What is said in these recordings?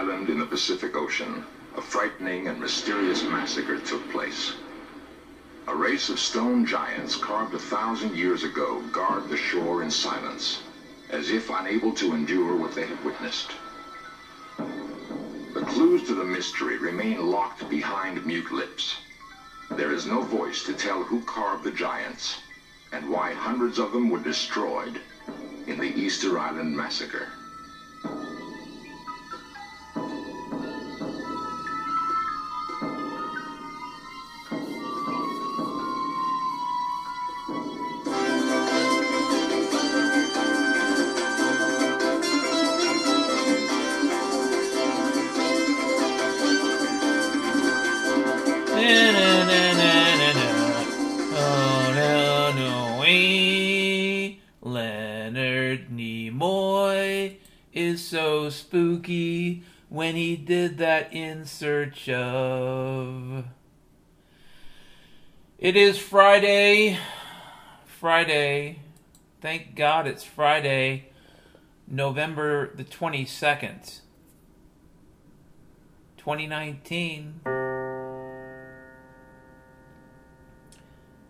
island in the Pacific Ocean, a frightening and mysterious massacre took place. A race of stone giants carved a thousand years ago guard the shore in silence, as if unable to endure what they had witnessed. The clues to the mystery remain locked behind mute lips. There is no voice to tell who carved the giants and why hundreds of them were destroyed in the Easter Island massacre. When he did that in search of. It is Friday. Friday. Thank God it's Friday, November the 22nd, 2019.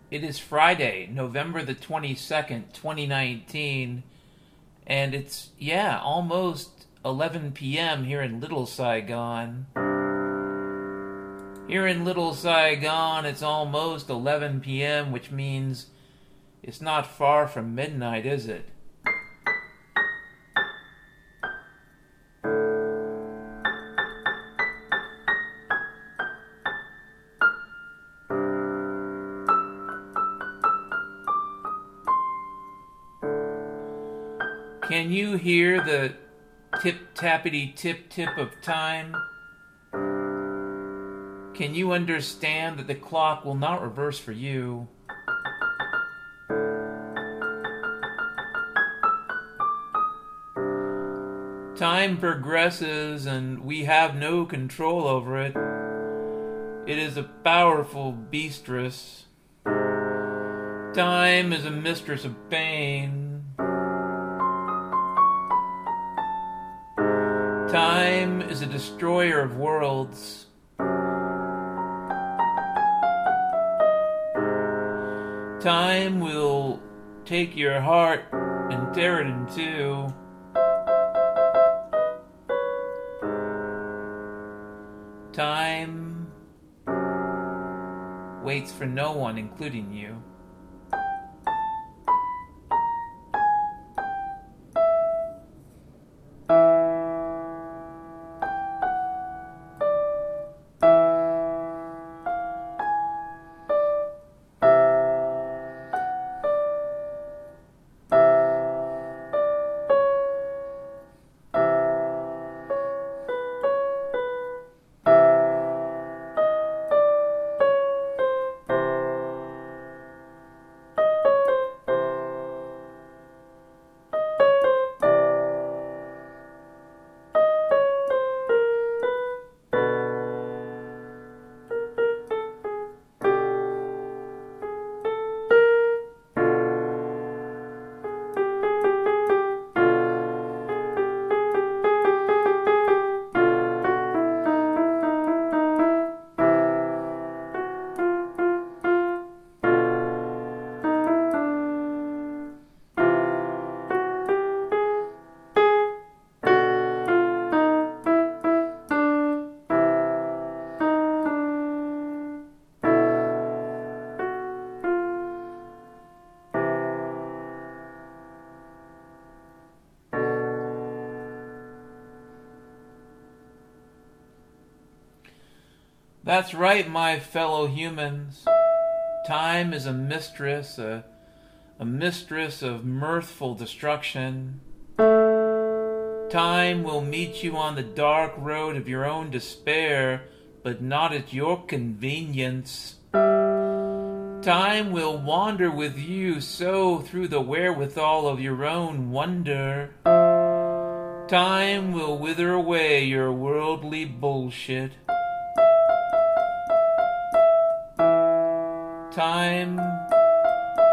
It is Friday, November the 22nd, 2019, and it's, yeah, almost 11 p.m. here in Little Saigon. Here in Little Saigon, it's almost 11 p.m., which means it's not far from midnight, is it? Can you hear the tip tappity tip tip of time? Can you understand that the clock will not reverse for you? Time progresses and we have no control over it. It is a powerful beastress. Time is a mistress of pain. Time is a destroyer of worlds. Time will take your heart and tear it in two. Time waits for no one, including you. That's right, my fellow humans. Time is a mistress, a, a mistress of mirthful destruction. Time will meet you on the dark road of your own despair, but not at your convenience. Time will wander with you so through the wherewithal of your own wonder. Time will wither away your worldly bullshit. Time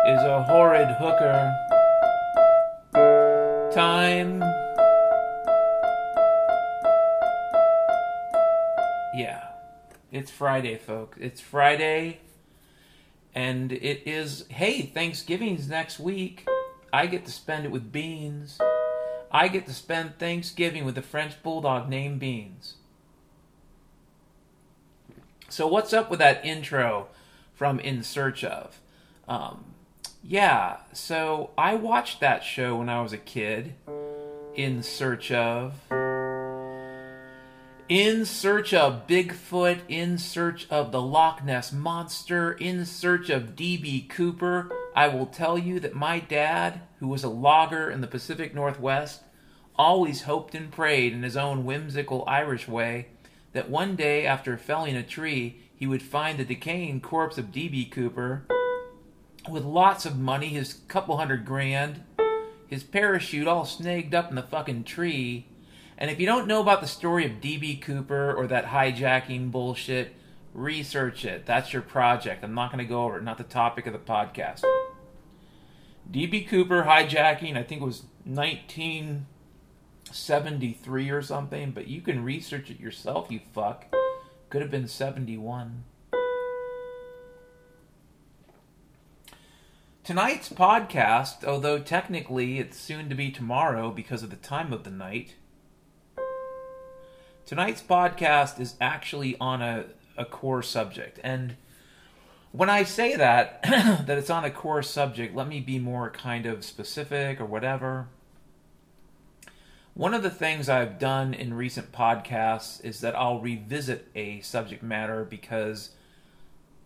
is a horrid hooker. Time Yeah. It's Friday, folks. It's Friday. And it is, hey, Thanksgiving's next week. I get to spend it with Beans. I get to spend Thanksgiving with a French bulldog named Beans. So, what's up with that intro from In Search of? Um, yeah, so I watched that show when I was a kid. In Search of. In search of Bigfoot, in search of the Loch Ness Monster, in search of D.B. Cooper, I will tell you that my dad, who was a logger in the Pacific Northwest, always hoped and prayed in his own whimsical Irish way that one day after felling a tree, he would find the decaying corpse of D.B. Cooper with lots of money, his couple hundred grand, his parachute all snagged up in the fucking tree and if you don't know about the story of D.B. Cooper or that hijacking bullshit, research it. That's your project. I'm not going to go over it, not the topic of the podcast. D.B. Cooper hijacking, I think it was 1973 or something, but you can research it yourself, you fuck. Could have been 71. Tonight's podcast, although technically it's soon to be tomorrow because of the time of the night, Tonight's podcast is actually on a, a core subject. And when I say that, that it's on a core subject, let me be more kind of specific or whatever. One of the things I've done in recent podcasts is that I'll revisit a subject matter because,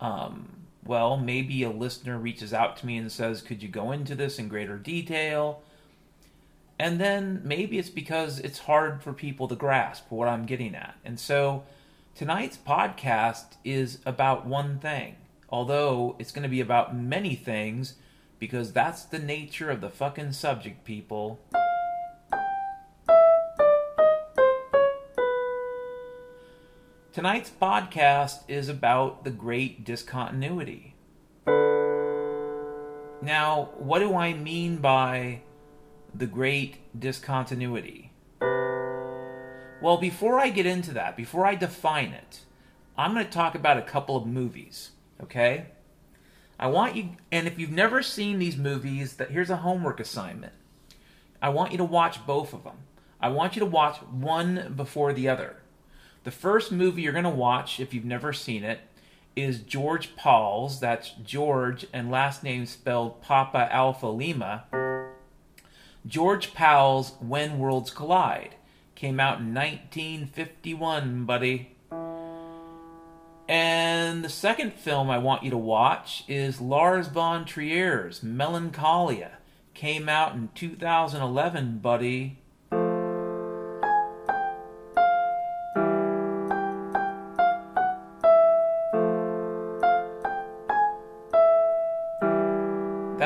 um, well, maybe a listener reaches out to me and says, Could you go into this in greater detail? And then maybe it's because it's hard for people to grasp what I'm getting at. And so tonight's podcast is about one thing, although it's going to be about many things because that's the nature of the fucking subject, people. Tonight's podcast is about the great discontinuity. Now, what do I mean by the great discontinuity? Well, before I get into that, before I define it, I'm going to talk about a couple of movies, okay? I want you and if you've never seen these movies, that here's a homework assignment. I want you to watch both of them. I want you to watch one before the other. The first movie you're going to watch if you've never seen it is George Pal's, that's George and last name spelled Papa Alpha Lima George Pal's When Worlds Collide came out in 1951, buddy. And the second film I want you to watch is Lars von Trier's Melancholia. Came out in 2011, buddy.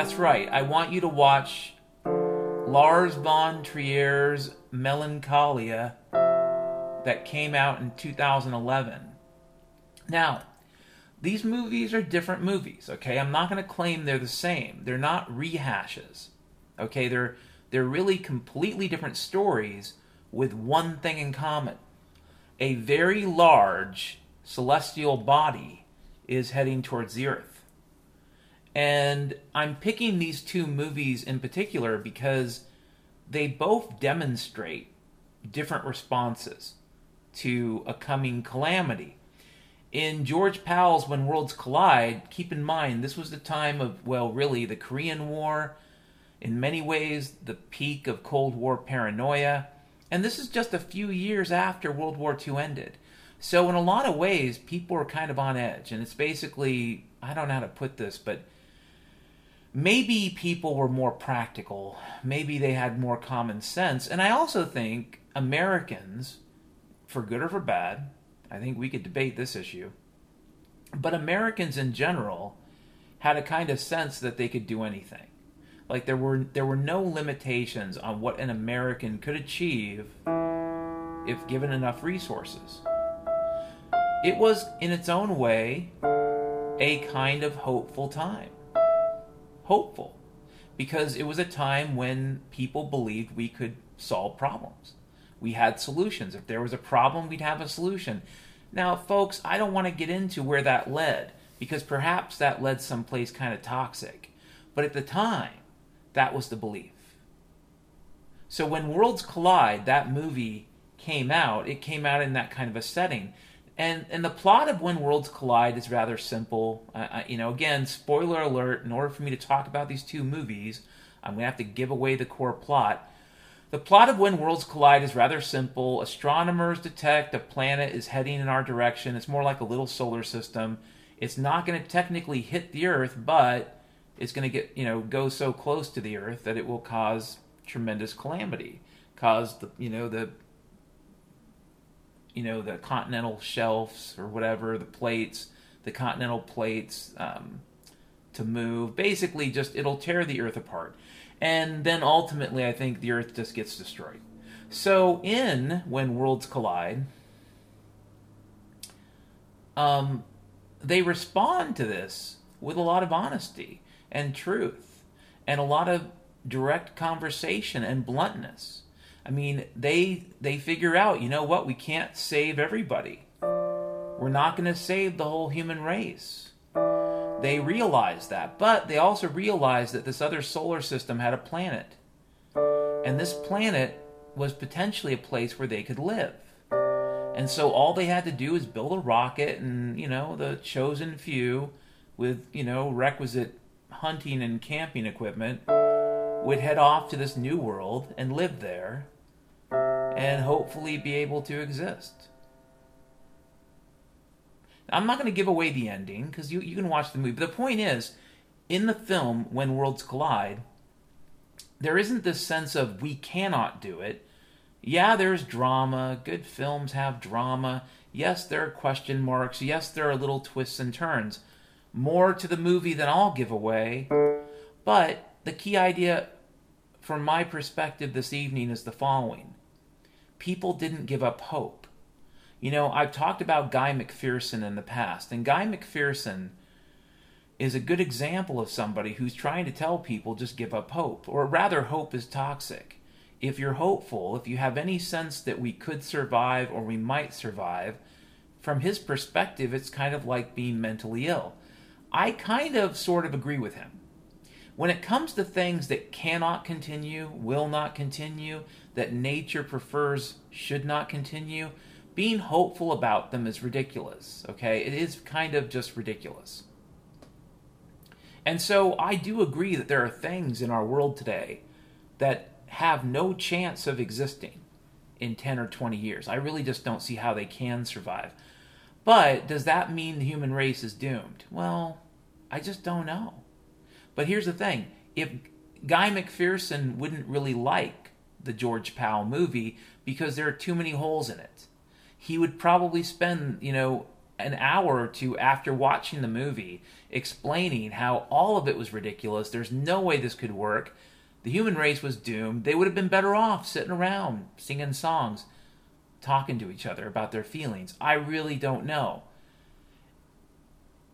That's right. I want you to watch Lars von Trier's Melancholia that came out in 2011. Now, these movies are different movies, okay? I'm not going to claim they're the same. They're not rehashes. Okay, they're they're really completely different stories with one thing in common. A very large celestial body is heading towards the earth. And I'm picking these two movies in particular because they both demonstrate different responses to a coming calamity. In George Pal's When Worlds Collide, keep in mind this was the time of, well, really, the Korean War, in many ways, the peak of Cold War paranoia, and this is just a few years after World War II ended. So, in a lot of ways, people are kind of on edge, and it's basically, I don't know how to put this, but maybe people were more practical. Maybe they had more common sense. And I also think Americans, for good or for bad, I think we could debate this issue, but Americans in general had a kind of sense that they could do anything. Like there were there were no limitations on what an American could achieve if given enough resources. It was in its own way a kind of hopeful time hopeful because it was a time when people believed we could solve problems. We had solutions. If there was a problem, we'd have a solution. Now, folks, I don't want to get into where that led because perhaps that led someplace kind of toxic. But at the time, that was the belief. So when Worlds Collide, that movie came out, it came out in that kind of a setting. And and the plot of When Worlds Collide is rather simple. Uh, you know, again, spoiler alert. In order for me to talk about these two movies, I'm to have to give away the core plot. The plot of When Worlds Collide is rather simple. Astronomers detect a planet is heading in our direction. It's more like a little solar system. It's not going to technically hit the Earth, but it's going to get you know go so close to the Earth that it will cause tremendous calamity, cause the you know the you know the continental shelves or whatever the plates, the continental plates um, to move. Basically, just it'll tear the Earth apart, and then ultimately, I think the Earth just gets destroyed. So in when worlds collide, um, they respond to this with a lot of honesty and truth and a lot of direct conversation and bluntness. I mean, they they figure out, you know what, we can't save everybody. We're not going to save the whole human race. They realize that, but they also realize that this other solar system had a planet. And this planet was potentially a place where they could live. And so all they had to do is build a rocket and, you know, the chosen few with, you know, requisite hunting and camping equipment would head off to this new world and live there and hopefully be able to exist. I'm not going to give away the ending because you, you can watch the movie. But the point is, in the film, When Worlds Collide, there isn't this sense of we cannot do it. Yeah, there's drama. Good films have drama. Yes, there are question marks. Yes, there are little twists and turns. More to the movie than I'll give away. But the key idea, from my perspective this evening, is the following people didn't give up hope. You know, I've talked about Guy McPherson in the past, and Guy McPherson is a good example of somebody who's trying to tell people just give up hope, or rather, hope is toxic. If you're hopeful, if you have any sense that we could survive or we might survive, from his perspective, it's kind of like being mentally ill. I kind of sort of agree with him. When it comes to things that cannot continue, will not continue, that nature prefers should not continue, being hopeful about them is ridiculous, okay? It is kind of just ridiculous. And so I do agree that there are things in our world today that have no chance of existing in 10 or 20 years. I really just don't see how they can survive. But does that mean the human race is doomed? Well, I just don't know. But here's the thing if Guy McPherson wouldn't really like the George Pal movie because there are too many holes in it. He would probably spend, you know, an hour or two after watching the movie explaining how all of it was ridiculous. There's no way this could work. The human race was doomed. They would have been better off sitting around singing songs, talking to each other about their feelings. I really don't know.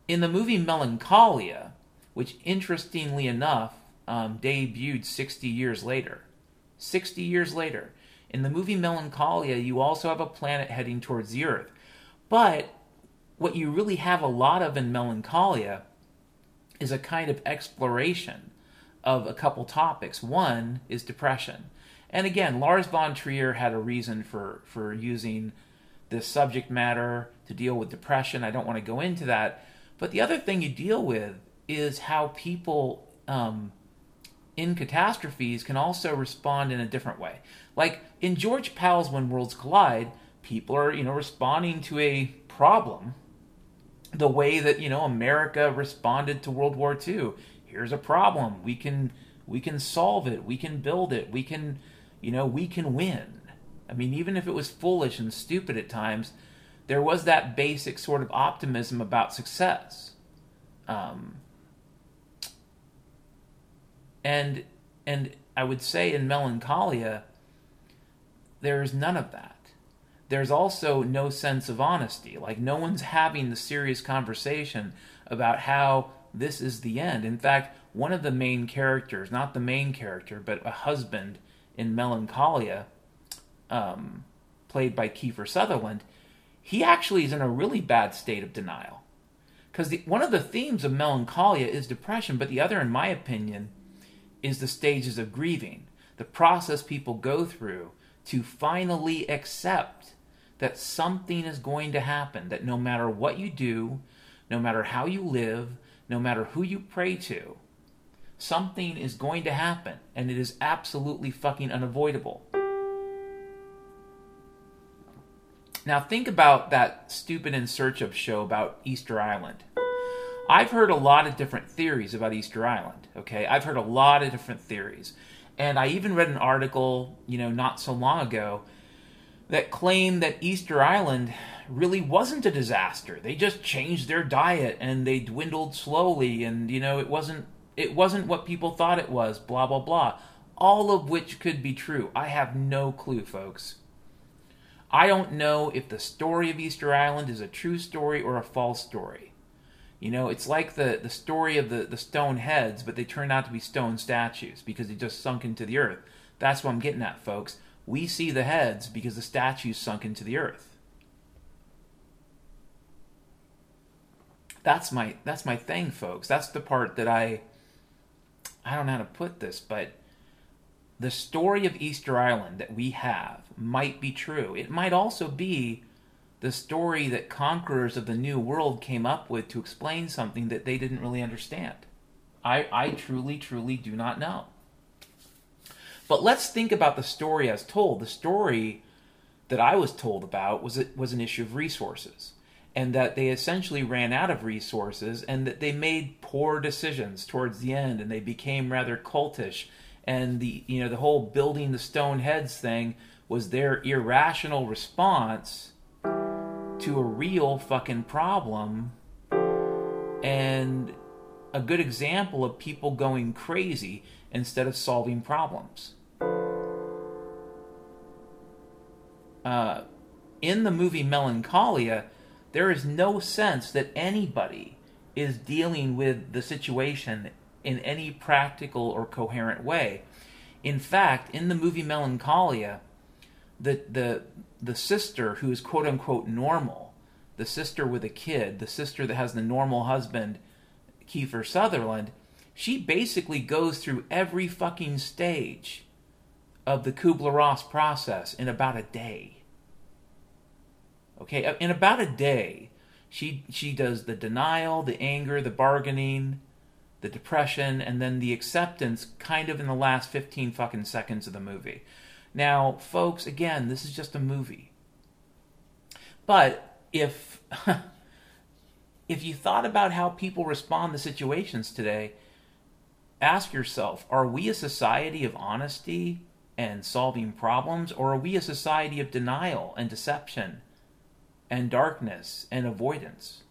In the movie Melancholia, which interestingly enough um, debuted 60 years later, 60 years later. In the movie Melancholia, you also have a planet heading towards the Earth. But what you really have a lot of in Melancholia is a kind of exploration of a couple topics. One is depression. And again, Lars von Trier had a reason for, for using this subject matter to deal with depression. I don't want to go into that. But the other thing you deal with is how people um, in catastrophes can also respond in a different way. Like in George Pal's When Worlds Collide, people are, you know, responding to a problem the way that, you know, America responded to World War II. Here's a problem. We can we can solve it. We can build it. We can, you know, we can win. I mean, even if it was foolish and stupid at times, there was that basic sort of optimism about success. Um, and and I would say in Melancholia, there's none of that. There's also no sense of honesty. Like no one's having the serious conversation about how this is the end. In fact, one of the main characters, not the main character, but a husband in Melancholia, um, played by Kiefer Sutherland, he actually is in a really bad state of denial. Because one of the themes of melancholia is depression, but the other, in my opinion, is the stages of grieving, the process people go through to finally accept that something is going to happen, that no matter what you do, no matter how you live, no matter who you pray to, something is going to happen, and it is absolutely fucking unavoidable. Now, think about that stupid In Search of show about Easter Island. I've heard a lot of different theories about Easter Island, okay? I've heard a lot of different theories. And I even read an article, you know, not so long ago that claimed that Easter Island really wasn't a disaster. They just changed their diet and they dwindled slowly and you know, it wasn't it wasn't what people thought it was, blah blah blah. All of which could be true. I have no clue, folks. I don't know if the story of Easter Island is a true story or a false story. You know, it's like the, the story of the, the stone heads, but they turned out to be stone statues because they just sunk into the earth. That's what I'm getting at, folks. We see the heads because the statues sunk into the earth. That's my that's my thing, folks. That's the part that I I don't know how to put this, but the story of Easter Island that we have might be true. It might also be the story that conquerors of the New World came up with to explain something that they didn't really understand. I, I truly, truly do not know. But let's think about the story as told. The story that I was told about was it was an issue of resources, and that they essentially ran out of resources, and that they made poor decisions towards the end, and they became rather cultish and the you know the whole building the stone heads thing was their irrational response to a real fucking problem and a good example of people going crazy instead of solving problems. Uh, in the movie Melancholia, there is no sense that anybody is dealing with the situation in any practical or coherent way. In fact, in the movie Melancholia, the the the sister who is quote unquote normal, the sister with a kid, the sister that has the normal husband, Kiefer Sutherland, she basically goes through every fucking stage of the Kubler Ross process in about a day. Okay, uh, in about a day, she she does the denial, the anger, the bargaining, the depression, and then the acceptance kind of in the last 15 fucking seconds of the movie. Now, folks, again, this is just a movie. But if if you thought about how people respond to situations today, ask yourself, are we a society of honesty and solving problems or are we a society of denial and deception and darkness and avoidance?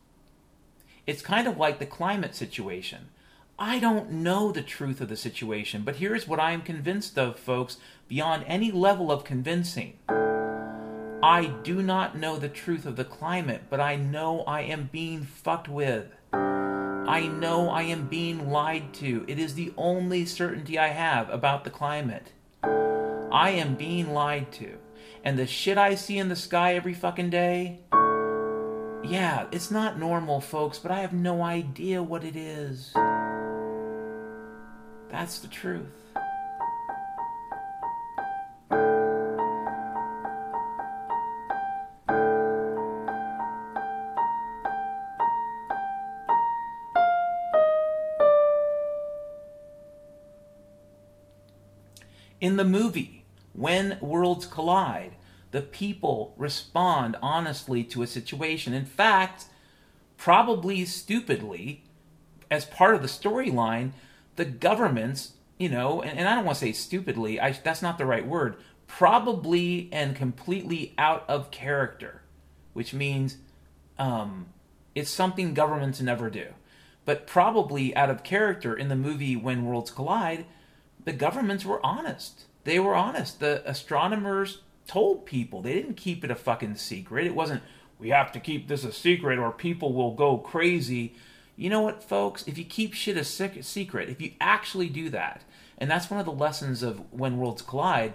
It's kind of like the climate situation. I don't know the truth of the situation, but here's what I am convinced of, folks, beyond any level of convincing. I do not know the truth of the climate, but I know I am being fucked with. I know I am being lied to. It is the only certainty I have about the climate. I am being lied to. And the shit I see in the sky every fucking day, yeah, it's not normal, folks, but I have no idea what it is. That's the truth. In the movie, when worlds collide, the people respond honestly to a situation. In fact, probably stupidly, as part of the storyline, the governments, you know, and, and I don't want to say stupidly, I, that's not the right word, probably and completely out of character, which means um, it's something governments never do. But probably out of character in the movie When Worlds Collide, the governments were honest. They were honest. The astronomers told people. They didn't keep it a fucking secret. It wasn't, we have to keep this a secret or people will go crazy you know what, folks? If you keep shit a secret, if you actually do that, and that's one of the lessons of when worlds collide,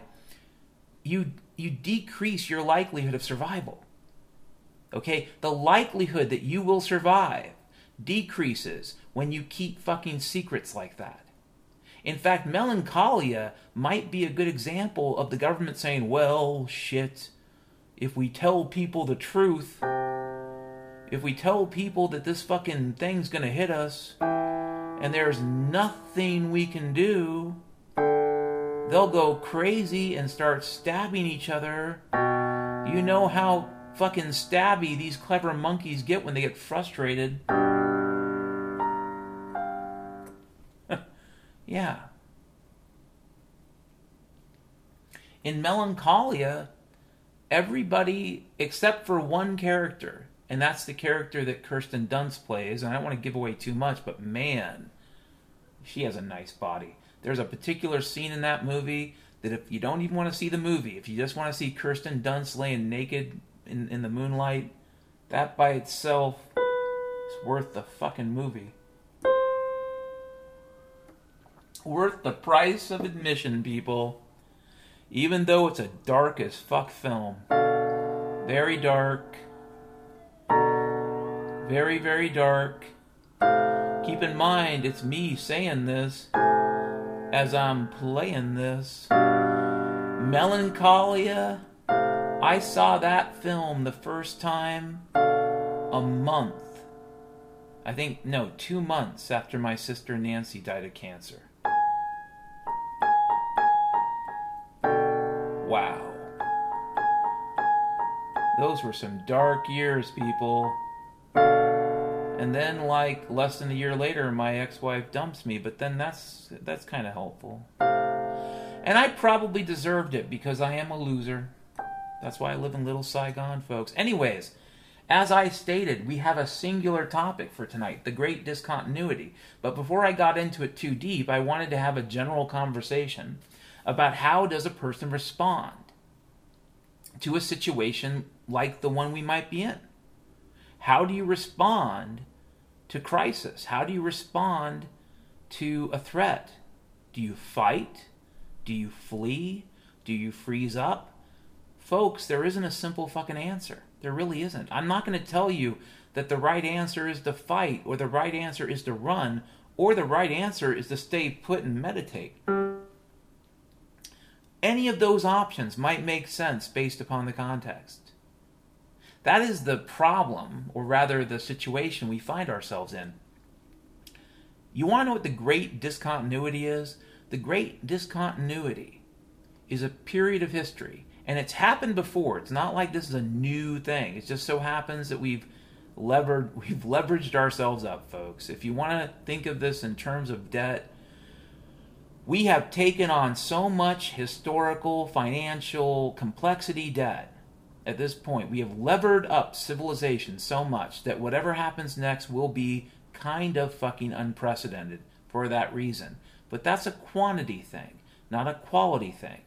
you you decrease your likelihood of survival. Okay? The likelihood that you will survive decreases when you keep fucking secrets like that. In fact, melancholia might be a good example of the government saying, well, shit, if we tell people the truth, if we tell people that this fucking thing's gonna hit us, and there's nothing we can do, they'll go crazy and start stabbing each other. You know how fucking stabby these clever monkeys get when they get frustrated. yeah. In Melancholia, everybody except for one character, and that's the character that Kirsten Dunst plays, and I don't want to give away too much, but man, she has a nice body. There's a particular scene in that movie that if you don't even want to see the movie, if you just want to see Kirsten Dunst laying naked in, in the moonlight, that by itself is worth the fucking movie. Worth the price of admission, people. Even though it's a dark as fuck film. Very dark. Very, very dark. Keep in mind, it's me saying this as I'm playing this. Melancholia. I saw that film the first time a month. I think, no, two months after my sister Nancy died of cancer. Wow. Those were some dark years, people. And then, like less than a year later, my ex-wife dumps me. But then that's that's kind of helpful. And I probably deserved it because I am a loser. That's why I live in Little Saigon, folks. Anyways, as I stated, we have a singular topic for tonight the great discontinuity. But before I got into it too deep, I wanted to have a general conversation about how does a person respond to a situation like the one we might be in. How do you respond to crisis? How do you respond to a threat? Do you fight? Do you flee? Do you freeze up? Folks, there isn't a simple fucking answer. There really isn't. I'm not going to tell you that the right answer is to fight, or the right answer is to run, or the right answer is to stay put and meditate. Any of those options might make sense based upon the context. That is the problem, or rather the situation we find ourselves in. You want to know what the great discontinuity is? The great discontinuity is a period of history, and it's happened before. It's not like this is a new thing. It just so happens that we've levered we've leveraged ourselves up, folks. If you want to think of this in terms of debt, we have taken on so much historical, financial complexity debt at this point. We have levered up civilization so much that whatever happens next will be kind of fucking unprecedented for that reason. But that's a quantity thing, not a quality thing.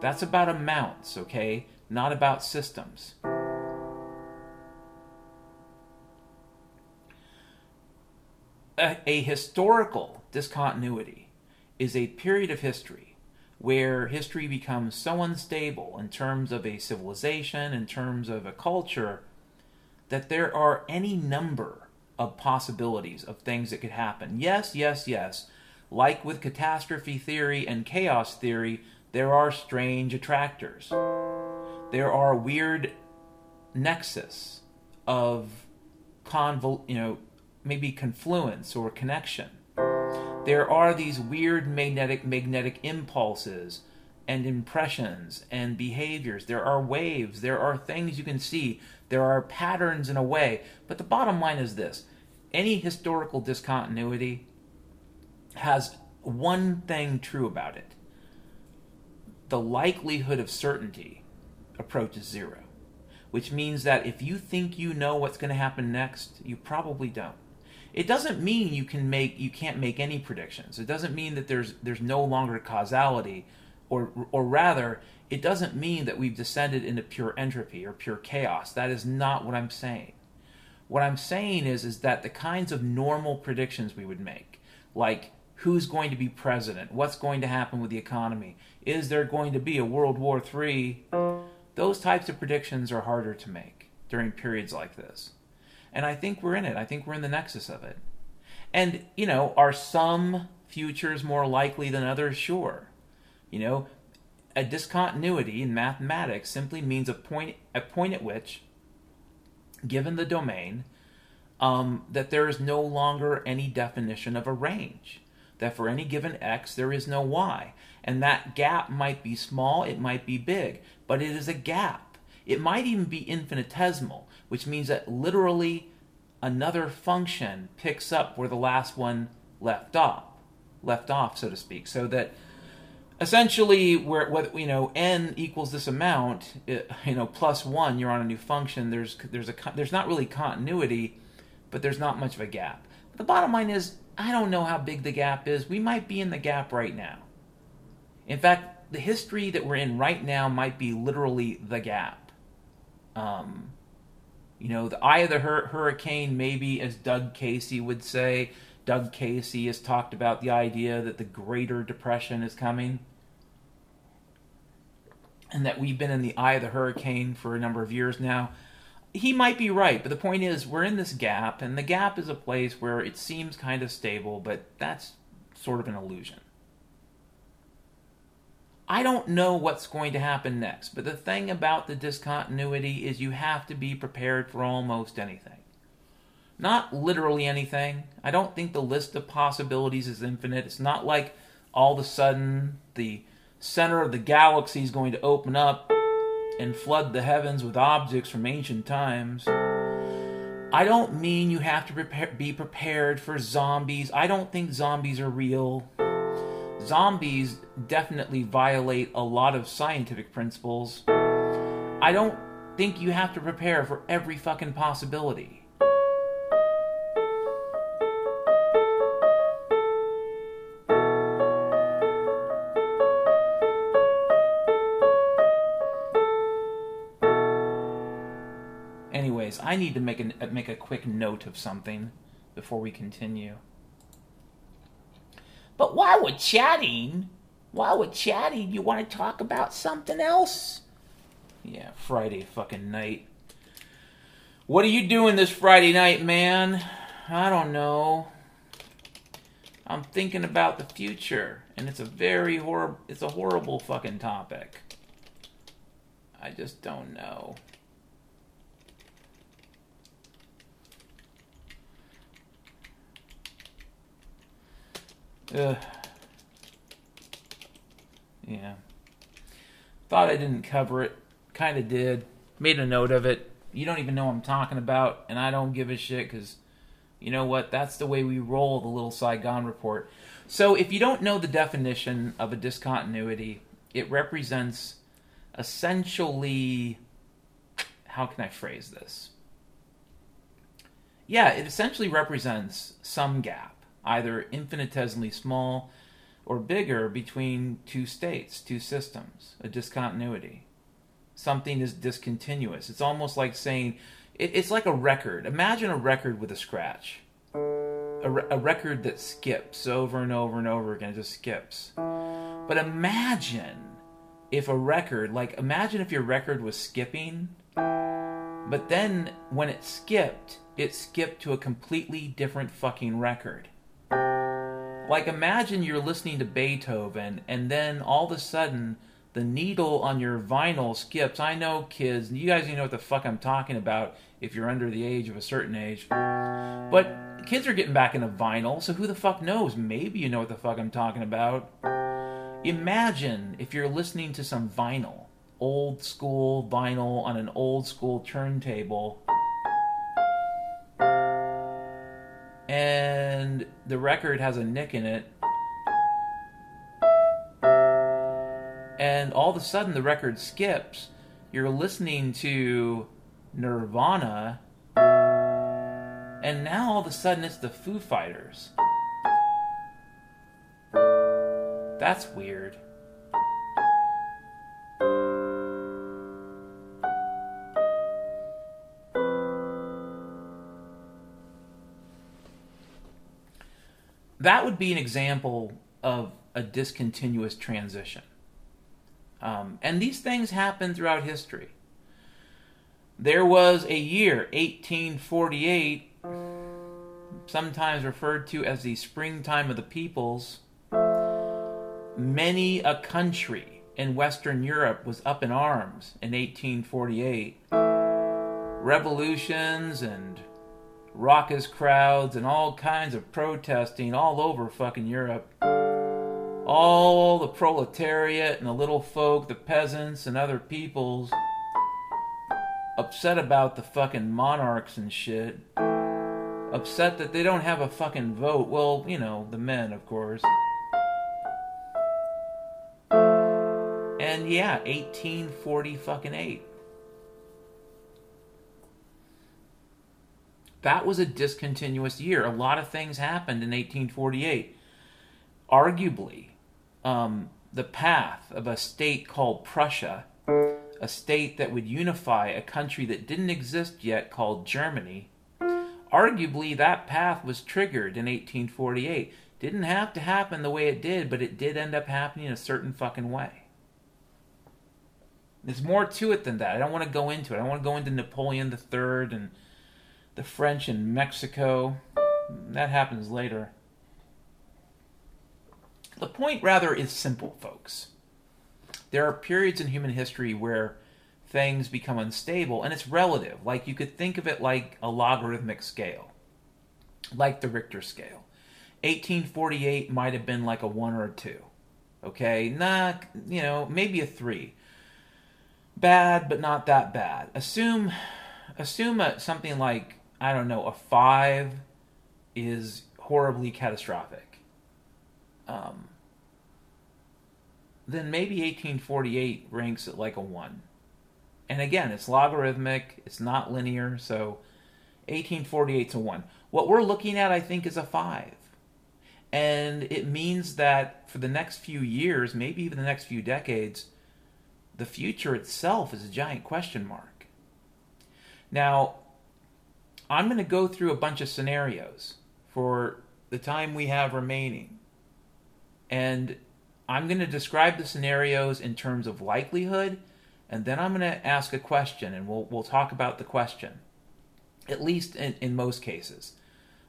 That's about amounts, okay? Not about systems. A, a historical discontinuity is a period of history where history becomes so unstable in terms of a civilization, in terms of a culture, that there are any number of possibilities of things that could happen. Yes, yes, yes. Like with catastrophe theory and chaos theory, there are strange attractors. There are weird nexus of convol, you know, maybe confluence or connection there are these weird magnetic magnetic impulses and impressions and behaviors. There are waves, there are things you can see, there are patterns in a way. But the bottom line is this. Any historical discontinuity has one thing true about it. The likelihood of certainty approaches zero, which means that if you think you know what's going to happen next, you probably don't it doesn't mean you can make you can't make any predictions. It doesn't mean that there's there's no longer causality, or or rather, it doesn't mean that we've descended into pure entropy or pure chaos. That is not what I'm saying. What I'm saying is is that the kinds of normal predictions we would make, like who's going to be president, what's going to happen with the economy, is there going to be a World War III, those types of predictions are harder to make. during periods like this. And I think we're in it. I think we're in the nexus of it. And, you know, are some futures more likely than others? Sure. You know, a discontinuity in mathematics simply means a point, a point at which, given the domain, um, that there is no longer any definition of a range. That for any given x, there is no y. And that gap might be small, it might be big, but it is a gap. It might even be infinitesimal, which means that literally another function picks up where the last one left off, left off, so to speak. So that essentially, where what you know, n equals this amount, it, you know, plus one, you're on a new function. There's there's a there's not really continuity, but there's not much of a gap. The bottom line is, I don't know how big the gap is. We might be in the gap right now. In fact, the history that we're in right now might be literally the gap. Um, you know, the eye of the hur- hurricane, maybe, as Doug Casey would say. Doug Casey has talked about the idea that the Greater Depression is coming and that we've been in the eye of the hurricane for a number of years now. He might be right, but the point is, we're in this gap, and the gap is a place where it seems kind of stable, but that's sort of an illusion. I don't know what's going to happen next, but the thing about the discontinuity is you have to be prepared for almost anything. Not literally anything. I don't think the list of possibilities is infinite. It's not like all of a sudden the center of the galaxy is going to open up and flood the heavens with objects from ancient times. I don't mean you have to prepare, be prepared for zombies. I don't think zombies are real zombies definitely violate a lot of scientific principles. I don't think you have to prepare for every fucking possibility. Anyways, I need to make a make a quick note of something before we continue. But while we're chatting, while we're chatting, you want to talk about something else? Yeah, Friday fucking night. What are you doing this Friday night, man? I don't know. I'm thinking about the future, and it's a very horrible it's a horrible fucking topic. I just don't know. Ugh. Yeah. Thought I didn't cover it. Kind of did. Made a note of it. You don't even know I'm talking about, and I don't give a shit because you know what? That's the way we roll the little Saigon report. So if you don't know the definition of a discontinuity, it represents essentially. How can I phrase this? Yeah, it essentially represents some gap either infinitesimally small or bigger between two states, two systems, a discontinuity. Something is discontinuous. It's almost like saying, it, it's like a record. Imagine a record with a scratch. A, re- a record that skips over and over and over again, it just skips. But imagine if a record, like, imagine if your record was skipping, but then when it skipped, it skipped to a completely different fucking record. Like, imagine you're listening to Beethoven, and then all of a sudden, the needle on your vinyl skips. I know, kids, you guys you know what the fuck I'm talking about if you're under the age of a certain age. But kids are getting back into vinyl, so who the fuck knows? Maybe you know what the fuck I'm talking about. Imagine if you're listening to some vinyl, old school vinyl on an old school turntable and the record has a nick in it. And all of a sudden, the record skips. You're listening to Nirvana, and now all of a sudden, it's the Foo Fighters. That's weird. That would be an example of a discontinuous transition. Um, and these things happen throughout history. there was a year, 1848, sometimes referred to as the springtime of the peoples. Many a country in Western Europe was up in arms in 1848. Revolutions and raucous crowds and all kinds of protesting all over fucking Europe. All the proletariat and the little folk, the peasants and other peoples upset about the fucking monarchs and shit. Upset that they don't have a fucking vote. Well, you know, the men, of course. And yeah, 1840 fucking 8. That was a discontinuous year. A lot of things happened in 1848. Arguably, um, the path of a state called Prussia, a state that would unify a country that didn't exist yet called Germany, arguably that path was triggered in 1848. Didn't have to happen the way it did, but it did end up happening a certain fucking way. There's more to it than that. I don't want to go into it. I don't want to go into Napoleon III and the French in Mexico. That happens later. The point, rather, is simple, folks. There are periods in human history where things become unstable, and it's relative. Like you could think of it like a logarithmic scale, like the Richter scale. 1848 might have been like a one or a two. Okay, nah, you know, maybe a three. Bad, but not that bad. Assume, assume a, something like I don't know, a five is horribly catastrophic. Um, then maybe 1848 ranks at like a one. And again, it's logarithmic, it's not linear, so 1848 is a one. What we're looking at, I think, is a five. And it means that for the next few years, maybe even the next few decades, the future itself is a giant question mark. Now, I'm going to go through a bunch of scenarios for the time we have remaining. And I'm going to describe the scenarios in terms of likelihood, and then I'm going to ask a question, and we'll, we'll talk about the question, at least in, in most cases.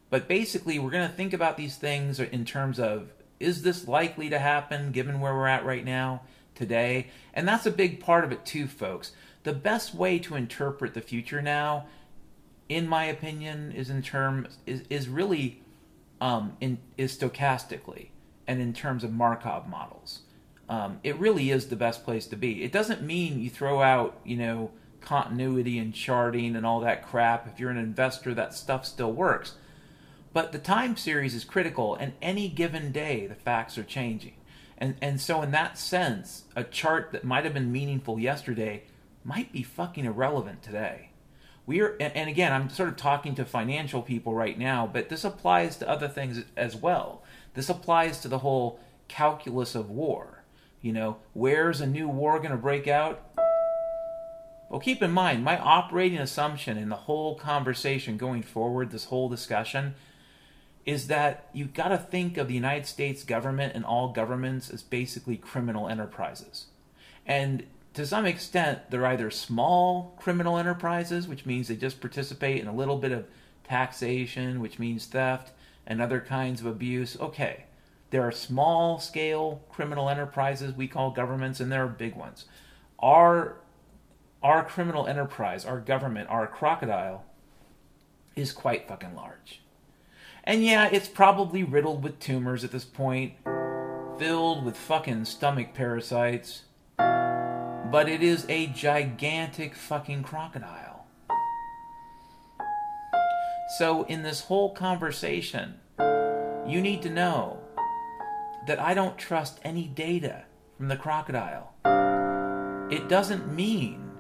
But basically, we're going to think about these things in terms of is this likely to happen given where we're at right now, today? And that's a big part of it, too, folks. The best way to interpret the future now in my opinion, is in terms is, is really um, in is stochastically and in terms of Markov models. Um, it really is the best place to be. It doesn't mean you throw out you know continuity and charting and all that crap. If you're an investor, that stuff still works. But the time series is critical, and any given day the facts are changing. And and so in that sense, a chart that might have been meaningful yesterday might be fucking irrelevant today we are and again i'm sort of talking to financial people right now but this applies to other things as well. This applies to the whole calculus of war. You know where's a new war going to break out? Well keep in mind my operating assumption in the whole conversation going forward this whole discussion is that you've got to think of the united states government and all governments as basically criminal enterprises. And to some extent, they're either small criminal enterprises, which means they just participate in a little bit of taxation, which means theft, and other kinds of abuse. Okay, there are small scale criminal enterprises we call governments, and there are big ones. Our our criminal enterprise, our government, our crocodile is quite fucking large. And yeah, it's probably riddled with tumors at this point, filled with fucking stomach parasites but it is a gigantic fucking crocodile. So, in this whole conversation, you need to know that I don't trust any data from the crocodile. It doesn't mean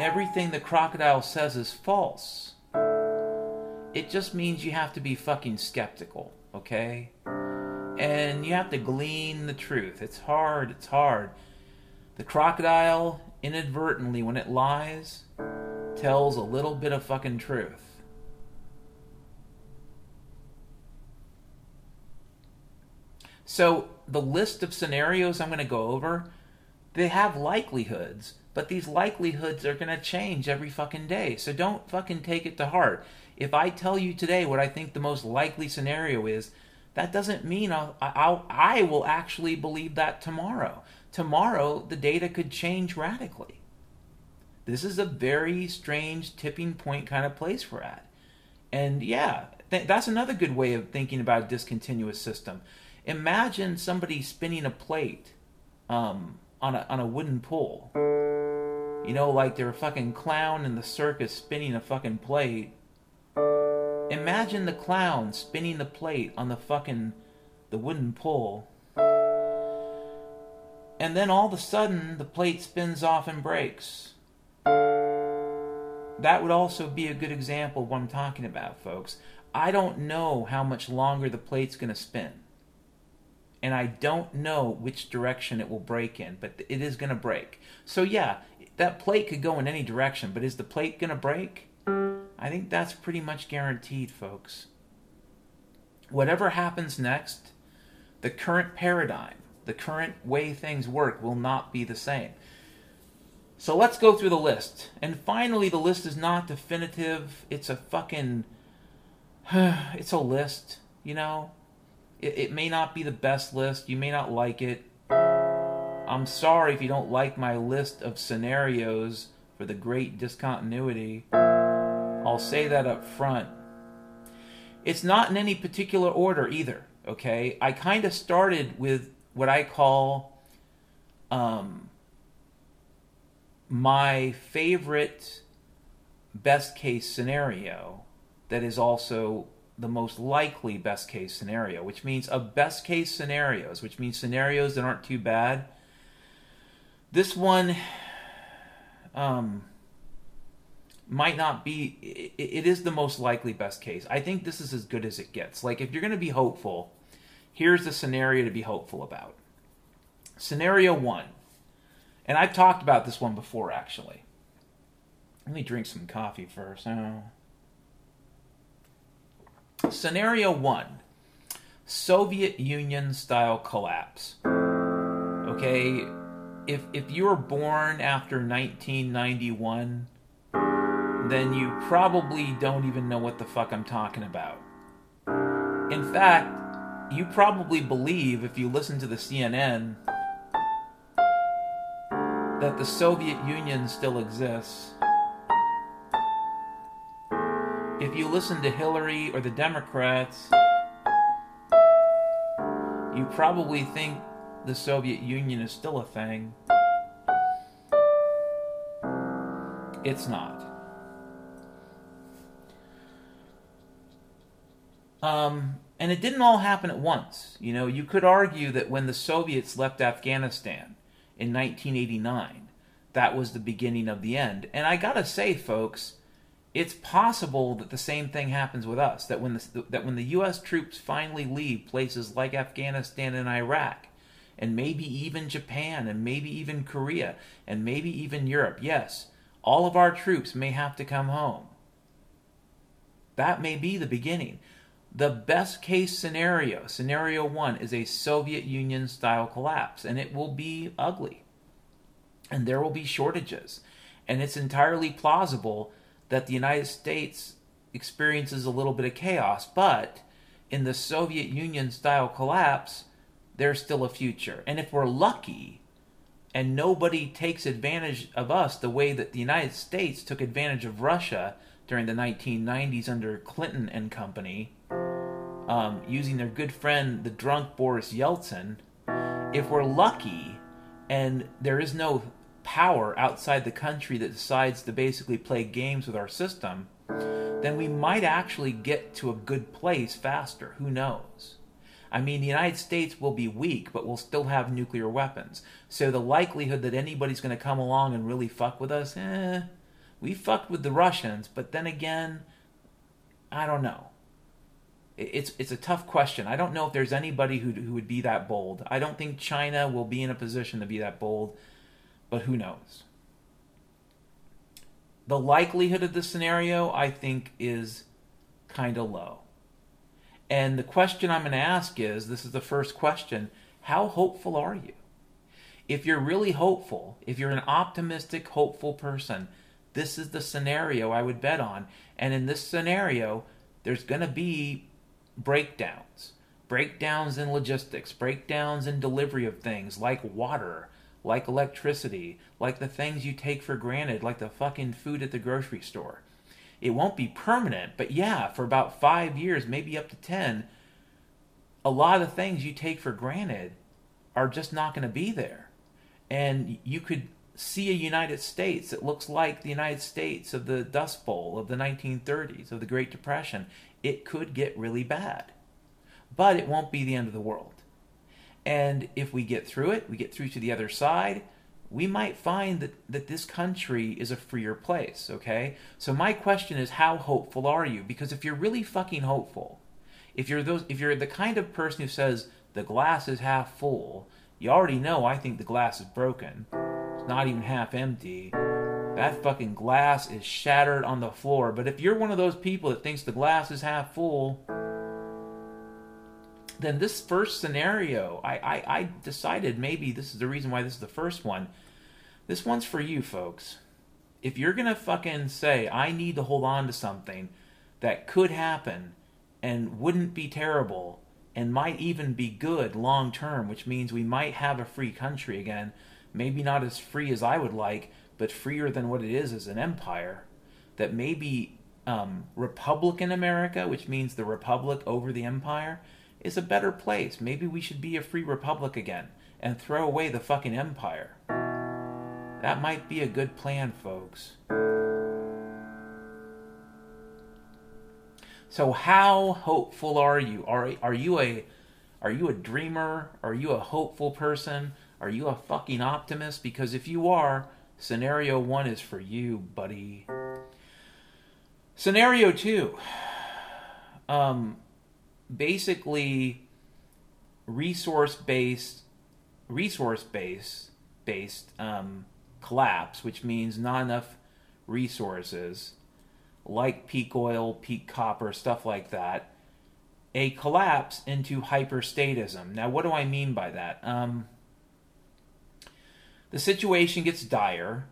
everything the crocodile says is false. It just means you have to be fucking skeptical, okay? And you have to glean the truth. It's hard, it's hard. The crocodile, inadvertently, when it lies, tells a little bit of fucking truth. So, the list of scenarios I'm going to go over, they have likelihoods, but these likelihoods are going to change every fucking day. So don't fucking take it to heart. If I tell you today what I think the most likely scenario is, that doesn't mean I'll, I'll, I will actually believe that tomorrow. Tomorrow, the data could change radically. This is a very strange tipping point kind of place we're at. And yeah, th- that's another good way of thinking about a discontinuous system. Imagine somebody spinning a plate um, on, a, on a wooden pole. You know, like they're a fucking clown in the circus spinning a fucking plate Imagine the clown spinning the plate on the fucking the wooden pole. And then all of a sudden the plate spins off and breaks. That would also be a good example of what I'm talking about, folks. I don't know how much longer the plate's going to spin. And I don't know which direction it will break in, but it is going to break. So, yeah, that plate could go in any direction, but is the plate going to break? I think that's pretty much guaranteed, folks. Whatever happens next, the current paradigm, the current way things work will not be the same. So let's go through the list. And finally, the list is not definitive. It's a fucking. It's a list, you know? It, it may not be the best list. You may not like it. I'm sorry if you don't like my list of scenarios for the great discontinuity. I'll say that up front. It's not in any particular order either, okay? I kind of started with what I call um, my favorite best case scenario that is also the most likely best case scenario, which means of best case scenarios, which means scenarios that aren't too bad. This one, um, might not be it, it is the most likely best case i think this is as good as it gets like if you're going to be hopeful here's the scenario to be hopeful about. Scenario one. And i've talked about this one before actually. Let me drink some coffee first. Oh. scenario one. Soviet union style collapse. Okay? If if you were born after 1991 then you probably don't even know what the fuck I'm talking about. In fact, you probably believe, if you listen to the CNN, that the Soviet Union still exists. If you listen to Hillary or the Democrats, you probably think the Soviet Union is still a thing. It's not. Um, and it didn't all happen at once. You know, you could argue that when the Soviets left Afghanistan in 1989, that was the beginning of the end. And I gotta say, folks, it's possible that the same thing happens with us. That when the that when the U.S. troops finally leave places like Afghanistan and Iraq, and maybe even Japan, and maybe even Korea, and maybe even Europe, yes, all of our troops may have to come home. That may be the beginning. The best case scenario, scenario one, is a Soviet Union style collapse, and it will be ugly. And there will be shortages. And it's entirely plausible that the United States experiences a little bit of chaos, but in the Soviet Union style collapse, there's still a future. And if we're lucky and nobody takes advantage of us the way that the United States took advantage of Russia during the 1990s under Clinton and company, um, using their good friend, the drunk Boris Yeltsin, if we're lucky and there is no power outside the country that decides to basically play games with our system, then we might actually get to a good place faster. Who knows? I mean, the United States will be weak, but we'll still have nuclear weapons. So the likelihood that anybody's going to come along and really fuck with us, eh, we fucked with the Russians, but then again, I don't know. It's it's a tough question. I don't know if there's anybody who who would be that bold. I don't think China will be in a position to be that bold, but who knows? The likelihood of this scenario, I think, is kind of low. And the question I'm going to ask is this is the first question how hopeful are you? if you're really hopeful, if you're an optimistic, hopeful person, this is the scenario I would bet on. And in this scenario, there's going to be breakdowns. Breakdowns in logistics, breakdowns in delivery of things like water, like electricity, like the things you take for granted, like the fucking food at the grocery store. It won't be permanent, but yeah, for about five years, maybe up to 10, a lot of things you take for granted are just not going to be there. And you could see a United States that looks like the United States of the Dust Bowl of the 1930s, of the Great Depression. It could get really bad. But it won't be the end of the world. And if we get through it, we get through to the other side, we might find that, that this country is a freer place, okay? So my question is how hopeful are you? Because if you're really fucking hopeful, if you're those if you're the kind of person who says the glass is half full, you already know I think the glass is broken not even half empty. That fucking glass is shattered on the floor. But if you're one of those people that thinks the glass is half full, then this first scenario, I, I, I decided maybe this is the reason why this is the first one. This one's for you, folks. If you're gonna fucking say, I need to hold on to something that could happen and wouldn't be terrible and might even be good long term, which means we might have a free country again, maybe not as free as I would like, but freer than what it is as an empire. That maybe um, Republican America, which means the republic over the empire, is a better place. Maybe we should be a free republic again and throw away the fucking empire. That might be a good plan, folks. So how hopeful are you? Are are you a are you a dreamer? Are you a hopeful person? Are you a fucking optimist? Because if you are, scenario one is for you, buddy. Scenario two. Um, basically, resource based, resource based, based um, collapse, which means not enough resources, like peak oil, peak copper, stuff like that. A collapse into hyperstatism. Now, what do I mean by that? Um, the situation gets dire.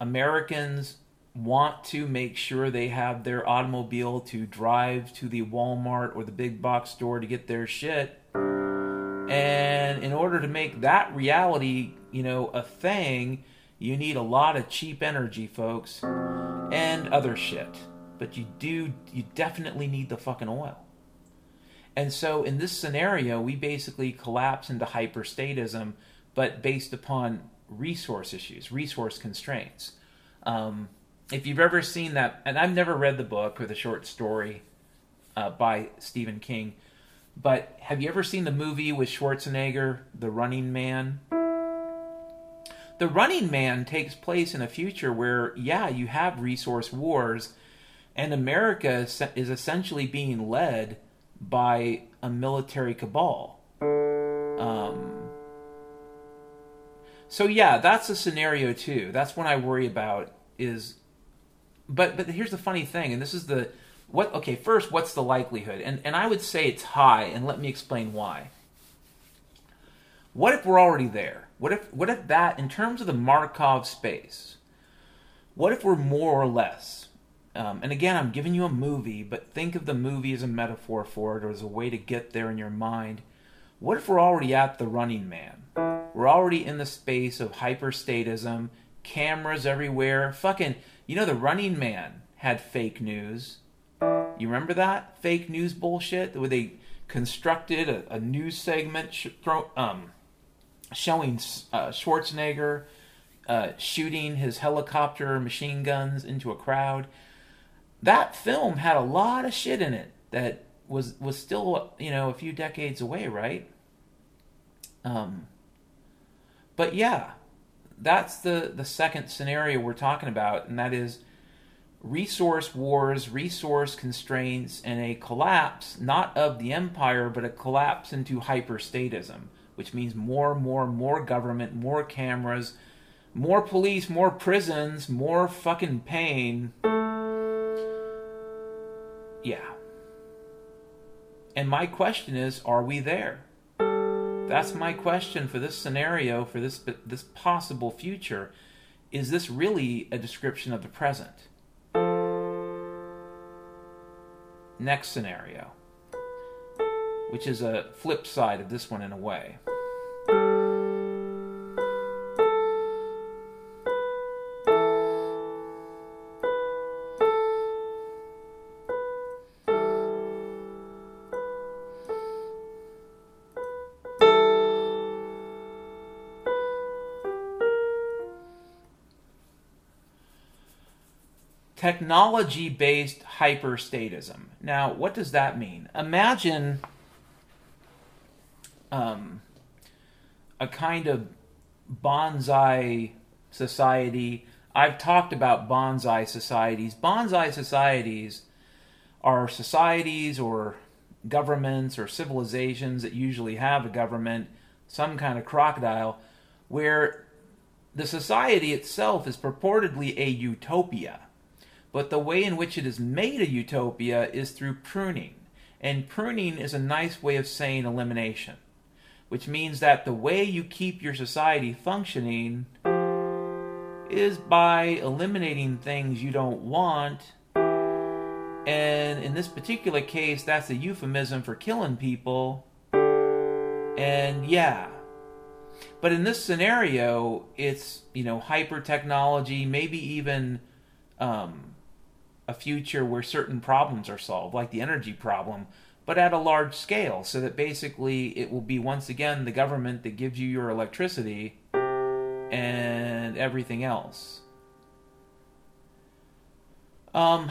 Americans want to make sure they have their automobile to drive to the Walmart or the big box store to get their shit. And in order to make that reality, you know, a thing, you need a lot of cheap energy, folks, and other shit. But you do, you definitely need the fucking oil. And so in this scenario, we basically collapse into hyperstatism but based upon resource issues, resource constraints. Um, if you've ever seen that, and I've never read the book or the short story uh, by Stephen King, but have you ever seen the movie with Schwarzenegger, The Running Man? The Running Man takes place in a future where, yeah, you have resource wars, and America is essentially being led by a military cabal. Um, so yeah, that's a scenario too. That's what I worry about is but but here's the funny thing and this is the what okay, first what's the likelihood? And and I would say it's high and let me explain why. What if we're already there? What if what if that in terms of the Markov space? What if we're more or less? Um, and again, I'm giving you a movie, but think of the movie as a metaphor for it or as a way to get there in your mind. What if we're already at the running man? We're already in the space of hyperstatism, cameras everywhere. Fucking, you know, the running man had fake news. You remember that? Fake news bullshit? Where they constructed a, a news segment sh- um, showing uh, Schwarzenegger uh, shooting his helicopter machine guns into a crowd. That film had a lot of shit in it that was was still you know a few decades away, right? Um, but yeah, that's the the second scenario we're talking about, and that is resource wars, resource constraints, and a collapse not of the empire, but a collapse into hyperstatism, which means more, more, more government, more cameras, more police, more prisons, more fucking pain. Yeah. And my question is, are we there? That's my question for this scenario, for this this possible future. Is this really a description of the present? Next scenario, which is a flip side of this one in a way. Technology based hyperstatism. Now, what does that mean? Imagine um, a kind of bonsai society. I've talked about bonsai societies. Bonsai societies are societies or governments or civilizations that usually have a government, some kind of crocodile, where the society itself is purportedly a utopia but the way in which it is made a utopia is through pruning. And pruning is a nice way of saying elimination, which means that the way you keep your society functioning is by eliminating things you don't want. And in this particular case, that's a euphemism for killing people. And yeah. But in this scenario, it's, you know, hyper technology, maybe even um, a future where certain problems are solved, like the energy problem, but at a large scale, so that basically it will be once again the government that gives you your electricity and everything else. Um,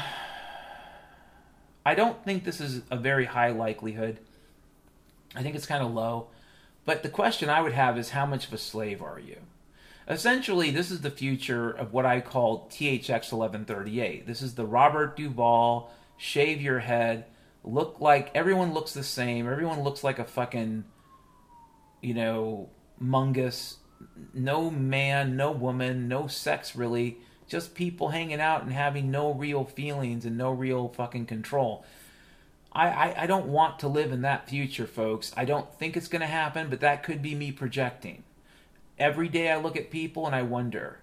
I don't think this is a very high likelihood. I think it's kind of low. But the question I would have is how much of a slave are you? Essentially, this is the future of what I call THX 1138. This is the Robert Duvall shave your head, look like everyone looks the same, everyone looks like a fucking, you know, mungus. No man, no woman, no sex really, just people hanging out and having no real feelings and no real fucking control. I, I, I don't want to live in that future, folks. I don't think it's going to happen, but that could be me projecting every day I look at people and I wonder.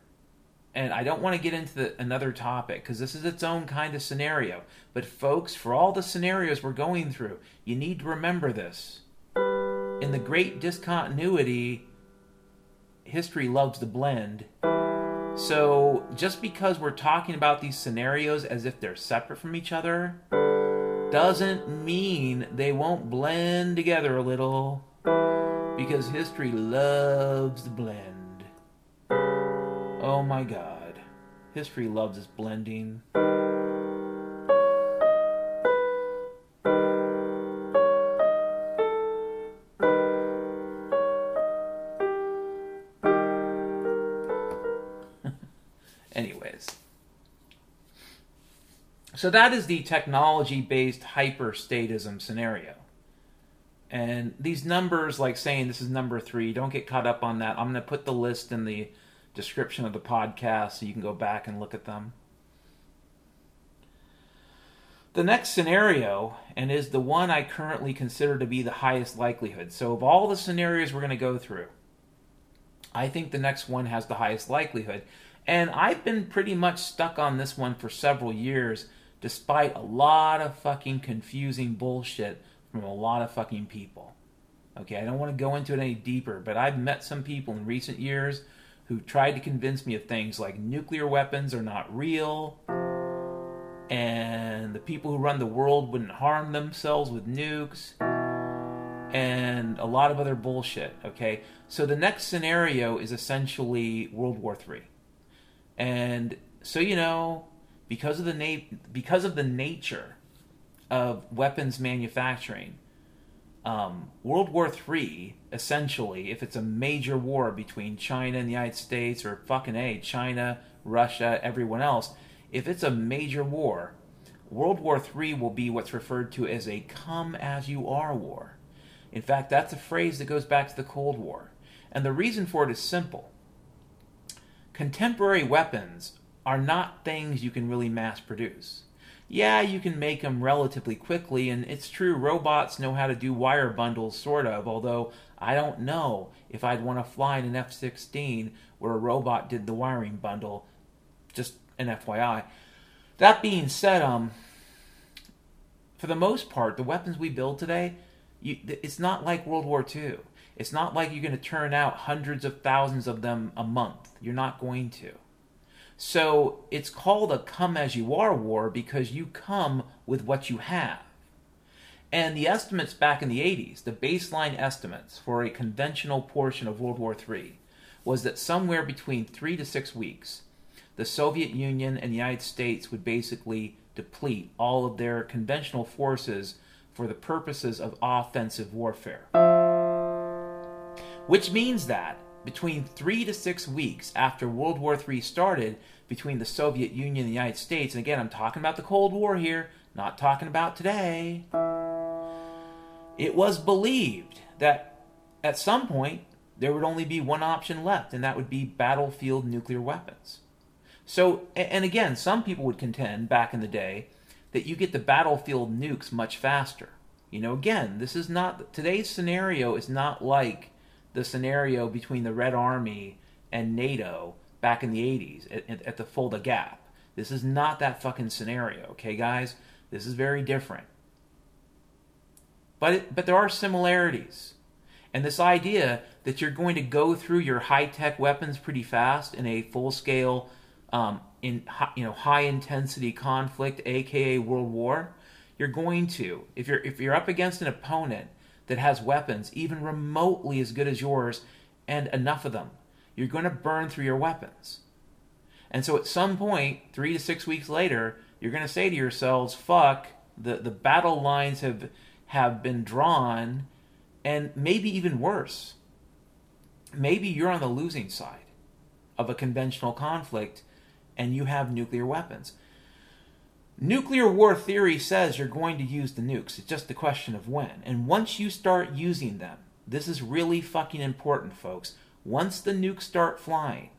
And I don't want to get into the, another topic because this is its own kind of scenario. But, folks, for all the scenarios we're going through, you need to remember this. In the great discontinuity, history loves to blend. So, just because we're talking about these scenarios as if they're separate from each other, doesn't mean they won't blend together a little because history loves the blend. Oh my god, history loves its blending. Anyways. So that is the technology based hyperstatism scenario. And these numbers, like saying this is number three, don't get caught up on that. I'm going to put the list in the description of the podcast so you can go back and look at them. The next scenario, and is the one I currently consider to be the highest likelihood. So, of all the scenarios we're going to go through, I think the next one has the highest likelihood. And I've been pretty much stuck on this one for several years, despite a lot of fucking confusing bullshit from a lot of fucking people. Okay, I don't want to go into it any deeper, but I've met some people in recent years who tried to convince me of things like nuclear weapons are not real, and the people who run the world wouldn't harm themselves with nukes, and a lot of other bullshit. Okay, so the next scenario is essentially World War 3. and so you know, because of the na- because of the nature of weapons manufacturing. Um, World War III, essentially, if it's a major war between China and the United States, or fucking A, China, Russia, everyone else, if it's a major war, World War III will be what's referred to as a come as you are war. In fact, that's a phrase that goes back to the Cold War. And the reason for it is simple contemporary weapons are not things you can really mass produce yeah, you can make them relatively quickly, and it's true, robots know how to do wire bundles, sort of, although I don't know if I'd want to fly in an F 16 where a robot did the wiring bundle. Just an FYI. That being said, um, for the most part, the weapons we build today, you, it's not like World War II. It's not like you're going to turn out hundreds of thousands of them a month. You're not going to. So it's called a come as you are war because you come with what you have. And the estimates back in the 80s, the baseline estimates for a conventional portion of World War III, was that somewhere between three to six weeks, the Soviet Union and the United States would basically deplete all of their conventional forces for the purposes of offensive warfare. Which means that between three to six weeks after World War III started between the Soviet Union and the United States, and again, I'm talking about the Cold War here, not talking about today, it was believed that at some point there would only be one option left, and that would be battlefield nuclear weapons. So, and again, some people would contend back in the day that you get the battlefield nukes much faster. You know, again, this is not today's scenario is not like the scenario between the Red Army and NATO back in the 80s at, at the Fulda Gap. This is not that fucking scenario, okay, guys? This is very different. But it, but there are similarities. And this idea that you're going to go through your high-tech weapons pretty fast in a full-scale um, in you know high intensity conflict, aka World War, you're going to if you're if you're up against an opponent that has weapons even remotely as good as yours and enough of them, you're going to burn through your weapons. And so at some point, three to six weeks later, you're going to say to yourselves, "Fuck, the the battle lines have have been drawn, and maybe even worse, maybe you're on the losing side of a conventional conflict." and you have nuclear weapons. Nuclear war theory says you're going to use the nukes. It's just a question of when. And once you start using them, this is really fucking important, folks. Once the nukes start flying,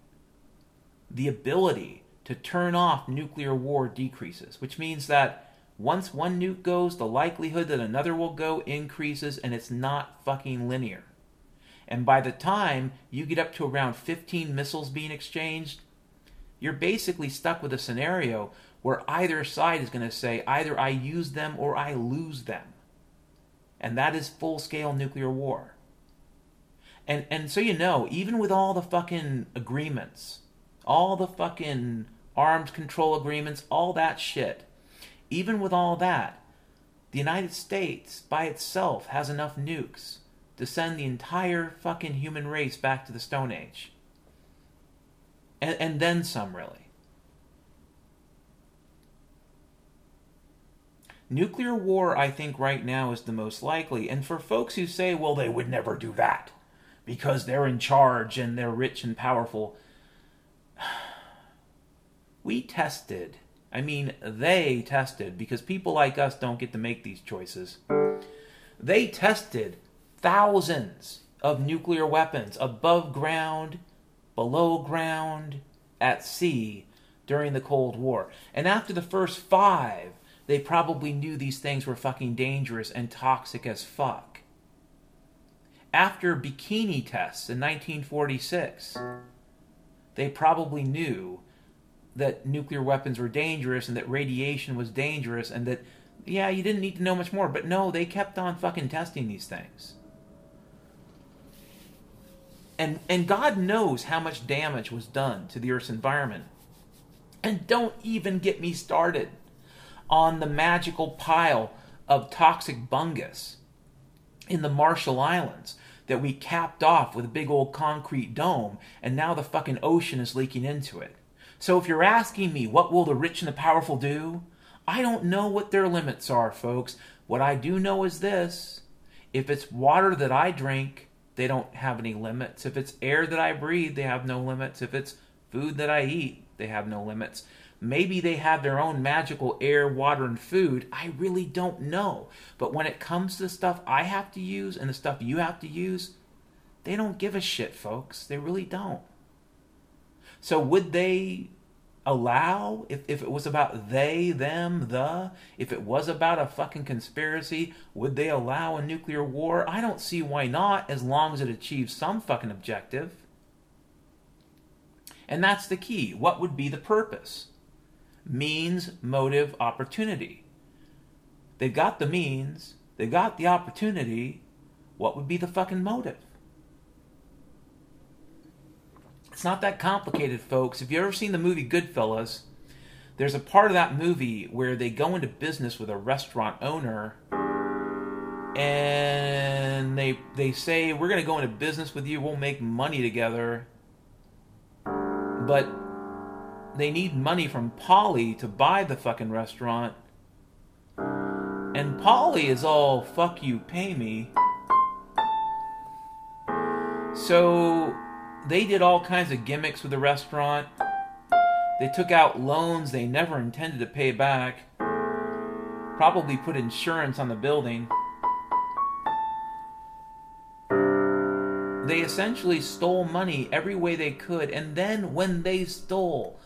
the ability to turn off nuclear war decreases, which means that once one nuke goes, the likelihood that another will go increases, and it's not fucking linear. And by the time you get up to around 15 missiles being exchanged, you're basically stuck with a scenario where either side is going to say either I use them or I lose them. And that is full scale nuclear war. And and so you know, even with all the fucking agreements, all the fucking arms control agreements, all that shit, even with all that, the United States by itself has enough nukes to send the entire fucking human race back to the Stone Age and, and then some, really. Nuclear war, I think, right now is the most likely. And for folks who say, well, they would never do that because they're in charge and they're rich and powerful, we tested. I mean, they tested because people like us don't get to make these choices. They tested thousands of nuclear weapons above ground below ground, at sea during the Cold War. And after the first five, they probably knew these things were fucking dangerous and toxic as fuck. After bikini tests in 1946, they probably knew that nuclear weapons were dangerous and that radiation was dangerous and that, yeah, you didn't need to know much more. But no, they kept on fucking testing these things and and God knows how much damage was done to the Earth's environment. And don't even get me started on the magical pile of toxic bungus in the Marshall Islands that we capped off with a big old concrete dome, and now the fucking ocean is leaking into it. So if you're asking me what will the rich and the powerful do, I don't know what their limits are, folks. What I do know is this if it's water that I drink, they don't have any limits. If it's air that I breathe, they have no limits. If it's food that I eat, they have no limits. Maybe they have their own magical air, water, and food. I really don't know. But when it comes to the stuff I have to use and the stuff you have to use, they don't give a shit, folks. They really don't. So would they allow if, if it was about they, them, the, if it was about a fucking conspiracy, would they allow a nuclear war? I don't see why not, as long as it achieves some fucking objective. And that's the key. What would be the purpose? Means, motive, opportunity. They've got the means, they've got the opportunity. What would be the fucking motive? It's not that complicated, folks. If you've ever seen the movie Goodfellas, there's a part of that movie where they go into business with a restaurant owner and they they say we're going to go into business with you we'll make money together but they need money from Paulie to buy the fucking restaurant and Paulie is all fuck you pay me so they did all kinds of gimmicks with the restaurant. They took out loans they never intended to pay back. Probably put insurance on the building. They essentially stole money every way they could, and then when they stole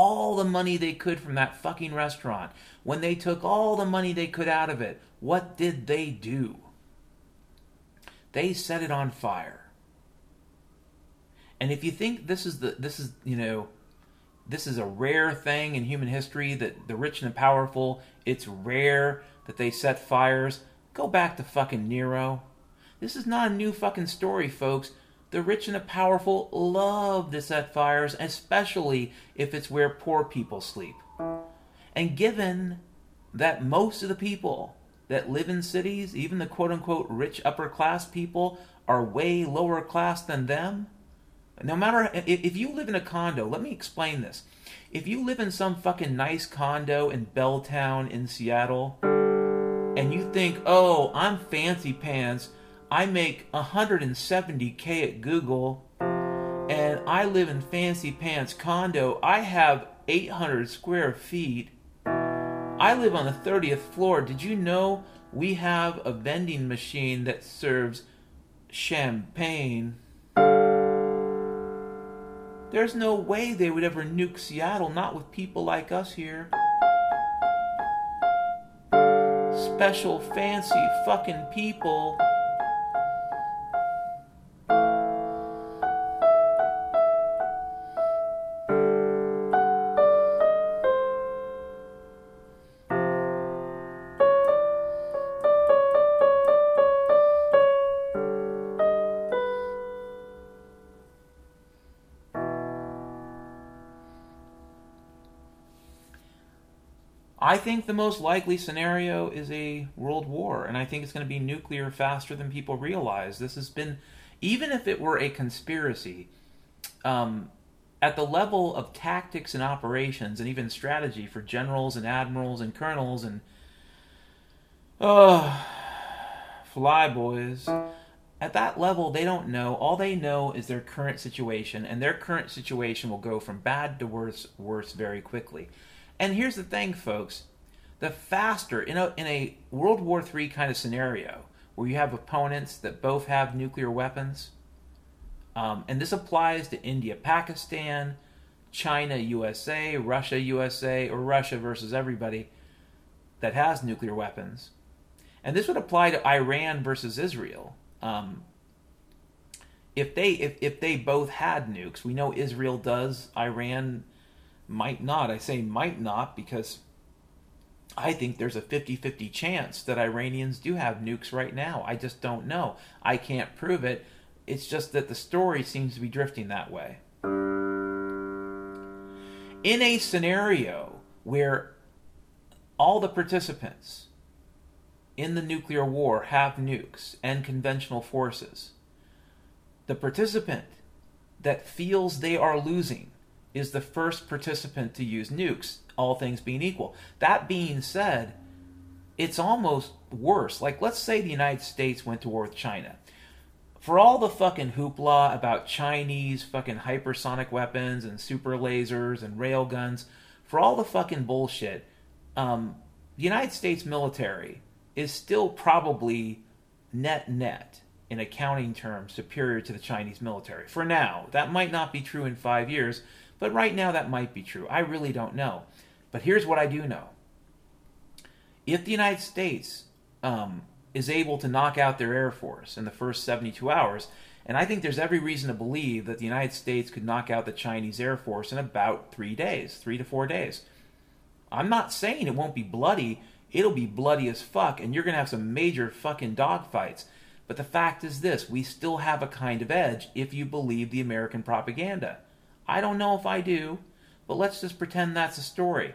all the money they could from that fucking restaurant, when they took all the money they could out of it, what did they do? They set it on fire. And if you think this is the this is you know this is a rare thing in human history that the rich and the powerful it's rare that they set fires. Go back to fucking Nero. This is not a new fucking story, folks. The rich and the powerful love to set fires, especially if it's where poor people sleep. And given that most of the people that live in cities, even the quote unquote rich upper class people, are way lower class than them, no matter if you live in a condo, let me explain this. If you live in some fucking nice condo in Belltown in Seattle, and you think, oh, I'm fancy pants, I make 170k at Google, and I live in fancy pants condo, I have 800 square feet, I live on the 30th floor. Did you know we have a vending machine that serves champagne? There's no way they would ever nuke Seattle, not with people like us here. Special, fancy, fucking people. I think the most likely scenario is a world war, and I think it's going to be nuclear faster than people realize. This has been, even if it were a conspiracy, um, at the level of tactics and operations and even strategy for generals and admirals and colonels and oh, flyboys. At that level, they don't know. All they know is their current situation, and their current situation will go from bad to worse, worse very quickly. And here's the thing, folks: the faster in a in a World War III kind of scenario where you have opponents that both have nuclear weapons, um, and this applies to India, Pakistan, China, USA, Russia, USA, or Russia versus everybody that has nuclear weapons, and this would apply to Iran versus Israel. Um, if they if, if they both had nukes, we know Israel does. Iran might not. I say might not because I think there's a 50 50 chance that Iranians do have nukes right now. I just don't know. I can't prove it. It's just that the story seems to be drifting that way. In a scenario where all the participants in the nuclear war have nukes and conventional forces, the participant that feels they are losing is the first participant to use nukes, all things being equal. That being said, it's almost worse. Like, let's say the United States went to war with China. For all the fucking hoopla about Chinese fucking hypersonic weapons and super lasers and railguns, for all the fucking bullshit, um, the United States military is still probably net net in accounting terms superior to the Chinese military. For now, that might not be true in five years, But right now, that might be true. I really don't know. But here's what I do know if the United States um, is able to knock out their Air Force in the first 72 hours, and I think there's every reason to believe that the United States could knock out the Chinese Air Force in about three days, three to four days. I'm not saying it won't be bloody. It'll be bloody as fuck, and you're going to have some major fucking dogfights. But the fact is this we still have a kind of edge if you believe the American propaganda. I don't know if I do, but let's just pretend that's a story.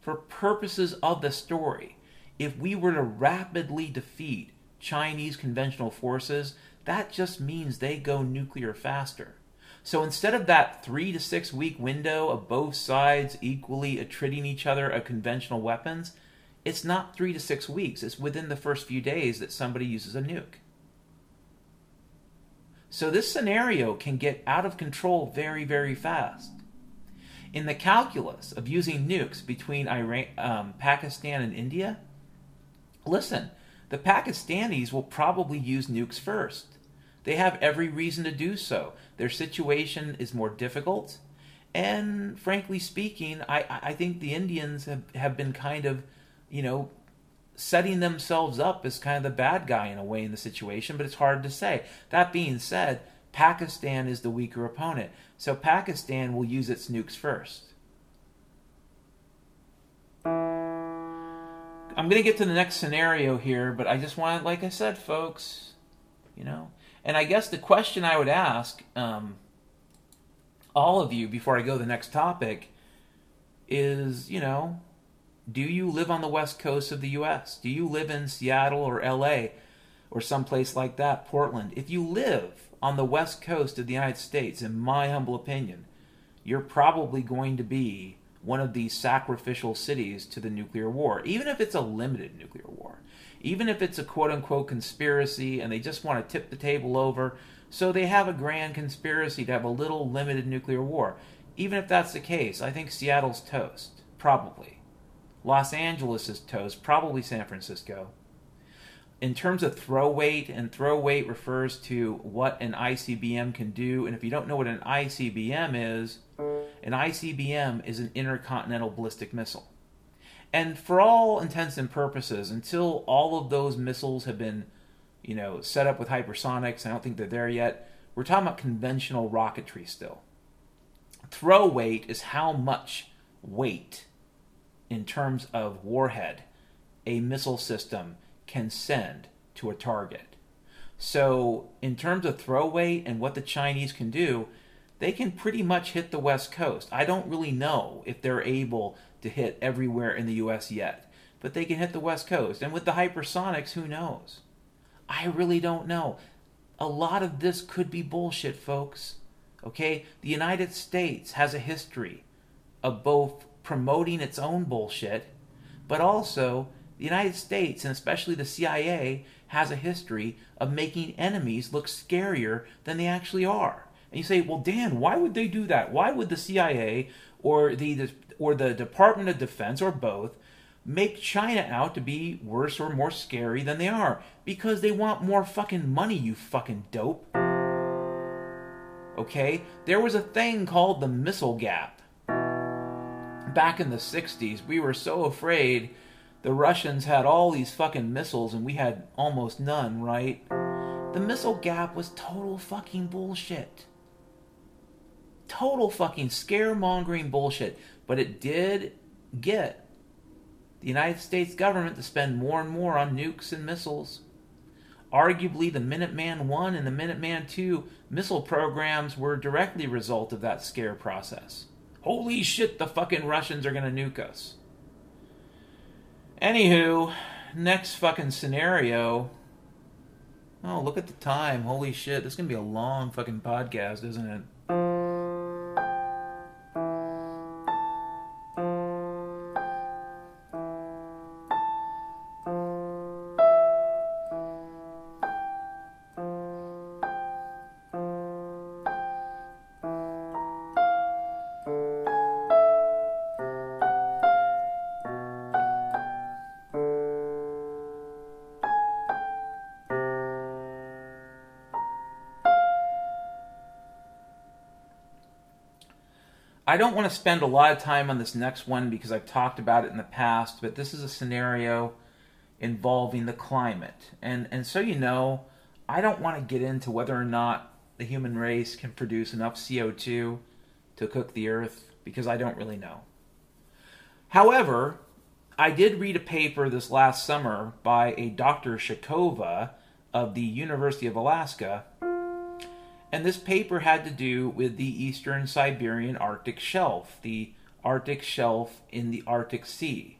For purposes of the story, if we were to rapidly defeat Chinese conventional forces, that just means they go nuclear faster. So instead of that three to six week window of both sides equally attriting each other of conventional weapons, it's not three to six weeks. It's within the first few days that somebody uses a nuke. So this scenario can get out of control very, very fast. In the calculus of using nukes between Iran, um, Pakistan and India, listen, the Pakistanis will probably use nukes first. They have every reason to do so. Their situation is more difficult. And frankly speaking, I, I think the Indians have, have been kind of, you know, setting themselves up as kind of the bad guy in a way in the situation, but it's hard to say. That being said, Pakistan is the weaker opponent. So Pakistan will use its nukes first. I'm going to get to the next scenario here, but I just want, like I said, folks, you know, and I guess the question I would ask um, all of you before I go to the next topic is, you know, do you live on the west coast of the U.S.? Do you live in Seattle or L.A. or someplace like that, Portland? If you live on the west coast of the United States, in my humble opinion, you're probably going to be one of these sacrificial cities to the nuclear war, even if it's a limited nuclear war even if it's a quote unquote conspiracy and they just want to tip the table over. So they have a grand conspiracy to have a little limited nuclear war. Even if that's the case, I think Seattle's toast. Probably. Los Angeles is toast. Probably San Francisco. In terms of throw weight, and throw weight refers to what an ICBM can do. And if you don't know what an ICBM is, an ICBM is an intercontinental ballistic missile. And for all intents and purposes, until all of those missiles have been, you know, set up with hypersonics, I don't think they're there yet. We're talking about conventional rocketry still. Throw weight is how much weight, in terms of warhead, a missile system can send to a target. So, in terms of throw weight and what the Chinese can do, they can pretty much hit the West Coast. I don't really know if they're able to hit everywhere in the US yet, but they can hit the West Coast. And with the hypersonics, who knows? I really don't know. A lot of this could be bullshit, folks. Okay? The United States has a history of both promoting its own bullshit, but also the United States, and especially the CIA, has a history of making enemies look scarier than they actually are. And you say, well, Dan, why would they do that? Why would the CIA or the or the Department of Defense or both make China out to be worse or more scary than they are because they want more fucking money, you fucking dope. Okay? There was a thing called the missile gap. Back in the 60s, we were so afraid the Russians had all these fucking missiles and we had almost none, right? The missile gap was total fucking bullshit. Total fucking scaremongering bullshit. But it did get the United States government to spend more and more on nukes and missiles. Arguably, the Minuteman I and the Minuteman II missile programs were directly a result of that scare process. Holy shit, the fucking Russians are gonna nuke us. Anywho, next fucking scenario. Oh, look at the time. Holy shit, this is gonna be a long fucking podcast, isn't it? I don't want to spend a lot of time on this next one because I've talked about it in the past, but this is a scenario involving the climate. And and so you know, I don't want to get into whether or not the human race can produce enough CO2 to cook the earth because I don't really know. However, I did read a paper this last summer by a Dr. Shakhova of the University of Alaska, and this paper had to do with the eastern Siberian Arctic shelf, the Arctic shelf in the Arctic Sea.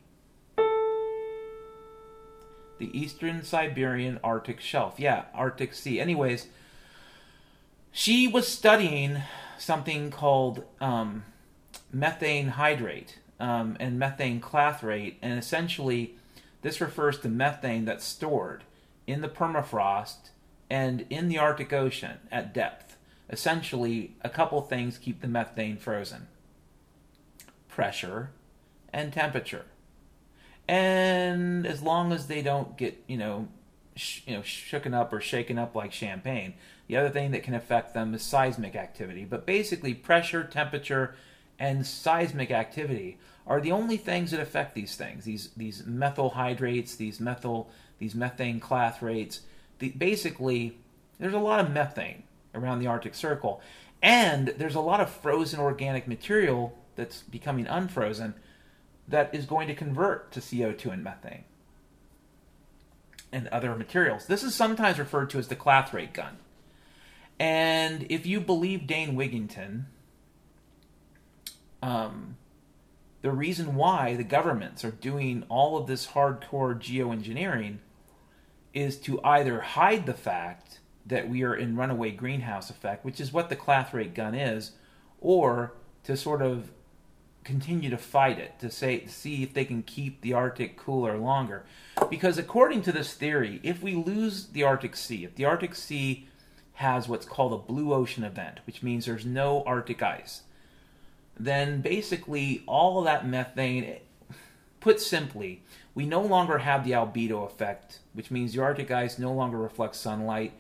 The eastern Siberian Arctic shelf. Yeah, Arctic Sea. Anyways, she was studying something called um, methane hydrate um, and methane clathrate, and essentially this refers to methane that's stored in the permafrost and in the Arctic Ocean at depth. Essentially, a couple things keep the methane frozen pressure and temperature. And as long as they don't get, you know, sh- you know, shooken up or shaken up like champagne, the other thing that can affect them is seismic activity. But basically, pressure, temperature, and seismic activity are the only things that affect these things. These these methyl hydrates, these methyl these methane clathrates. The, basically, there's a lot of methane around the Arctic Circle, and there's a lot of frozen organic material that's becoming unfrozen that is going to convert to CO2 and methane and other materials. This is sometimes referred to as the clathrate gun. And if you believe Dane Wigington, um, the reason why the governments are doing all of this hardcore geoengineering is to either hide the fact that we are in runaway greenhouse effect, which is what the clathrate gun is, or to sort of continue to fight it to say to see if they can keep the Arctic cooler longer. Because according to this theory, if we lose the Arctic Sea, if the Arctic Sea has what's called a blue ocean event, which means there's no Arctic ice, then basically all that methane, put simply, we no longer have the albedo effect, which means the Arctic ice no longer reflects sunlight.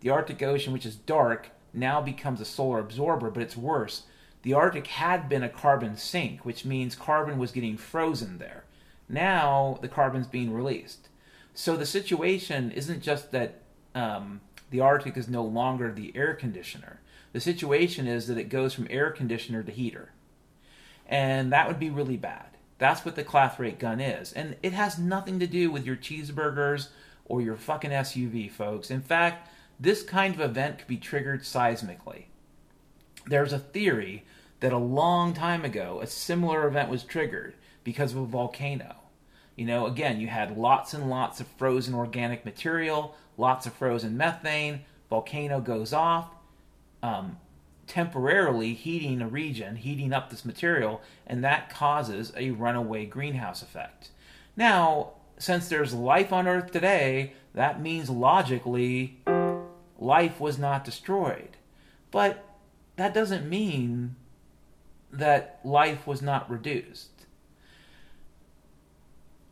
The Arctic Ocean, which is dark, now becomes a solar absorber, but it's worse. The Arctic had been a carbon sink, which means carbon was getting frozen there. Now the carbon's being released. So the situation isn't just that um, the Arctic is no longer the air conditioner. The situation is that it goes from air conditioner to heater. And that would be really bad. That's what the clathrate gun is. And it has nothing to do with your cheeseburgers or your fucking SUV, folks. In fact, this kind of event could be triggered seismically. There's a theory that a long time ago a similar event was triggered because of a volcano. You know, again, you had lots and lots of frozen organic material, lots of frozen methane, volcano goes off, um, temporarily heating a region, heating up this material, and that causes a runaway greenhouse effect. Now, since there's life on Earth today, that means logically life was not destroyed. But that doesn't mean that life was not reduced.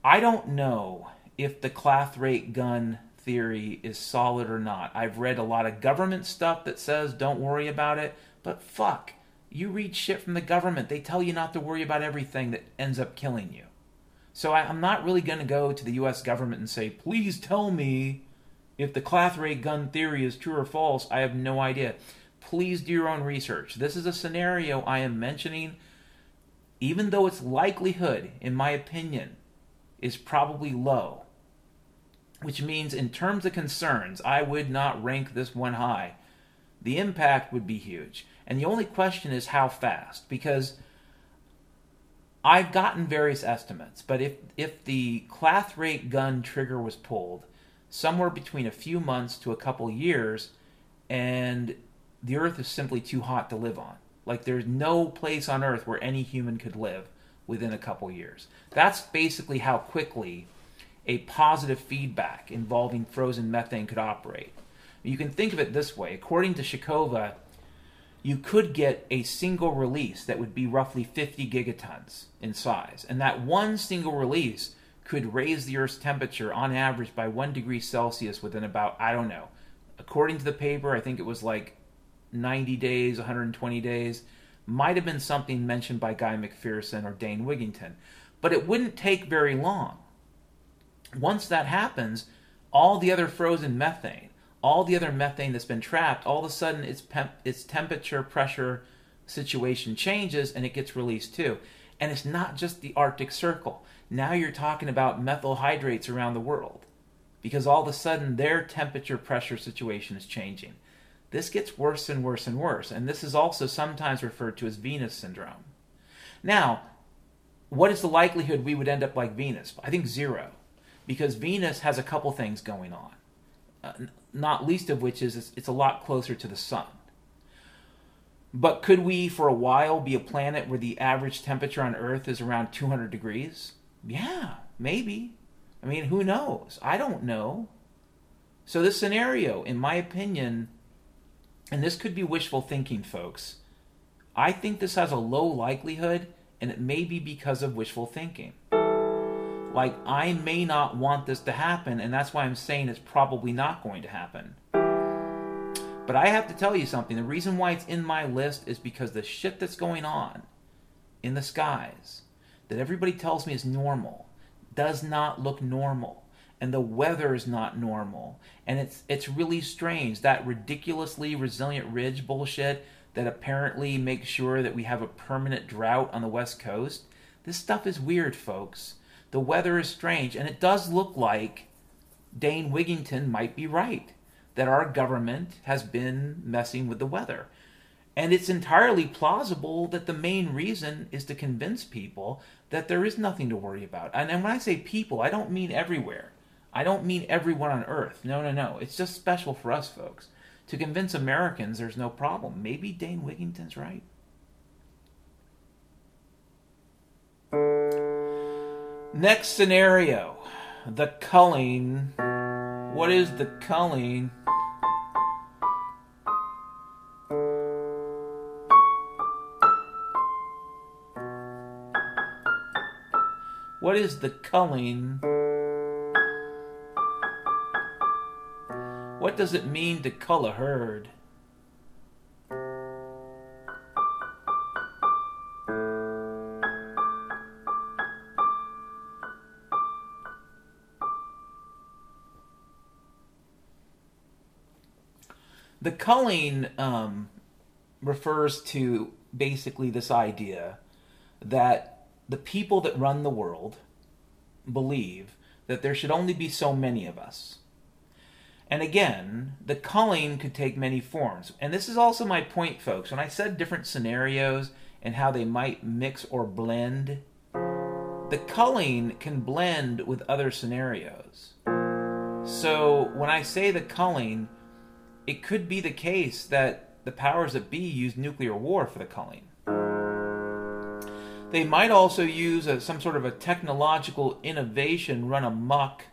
I don't know if the clathrate gun theory is solid or not. I've read a lot of government stuff that says don't worry about it, but fuck, you read shit from the government. They tell you not to worry about everything that ends up killing you. So I, am not really going to go to the U.S. government and say, please tell me if the clathrate gun theory is true or false. I have no idea. Please do your own research. This is a scenario I am mentioning, even though its likelihood, in my opinion, is probably low which means in terms of concerns, I would not rank this one high. The impact would be huge. And the only question is how fast, because I've gotten various estimates, but if, if the clathrate gun trigger was pulled, somewhere between a few months to a couple years, and the Earth is simply too hot to live on. Like there's no place on Earth where any human could live within a couple years. That's basically how quickly a positive feedback involving frozen methane could operate. You can think of it this way according to Shakhova, you could get a single release that would be roughly 50 gigatons in size. And that one single release could raise the Earth's temperature on average by one degree Celsius within about, I don't know, according to the paper, I think it was like 90 days, 120 days. might have been something mentioned by Guy McPherson or Dane Wigington, but it wouldn't take very long. Once that happens, all the other frozen methane, all the other methane that's been trapped, all of a sudden its, its temperature, pressure situation changes and it gets released too. And it's not just the Arctic Circle. Now you're talking about methyl hydrates around the world because all of a sudden their temperature pressure situation is changing. This gets worse and worse and worse, and this is also sometimes referred to as Venus syndrome. Now, what is the likelihood we would end up like Venus? I think zero, because Venus has a couple things going on, uh, not least of which is it's, it's a lot closer to the sun. But could we, for a while, be a planet where the average temperature on Earth is around 200 degrees? Yeah, maybe. I mean, who knows? I don't know. So, this scenario, in my opinion, and this could be wishful thinking, folks, I think this has a low likelihood, and it may be because of wishful thinking. Like, I may not want this to happen, and that's why I'm saying it's probably not going to happen. But I have to tell you something. The reason why it's in my list is because the shit that's going on in the skies that everybody tells me is normal does not look normal. And the weather is not normal. And it's it's really strange. That ridiculously resilient ridge bullshit that apparently makes sure that we have a permanent drought on the west coast. This stuff is weird folks the weather is strange and it does look like Dane Wigington might be right that our government has been messing with the weather and it's entirely plausible that the main reason is to convince people that there is nothing to worry about. And, and when I say people, I don't mean everywhere. I don't mean everyone on earth. No, no, no. It's just special for us folks. To convince Americans there's no problem. Maybe Dane Wigington's right. Next scenario the culling. What is the culling? What is the culling? What does it mean to cull a herd? The culling um, refers to basically this idea that the people that run the world believe that there should only be so many of us. And again, the culling could take many forms. And this is also my point, folks. When I said different scenarios and how they might mix or blend, the culling can blend with other scenarios. So when I say the culling, it could be the case that the powers that be use nuclear war for the culling. They might also use a, some sort of a technological innovation run amok.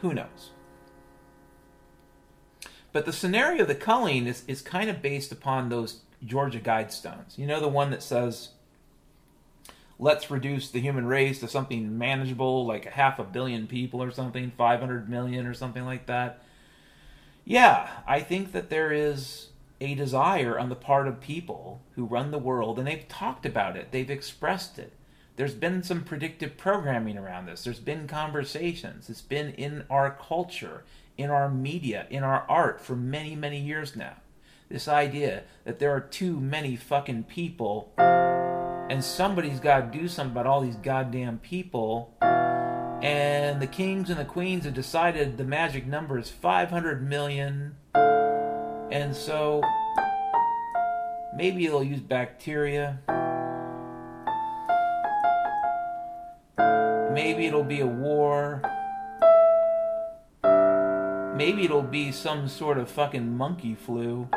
Who knows? But the scenario of the culling is, is kind of based upon those Georgia Guidestones. You know, the one that says, let's reduce the human race to something manageable, like a half a billion people or something, 500 million or something like that. Yeah, I think that there is a desire on the part of people who run the world, and they've talked about it, they've expressed it. There's been some predictive programming around this, there's been conversations, it's been in our culture, in our media, in our art for many, many years now. This idea that there are too many fucking people and somebody's got to do something about all these goddamn people. And the kings and the queens have decided the magic number is 500 million and so maybe they'll use bacteria. Maybe it'll be a war. Maybe it'll be some sort of fucking monkey flu.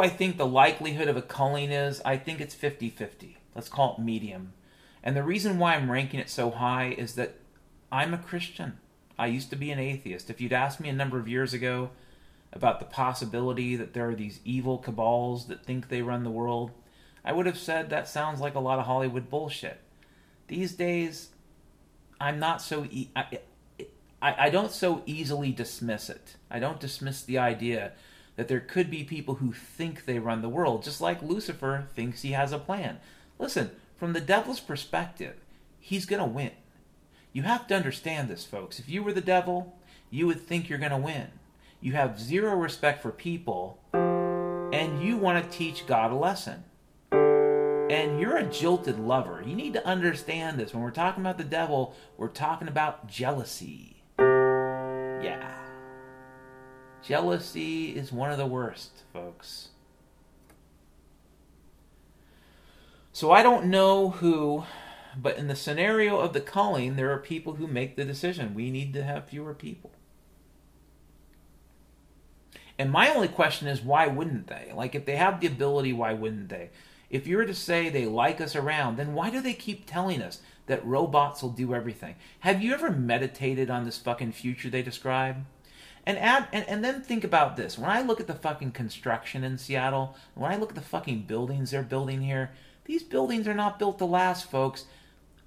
I think the likelihood of a culling is? I think it's 50 50. Let's call it medium. And the reason why I'm ranking it so high is that I'm a Christian. I used to be an atheist. If you'd asked me a number of years ago, about the possibility that there are these evil cabals that think they run the world, I would have said that sounds like a lot of Hollywood bullshit. These days, I'm not so. E- I, I, I don't so easily dismiss it. I don't dismiss the idea that there could be people who think they run the world, just like Lucifer thinks he has a plan. Listen, from the devil's perspective, he's going to win. You have to understand this, folks. If you were the devil, you would think you're going to win. You have zero respect for people, and you want to teach God a lesson. And you're a jilted lover. You need to understand this. When we're talking about the devil, we're talking about jealousy. Yeah. Jealousy is one of the worst, folks. So I don't know who, but in the scenario of the culling, there are people who make the decision. We need to have fewer people. And my only question is, why wouldn't they? Like, if they have the ability, why wouldn't they? If you were to say they like us around, then why do they keep telling us that robots will do everything? Have you ever meditated on this fucking future they describe? And add and, and then think about this. When I look at the fucking construction in Seattle, when I look at the fucking buildings they're building here, these buildings are not built to last, folks.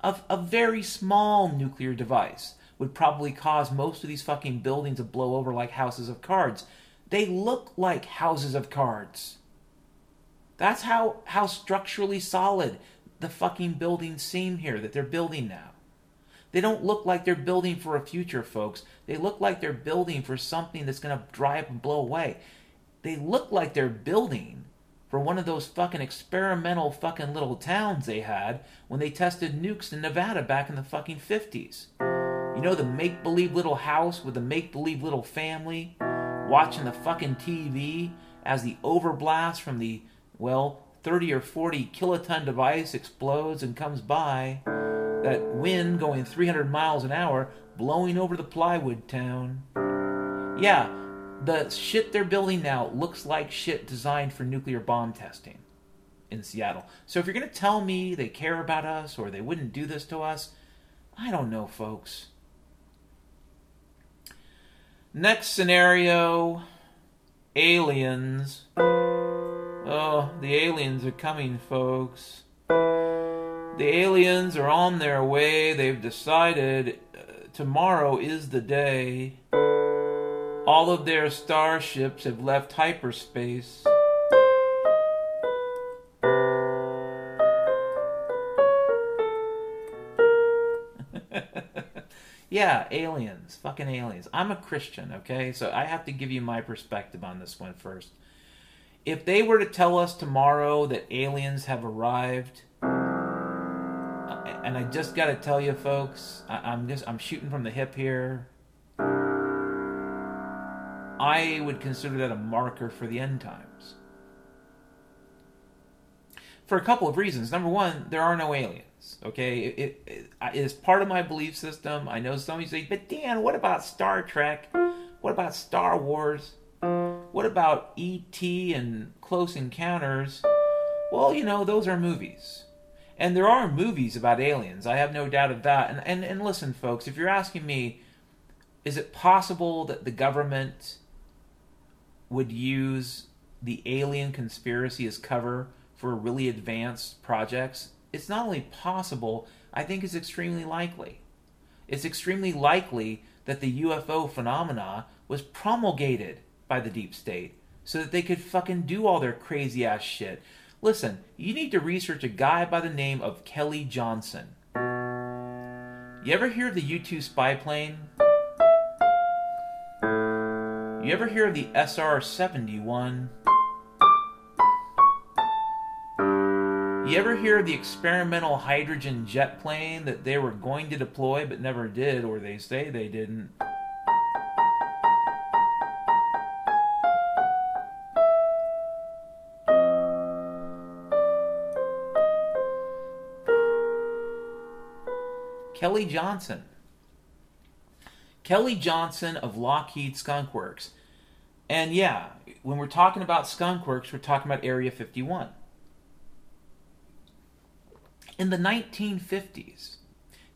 A, a very small nuclear device would probably cause most of these fucking buildings to blow over like houses of cards. They look like houses of cards. That's how, how structurally solid the fucking buildings seem here that they're building now. They don't look like they're building for a future, folks. They look like they're building for something that's going to dry up and blow away. They look like they're building for one of those fucking experimental fucking little towns they had when they tested nukes in Nevada back in the fucking 50s. You know, the make believe little house with the make believe little family watching the fucking TV as the overblast from the, well, 30 or 40 kiloton device explodes and comes by that wind going 300 miles an hour blowing over the plywood town. Yeah, the shit they're building now looks like shit designed for nuclear bomb testing in Seattle. So if you're going to tell me they care about us or they wouldn't do this to us, I don't know, folks. Next scenario aliens. Oh, the aliens are coming, folks. The aliens are on their way. They've decided uh, tomorrow is the day. All of their starships have left hyperspace. yeah, aliens. Fucking aliens. I'm a Christian, okay? So I have to give you my perspective on this one first. If they were to tell us tomorrow that aliens have arrived, and I just got to tell you, folks, I, I'm just I'm shooting from the hip here. I would consider that a marker for the end times. For a couple of reasons. Number one, there are no aliens. Okay, it, it, it is part of my belief system. I know some of you say, but Dan, what about Star Trek? What about Star Wars? What about E.T. and Close Encounters? Well, you know, those are movies. And there are movies about aliens. I have no doubt of that. And, and, and listen, folks, if you're asking me, is it possible that the government would use the alien conspiracy as cover for really advanced projects? It's not only possible, I think it's extremely likely. It's extremely likely that the UFO phenomena was promulgated by the deep state so that they could fucking do all their crazy ass shit. Listen, you need to research a guy by the name of Kelly Johnson. You ever hear of the U 2 spy plane? You ever hear of the SR 71? You ever hear of the experimental hydrogen jet plane that they were going to deploy but never did, or they say they didn't? Kelly Johnson. Kelly Johnson of Lockheed Skunk Works. And yeah, when we're talking about Skunk Works, we're talking about Area 51. In the 1950s,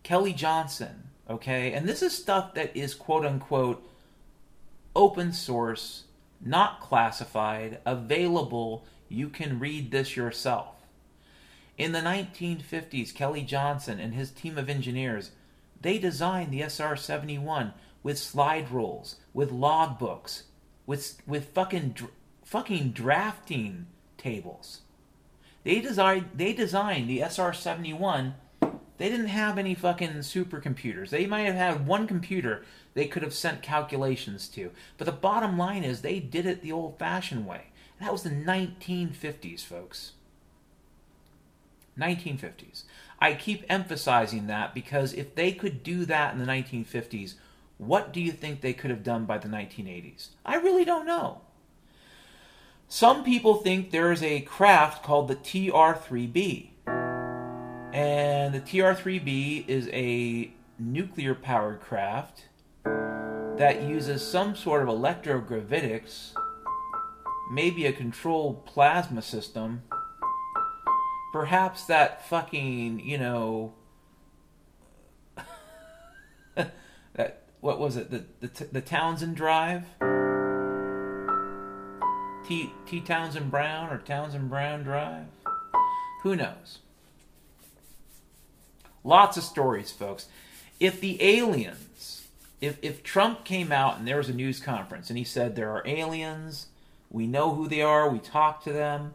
Kelly Johnson, okay, and this is stuff that is quote unquote open source, not classified, available. You can read this yourself. In the 1950s, Kelly Johnson and his team of engineers, they designed the SR-71 with slide rules, with logbooks, with with fucking fucking drafting tables. They designed they designed the SR-71. They didn't have any fucking supercomputers. They might have had one computer they could have sent calculations to. But the bottom line is they did it the old-fashioned way. That was the 1950s, folks. 1950s. I keep emphasizing that because if they could do that in the 1950s, what do you think they could have done by the 1980s? I really don't know. Some people think there is a craft called the TR-3B. And the TR-3B is a nuclear powered craft that uses some sort of electrogravitics, maybe a controlled plasma system perhaps that fucking, you know, that what was it? The the, the Townsend Drive, T T Townsend Brown or Townsend Brown Drive. Who knows? Lots of stories, folks. If the aliens, if if Trump came out and there was a news conference and he said there are aliens, we know who they are, we talked to them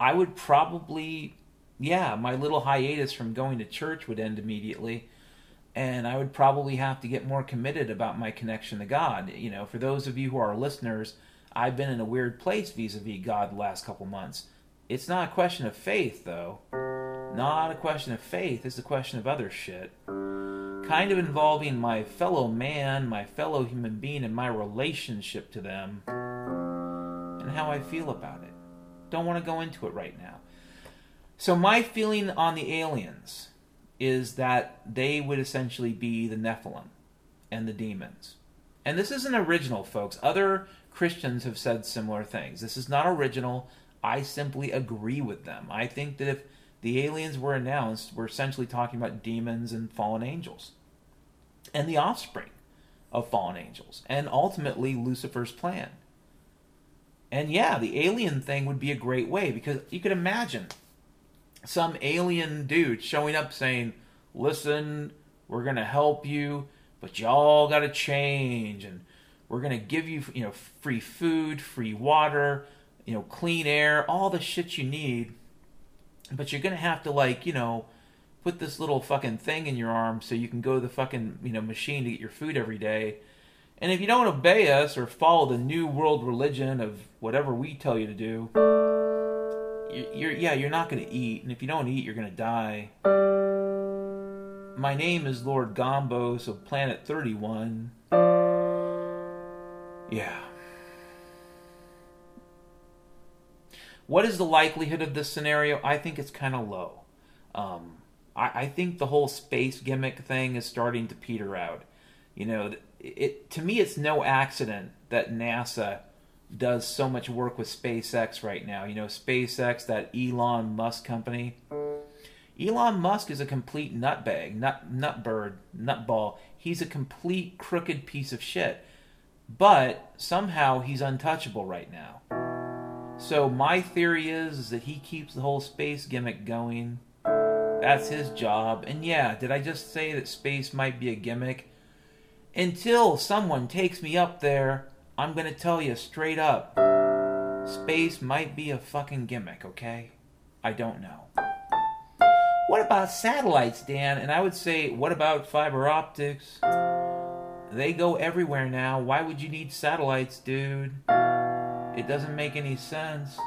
I would probably, yeah, my little hiatus from going to church would end immediately. And I would probably have to get more committed about my connection to God. You know, for those of you who are listeners, I've been in a weird place vis a vis God the last couple months. It's not a question of faith, though. Not a question of faith, it's a question of other shit. Kind of involving my fellow man, my fellow human being, and my relationship to them, and how I feel about it. Don't want to go into it right now. So, my feeling on the aliens is that they would essentially be the Nephilim and the demons. And this isn't original, folks. Other Christians have said similar things. This is not original. I simply agree with them. I think that if the aliens were announced, we're essentially talking about demons and fallen angels and the offspring of fallen angels and ultimately Lucifer's plan. And yeah, the alien thing would be a great way because you could imagine some alien dude showing up saying, "Listen, we're going to help you, but y'all got to change and we're going to give you, you know, free food, free water, you know, clean air, all the shit you need. But you're going to have to like, you know, put this little fucking thing in your arm so you can go to the fucking, you know, machine to get your food every day." And if you don't obey us or follow the new world religion of whatever we tell you to do, you're, yeah, you're not going to eat. And if you don't eat, you're going to die. My name is Lord Gombos of Planet 31. Yeah. What is the likelihood of this scenario? I think it's kind of low. Um, I, I think the whole space gimmick thing is starting to peter out. You know, it to me it's no accident that NASA does so much work with SpaceX right now. You know, SpaceX, that Elon Musk company. Elon Musk is a complete nutbag, nut nutbird, nutball. He's a complete crooked piece of shit. But somehow he's untouchable right now. So my theory is, is that he keeps the whole space gimmick going. That's his job. And yeah, did I just say that space might be a gimmick? Until someone takes me up there, I'm gonna tell you straight up space might be a fucking gimmick, okay? I don't know. What about satellites, Dan? And I would say, what about fiber optics? They go everywhere now. Why would you need satellites, dude? It doesn't make any sense.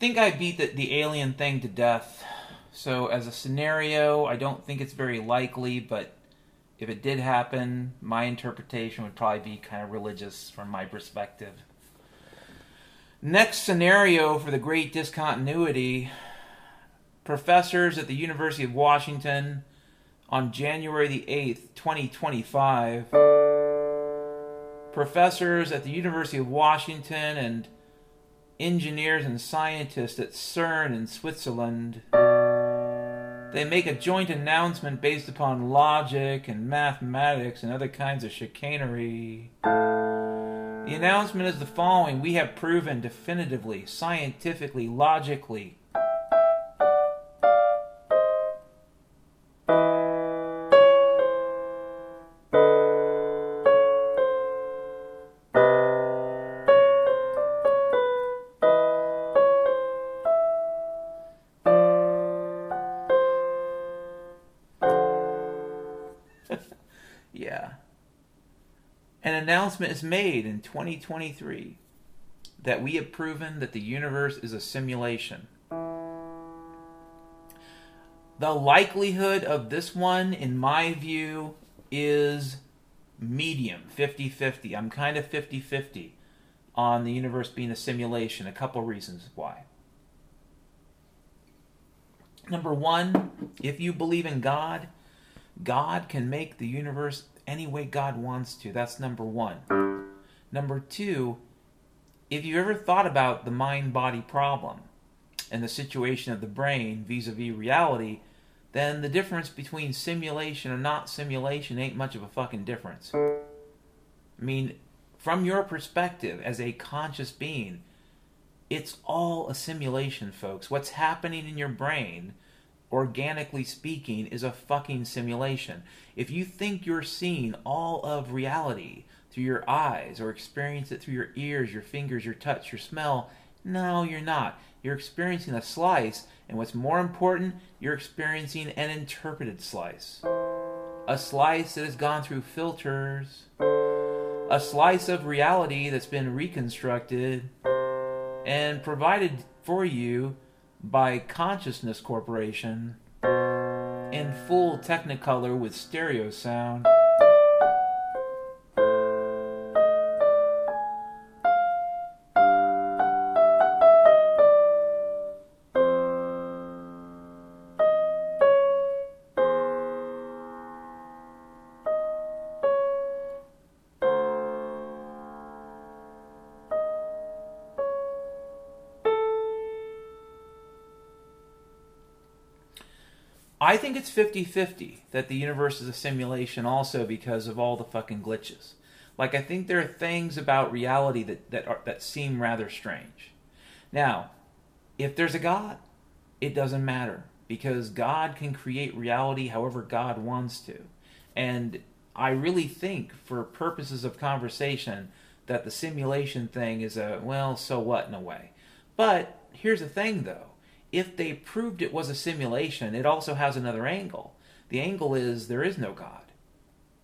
Think I beat the, the alien thing to death. So, as a scenario, I don't think it's very likely, but if it did happen, my interpretation would probably be kind of religious from my perspective. Next scenario for the great discontinuity professors at the University of Washington on January the 8th, 2025. Professors at the University of Washington and engineers and scientists at CERN in Switzerland. They make a joint announcement based upon logic and mathematics and other kinds of chicanery. The announcement is the following We have proven definitively, scientifically, logically, announcement is made in 2023 that we have proven that the universe is a simulation. The likelihood of this one, in my view, is medium 50 50. I'm kind of 50 50 on the universe being a simulation. A couple reasons why. Number one, if you believe in God, God can make the universe any way God wants to. That's number one. Number two, if you ever thought about the mind body problem and the situation of the brain vis a vis reality, then the difference between simulation or not simulation ain't much of a fucking difference. I mean, from your perspective as a conscious being, it's all a simulation, folks. What's happening in your brain organically speaking, is a fucking simulation. If you think you're seeing all of reality through your eyes or experience it through your ears, your fingers, your touch, your smell, no, you're not. You're experiencing a slice, and what's more important, you're experiencing an interpreted slice. A slice that has gone through filters. A slice of reality that's been reconstructed and provided for you by Consciousness Corporation in full Technicolor with stereo sound. Think it's 50 50 that the universe is a simulation also because of all the fucking glitches. Like, I think there are things about reality that, that, are, that seem rather strange. Now, if there's a God, it doesn't matter because God can create reality however God wants to. And I really think, for purposes of conversation, that the simulation thing is a, well, so what in a way. But here's the thing though if they proved it was a simulation, it also has another angle. The angle is there is no God.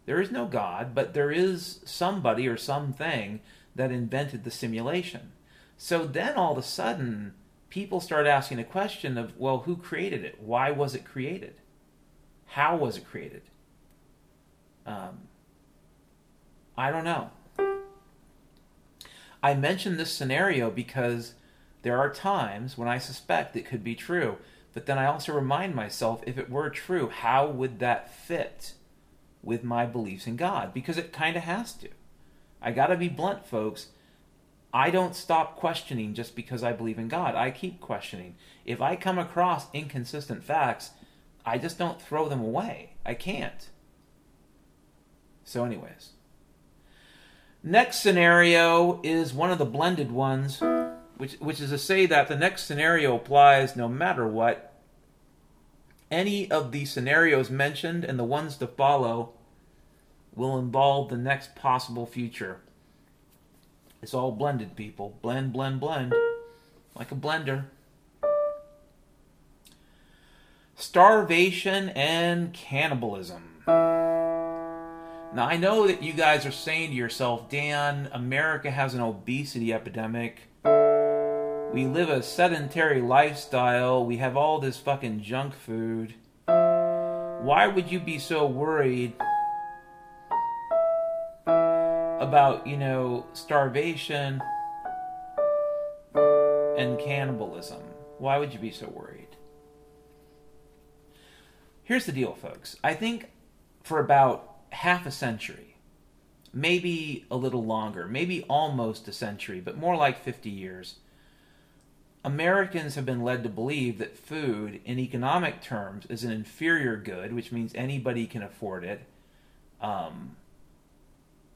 There is no God, but there is somebody or something that invented the simulation. So then all of a sudden, people start asking the question of, well, who created it? Why was it created? How was it created? Um, I don't know. I mention this scenario because there are times when I suspect it could be true, but then I also remind myself if it were true, how would that fit with my beliefs in God? Because it kind of has to. I got to be blunt, folks. I don't stop questioning just because I believe in God. I keep questioning. If I come across inconsistent facts, I just don't throw them away. I can't. So, anyways. Next scenario is one of the blended ones which which is to say that the next scenario applies no matter what. Any of the scenarios mentioned and the ones to follow will involve the next possible future. It's all blended, people. Blend, blend, blend. Like a blender. Starvation and cannibalism. Now, I know that you guys are saying to yourself, Dan, America has an obesity epidemic We live a sedentary lifestyle. We have all this fucking junk food. Why would you be so worried about, you know, starvation and cannibalism? Why would you be so worried? Here's the deal, folks. I think for about half a century, maybe a little longer, maybe almost a century, but more like 50 years, Americans have been led to believe that food, in economic terms, is an inferior good, which means anybody can afford it. Um,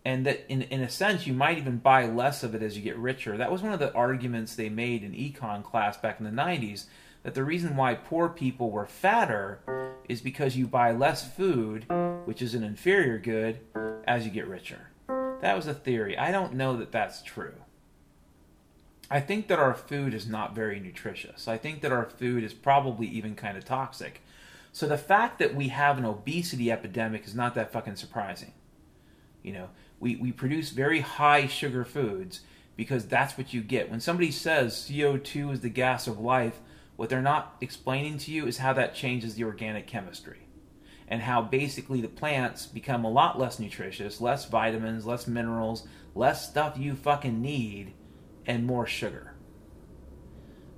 and that in, in a sense you might even buy less of it as you get richer. That was one of the arguments they made in econ class back in the 90s that the reason why poor people were fatter is because you buy less food, which is an inferior good, as you get richer. That was a theory. I don't know that that's true. I think that our food is not very nutritious. I think that our food is probably even kind of toxic. So the fact that we have an obesity epidemic is not that fucking surprising. You know, we, we produce very high sugar foods because that's what you get. When somebody says CO2 is the gas of life, what they're not explaining to you is how that changes the organic chemistry and how basically the plants become a lot less nutritious, less vitamins, less minerals, less stuff you fucking need and more sugar.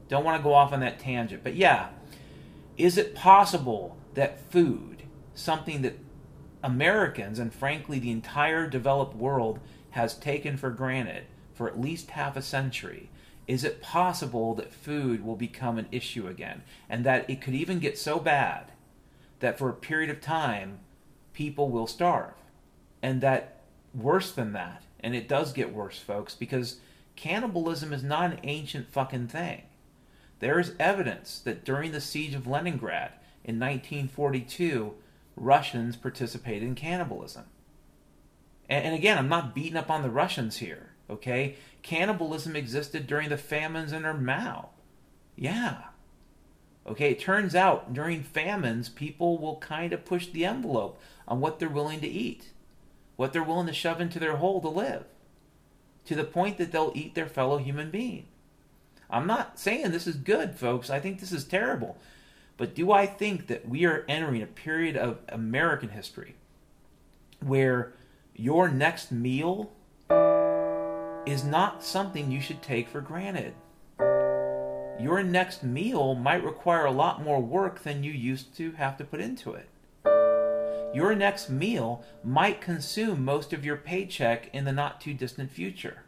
Don't want to go off on that tangent, but yeah, is it possible that food, something that Americans and frankly the entire developed world has taken for granted for at least half a century, is it possible that food will become an issue again? And that it could even get so bad that for a period of time people will starve. And that worse than that and it does get worse folks because cannibalism is not an ancient fucking thing. There is evidence that during the siege of Leningrad in 1942, Russians participated in cannibalism. And, and, again, I'm not beating up on the Russians here, okay? Cannibalism existed during the famines under Mao. Yeah. Okay, it turns out during famines, people will kind of push the envelope on what they're willing to eat, what they're willing to shove into their hole to live to the point that they'll eat their fellow human being. I'm not saying this is good, folks. I think this is terrible. But do I think that we are entering a period of American history where your next meal is not something you should take for granted? Your next meal might require a lot more work than you used to have to put into it. Your next meal might consume most of your paycheck in the not too distant future.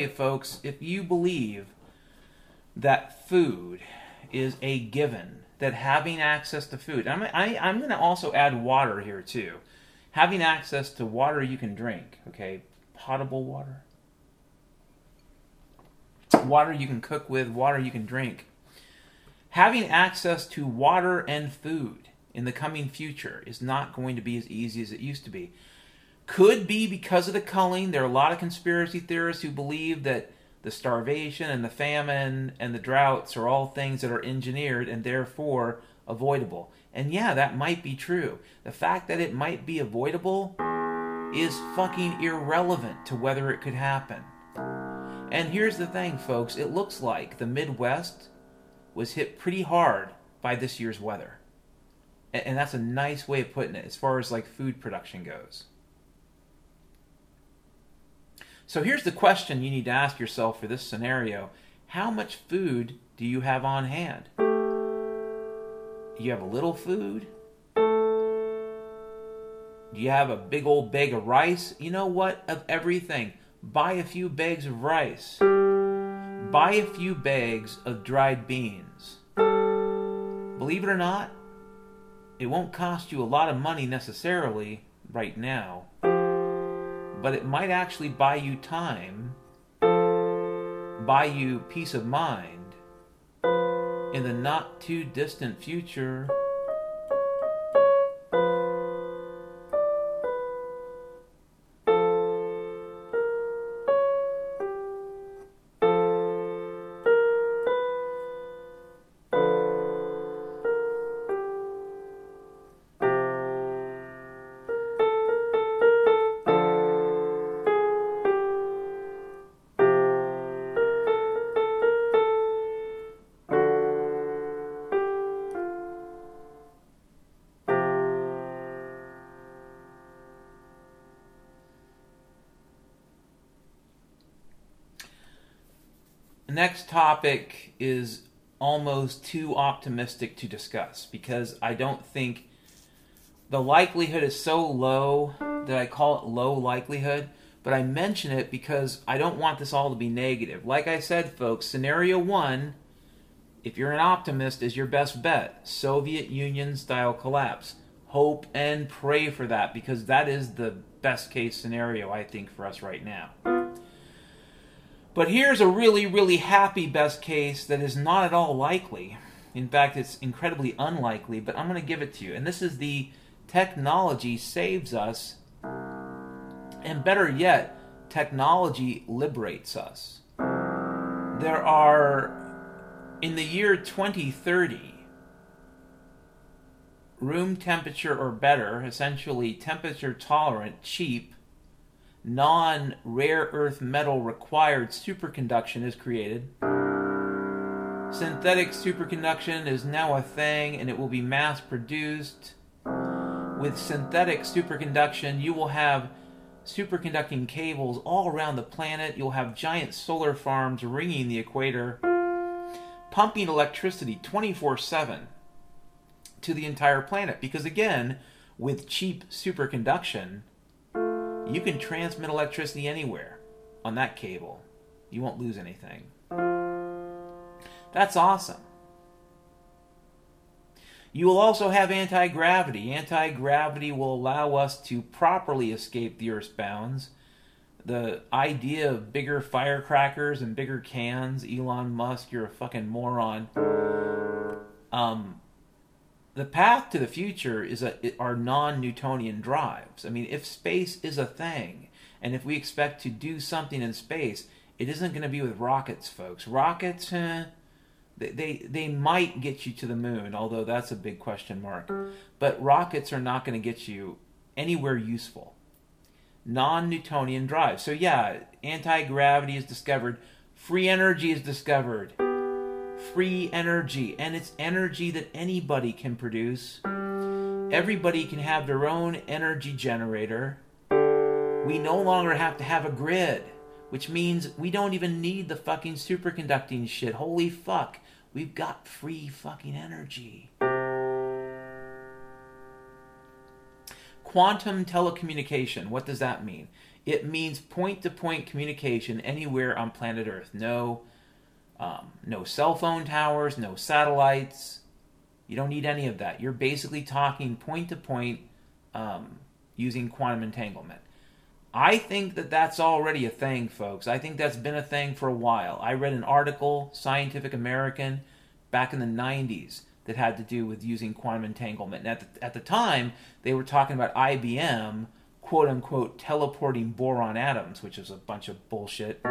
You, folks. If you believe that food is a given, that having access to food, I'm, I, I'm going to also add water here too. Having access to water you can drink, okay? Potable water. Water you can cook with, water you can drink. Having access to water and food in the coming future is not going to be as easy as it used to be. Could be because of the culling. There are a lot of conspiracy theorists who believe that the starvation and the famine and the droughts are all things that are engineered and therefore avoidable. And yeah, that might be true. The fact that it might be avoidable is fucking irrelevant to whether it could happen. And here's the thing, folks it looks like the Midwest was hit pretty hard by this year's weather. And that's a nice way of putting it as far as like food production goes. So here's the question you need to ask yourself for this scenario How much food do you have on hand? Do You have a little food? Do you have a big old bag of rice? You know what? Of everything. Buy a few bags of rice. Buy a few bags of dried beans. Believe it or not, it won't cost you a lot of money necessarily right now, but it might actually buy you time, buy you peace of mind in the not too distant future. Topic is almost too optimistic to discuss because I don't think the likelihood is so low that I call it low likelihood, but I mention it because I don't want this all to be negative. Like I said, folks, scenario one, if you're an optimist, is your best bet Soviet Union style collapse. Hope and pray for that because that is the best case scenario, I think, for us right now. But here's a really, really happy best case that is not at all likely. In fact, it's incredibly unlikely, but I'm going to give it to you. And this is the technology saves us, and better yet, technology liberates us. There are, in the year 2030, room temperature or better, essentially temperature tolerant, cheap, non rare earth metal required superconduction is created. Synthetic superconduction is now a thing and it will be mass produced. With synthetic superconduction, you will have superconducting cables all around the planet. You'll have giant solar farms ringing the equator, pumping electricity 24 7 to the entire planet. Because again, with cheap superconduction, you can transmit electricity anywhere on that cable. You won't lose anything. That's awesome. You will also have anti gravity. Anti gravity will allow us to properly escape the Earth's bounds. The idea of bigger firecrackers and bigger cans, Elon Musk, you're a fucking moron. Um, the path to the future is a, are non-Newtonian drives. I mean, if space is a thing, and if we expect to do something in space, it isn't going to be with rockets, folks. Rockets, eh, they, they they might get you to the moon, although that's a big question mark. But rockets are not going to get you anywhere useful. Non-Newtonian drives. So yeah, anti-gravity is discovered. Free energy is discovered free energy, and it's energy that anybody can produce. Everybody can have their own energy generator. We no longer have to have a grid, which means we don't even need the fucking superconducting shit. Holy fuck, we've got free fucking energy. Quantum telecommunication, what does that mean? It means point to point communication anywhere on planet Earth. No um, no cell phone towers, no satellites. You don't need any of that. You're basically talking point to point um, using quantum entanglement. I think that that's already a thing, folks. I think that's been a thing for a while. I read an article, Scientific American, back in the 90s that had to do with using quantum entanglement. And at the, at the time, they were talking about IBM, quote unquote, teleporting boron atoms, which is a bunch of bullshit.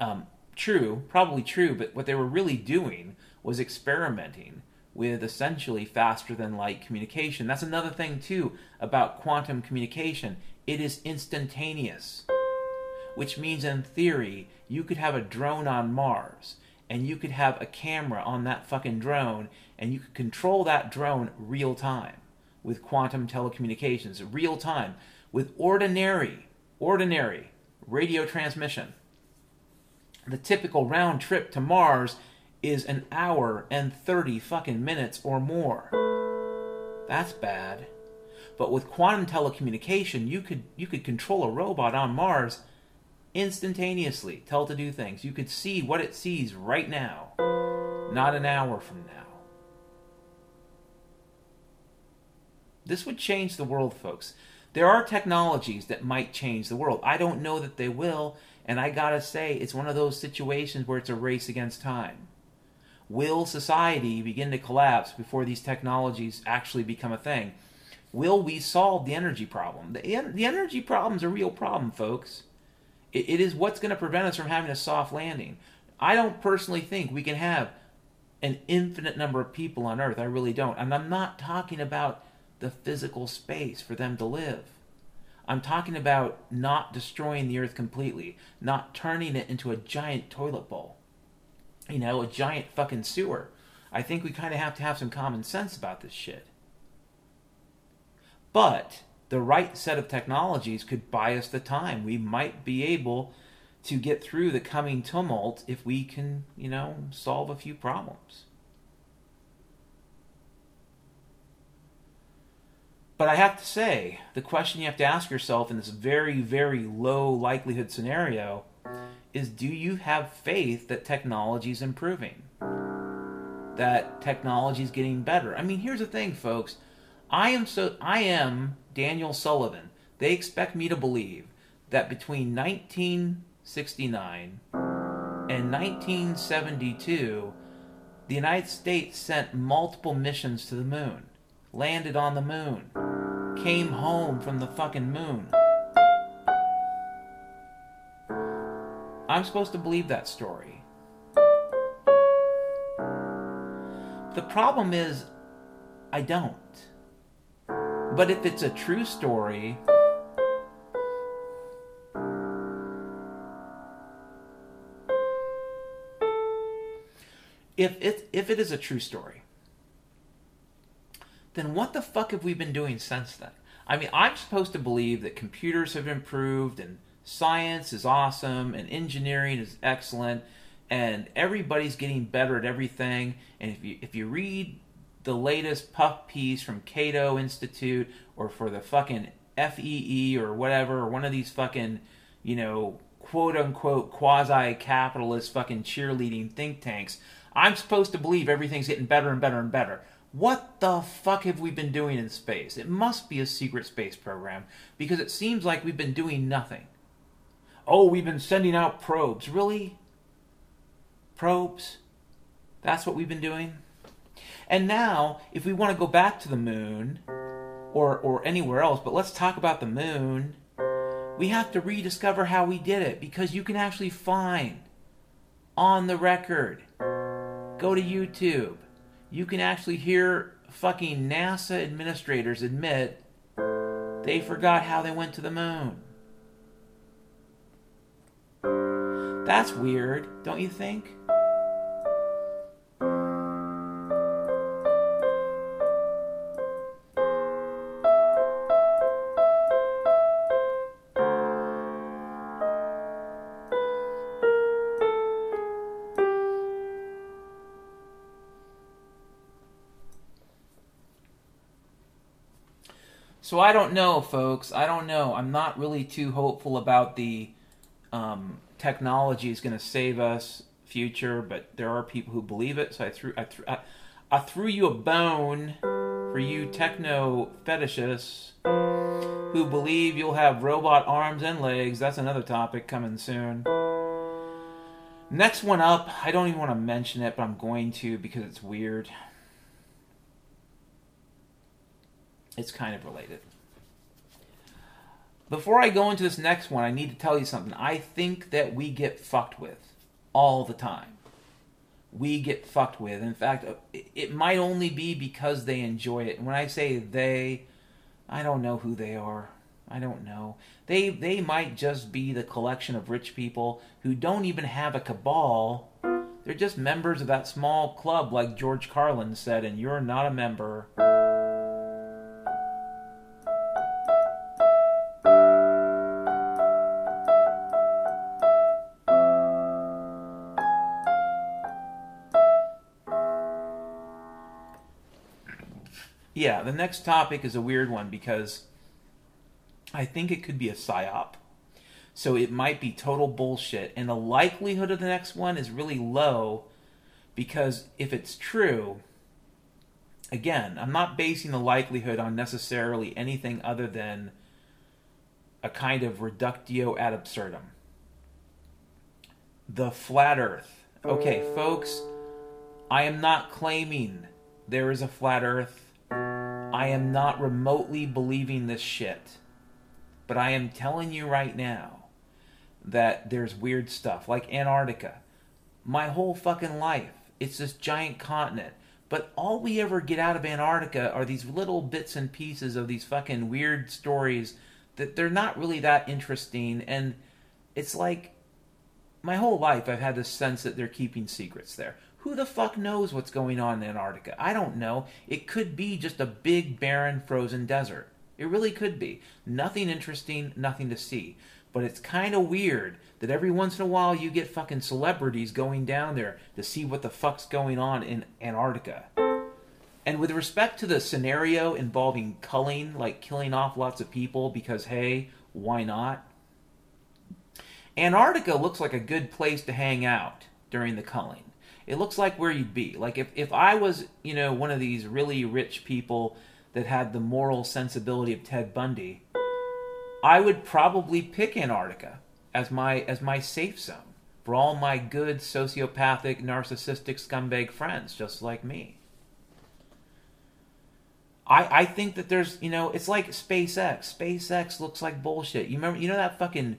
Um, true, probably true, but what they were really doing was experimenting with essentially faster than light communication. That's another thing, too, about quantum communication. It is instantaneous, which means, in theory, you could have a drone on Mars and you could have a camera on that fucking drone and you could control that drone real time with quantum telecommunications, real time, with ordinary, ordinary radio transmission. The typical round trip to Mars is an hour and 30 fucking minutes or more. That's bad. But with quantum telecommunication, you could you could control a robot on Mars instantaneously, tell it to do things. You could see what it sees right now, not an hour from now. This would change the world, folks. There are technologies that might change the world. I don't know that they will, and I gotta say, it's one of those situations where it's a race against time. Will society begin to collapse before these technologies actually become a thing? Will we solve the energy problem? The, the energy problem is a real problem, folks. It, it is what's going to prevent us from having a soft landing. I don't personally think we can have an infinite number of people on Earth. I really don't. And I'm not talking about the physical space for them to live. I'm talking about not destroying the Earth completely, not turning it into a giant toilet bowl, you know, a giant fucking sewer. I think we kind of have to have some common sense about this shit. But the right set of technologies could buy us the time. We might be able to get through the coming tumult if we can, you know, solve a few problems. But I have to say, the question you have to ask yourself in this very, very low likelihood scenario is do you have faith that technology is improving? That technology is getting better? I mean, here's the thing, folks. I am so I am Daniel Sullivan. They expect me to believe that between 1969 and 1972, the United States sent multiple missions to the moon, landed on the moon, came home from the fucking moon. I'm supposed to believe that story. The problem is, I don't. But if it's a true story, if it if it is a true story, then what the fuck have we been doing since then? I mean, I'm supposed to believe that computers have improved and science is awesome and engineering is excellent and everybody's getting better at everything. And if you if you read the latest puff piece from Cato Institute or for the fucking FEE or whatever, or one of these fucking, you know, quote unquote quasi capitalist fucking cheerleading think tanks, I'm supposed to believe everything's getting better and better and better. What the fuck have we been doing in space? It must be a secret space program because it seems like we've been doing nothing. Oh, we've been sending out probes. Really? Probes? That's what we've been doing? And now, if we want to go back to the moon or or anywhere else, but let's talk about the moon, we have to rediscover how we did it because you can actually find on the record. Go to YouTube you can actually hear fucking NASA administrators admit they forgot how they went to the moon. That's weird, don't you think? So I don't know, folks. I don't know. I'm not really too hopeful about the um, technology is going to save us future, but there are people who believe it. So I threw I, threw, I, I threw you a bone for you techno fetishists who believe you'll have robot arms and legs. That's another topic coming soon. Next one up, I don't even want to mention it, but I'm going to because it's weird. It's kind of related. Before I go into this next one, I need to tell you something. I think that we get fucked with all the time. We get fucked with. In fact, it might only be because they enjoy it. And when I say they, I don't know who they are. I don't know. They they might just be the collection of rich people who don't even have a cabal. They're just members of that small club like George Carlin said and you're not a member. Yeah, the next topic is a weird one because I think it could be a psyop. So it might be total bullshit. And the likelihood of the next one is really low because if it's true, again, I'm not basing the likelihood on necessarily anything other than a kind of reductio ad absurdum. The flat earth. Okay, folks, I am not claiming there is a flat earth. I am not remotely believing this shit. But I am telling you right now that there's weird stuff like Antarctica. My whole fucking life, it's this giant continent. But all we ever get out of Antarctica are these little bits and pieces of these fucking weird stories that they're not really that interesting. And it's like my whole life I've had this sense that they're keeping secrets there. Who the fuck knows what's going on in Antarctica? I don't know. It could be just a big, barren, frozen desert. It really could be. Nothing interesting, nothing to see. But it's kind of weird that every once in a while you get fucking celebrities going down there to see what the fuck's going on in Antarctica. And with respect to the scenario involving culling, like killing off lots of people because, hey, why not? Antarctica looks like a good place to hang out during the culling. It looks like where you'd be. Like if, if I was, you know, one of these really rich people that had the moral sensibility of Ted Bundy, I would probably pick Antarctica as my as my safe zone for all my good sociopathic narcissistic scumbag friends just like me. I I think that there's, you know, it's like SpaceX. SpaceX looks like bullshit. You remember you know that fucking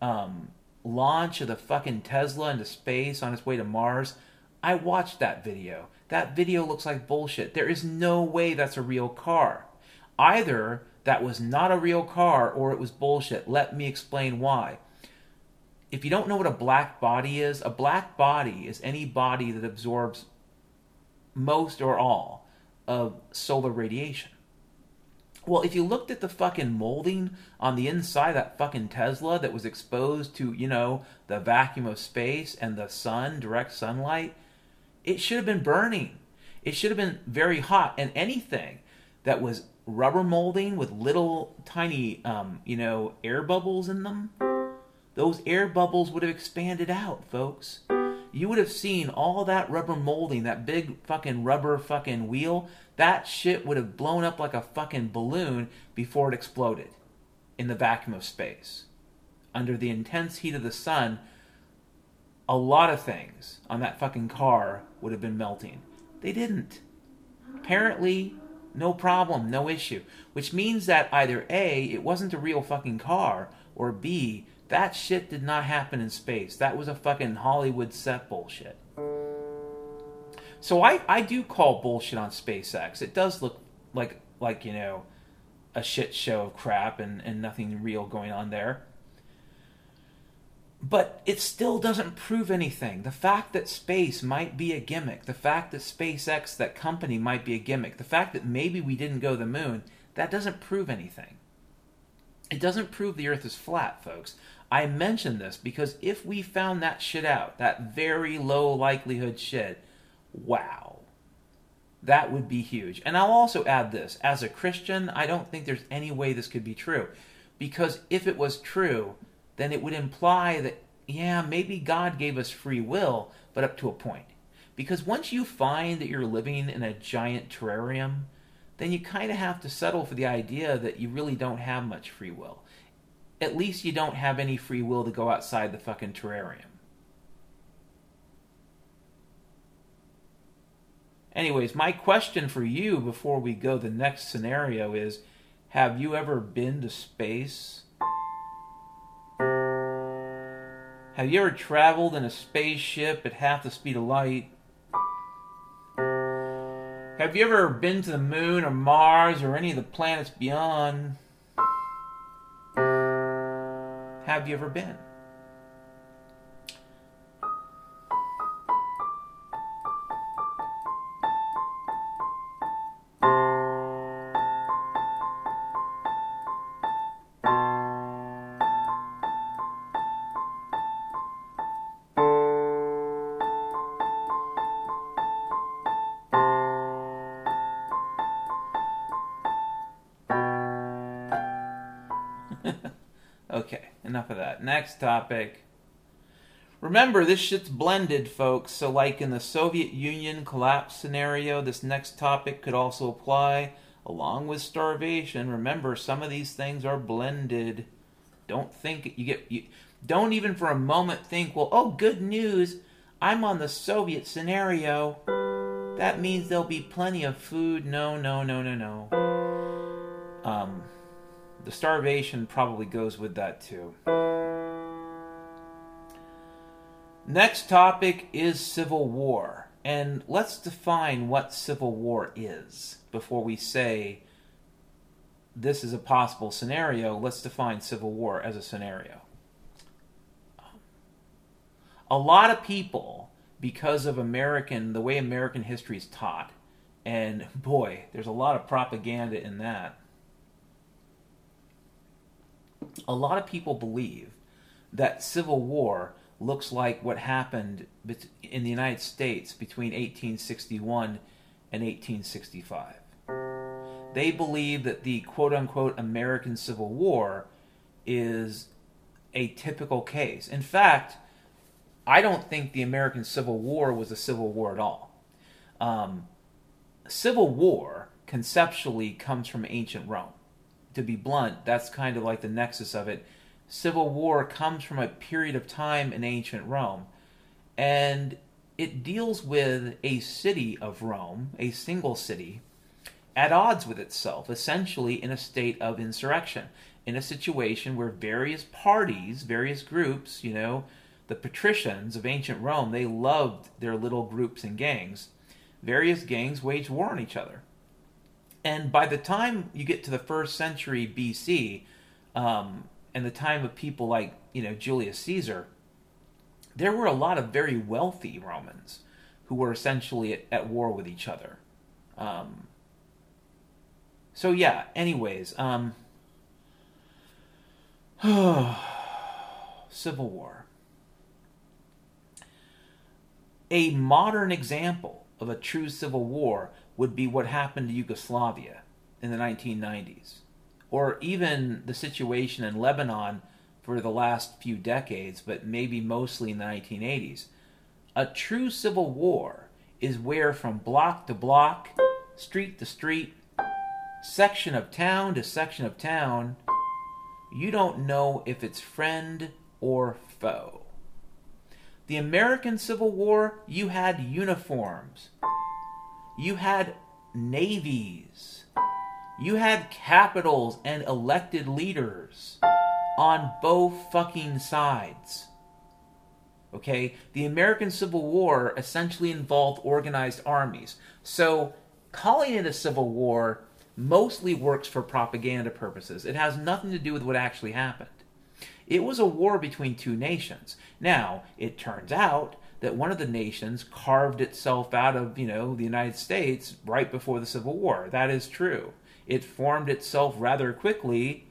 um, launch of the fucking Tesla into space on its way to Mars? I watched that video. That video looks like bullshit. There is no way that's a real car. Either that was not a real car or it was bullshit. Let me explain why. If you don't know what a black body is, a black body is any body that absorbs most or all of solar radiation. Well, if you looked at the fucking molding on the inside of that fucking Tesla that was exposed to, you know, the vacuum of space and the sun, direct sunlight, it should have been burning. It should have been very hot. And anything that was rubber molding with little tiny, um, you know, air bubbles in them, those air bubbles would have expanded out, folks. You would have seen all that rubber molding, that big fucking rubber fucking wheel. That shit would have blown up like a fucking balloon before it exploded in the vacuum of space. Under the intense heat of the sun, a lot of things on that fucking car would have been melting. They didn't. Apparently, no problem, no issue. Which means that either A, it wasn't a real fucking car, or B, that shit did not happen in space. That was a fucking Hollywood set bullshit. So I, I do call bullshit on SpaceX. It does look like like, you know, a shit show of crap and, and nothing real going on there. But it still doesn't prove anything. The fact that space might be a gimmick, the fact that SpaceX, that company, might be a gimmick, the fact that maybe we didn't go to the moon, that doesn't prove anything. It doesn't prove the Earth is flat, folks. I mention this because if we found that shit out, that very low likelihood shit, wow. That would be huge. And I'll also add this as a Christian, I don't think there's any way this could be true. Because if it was true, then it would imply that, yeah, maybe God gave us free will, but up to a point. Because once you find that you're living in a giant terrarium, then you kind of have to settle for the idea that you really don't have much free will. At least you don't have any free will to go outside the fucking terrarium. Anyways, my question for you before we go the next scenario is have you ever been to space? Have you ever traveled in a spaceship at half the speed of light? Have you ever been to the moon or Mars or any of the planets beyond? Have you ever been? Next topic. Remember, this shit's blended, folks. So, like in the Soviet Union collapse scenario, this next topic could also apply along with starvation. Remember, some of these things are blended. Don't think you get you don't even for a moment think, well, oh, good news, I'm on the Soviet scenario. That means there'll be plenty of food. No, no, no, no, no. Um, the starvation probably goes with that too. Next topic is civil war. And let's define what civil war is before we say this is a possible scenario. Let's define civil war as a scenario. A lot of people, because of American, the way American history is taught, and boy, there's a lot of propaganda in that. A lot of people believe that civil war looks like what happened in the United States between 1861 and 1865. They believe that the quote unquote American Civil War is a typical case. In fact, I don't think the American Civil War was a civil war at all. Um, civil war conceptually comes from ancient Rome. To be blunt, that's kind of like the nexus of it civil war comes from a period of time in ancient Rome. And it deals with a city of Rome, a single city, at odds with itself, essentially in a state of insurrection, in a situation where various parties, various groups, you know, the patricians of ancient Rome, they loved their little groups and gangs. Various gangs waged war on each other. And by the time you get to the first century BC, um, and the time of people like you know Julius Caesar, there were a lot of very wealthy Romans who were essentially at, at war with each other. Um, so yeah. Anyways, um, Civil War. A modern example of a true civil war would be what happened to Yugoslavia in the 1990s or even the situation in Lebanon for the last few decades, but maybe mostly in the 1980s. A true civil war is where from block to block, street to street, section of town to section of town, you don't know if it's friend or foe. The American Civil War, you had uniforms. You had navies. You had capitals and elected leaders on both fucking sides. Okay? The American Civil War essentially involved organized armies. So, calling it a civil war mostly works for propaganda purposes. It has nothing to do with what actually happened. It was a war between two nations. Now, it turns out that one of the nations carved itself out of, you know, the United States right before the Civil War. That is true it formed itself rather quickly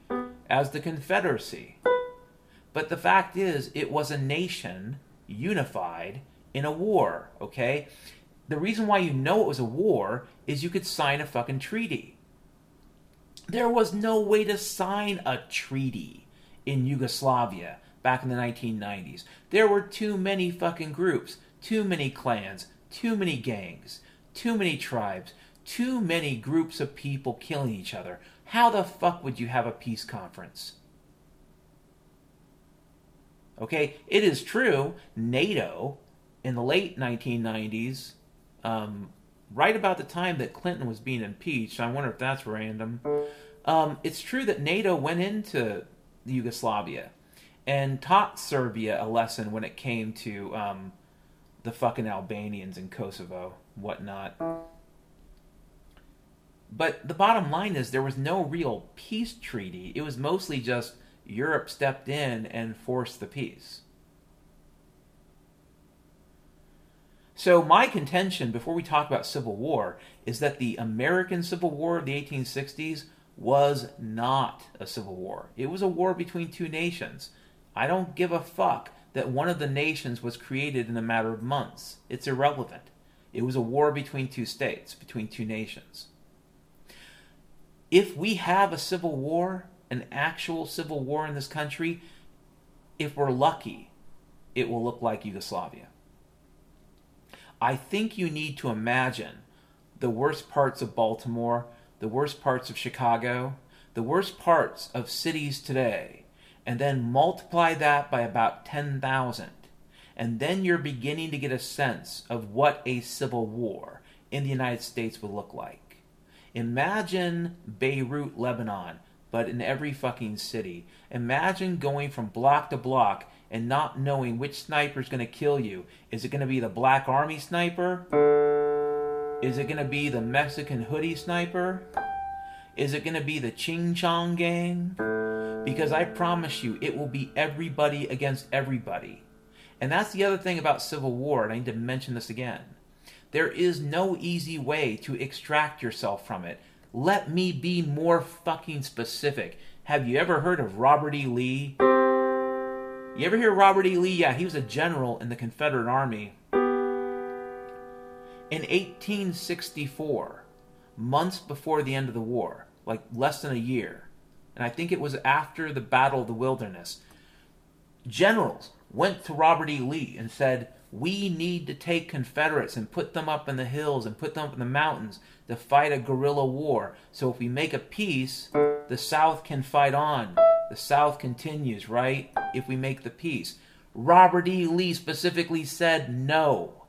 as the Confederacy. But the fact is, it was a nation unified in a war, okay? The reason why you know it was a war is you could sign a fucking treaty. There was no way to sign a treaty in Yugoslavia back in the 1990s. There were too many fucking groups, too many clans, too many gangs, too many tribes, too many groups of people killing each other. How the fuck would you have a peace conference? Okay, it is true, NATO in the late 1990s, um, right about the time that Clinton was being impeached, I wonder if that's random. Um, it's true that NATO went into Yugoslavia and taught Serbia a lesson when it came to um, the fucking Albanians in Kosovo, whatnot. But the bottom line is there was no real peace treaty. It was mostly just Europe stepped in and forced the peace. So, my contention before we talk about Civil War is that the American Civil War of the 1860s was not a civil war. It was a war between two nations. I don't give a fuck that one of the nations was created in a matter of months. It's irrelevant. It was a war between two states, between two nations if we have a civil war, an actual civil war in this country, if we're lucky, it will look like Yugoslavia. I think you need to imagine the worst parts of Baltimore, the worst parts of Chicago, the worst parts of cities today, and then multiply that by about 10,000. And then you're beginning to get a sense of what a civil war in the United States would look like. Imagine Beirut, Lebanon, but in every fucking city. Imagine going from block to block and not knowing which sniper is going to kill you. Is it going to be the Black Army sniper? Is it going to be the Mexican hoodie sniper? Is it going to be the Ching Chong gang? Because I promise you, it will be everybody against everybody. And that's the other thing about Civil War, and I need to mention this again. There is no easy way to extract yourself from it. Let me be more fucking specific. Have you ever heard of Robert E. Lee? You ever hear Robert E. Lee? Yeah, he was a general in the Confederate Army. In 1864, months before the end of the war, like less than a year, and I think it was after the Battle of the Wilderness, generals went to Robert E. Lee and said, We need to take Confederates and put them up in the hills and put them up in the mountains to fight a guerrilla war. So if we make a peace, the South can fight on. The South continues, right? If we make the peace. Robert E. Lee specifically said no.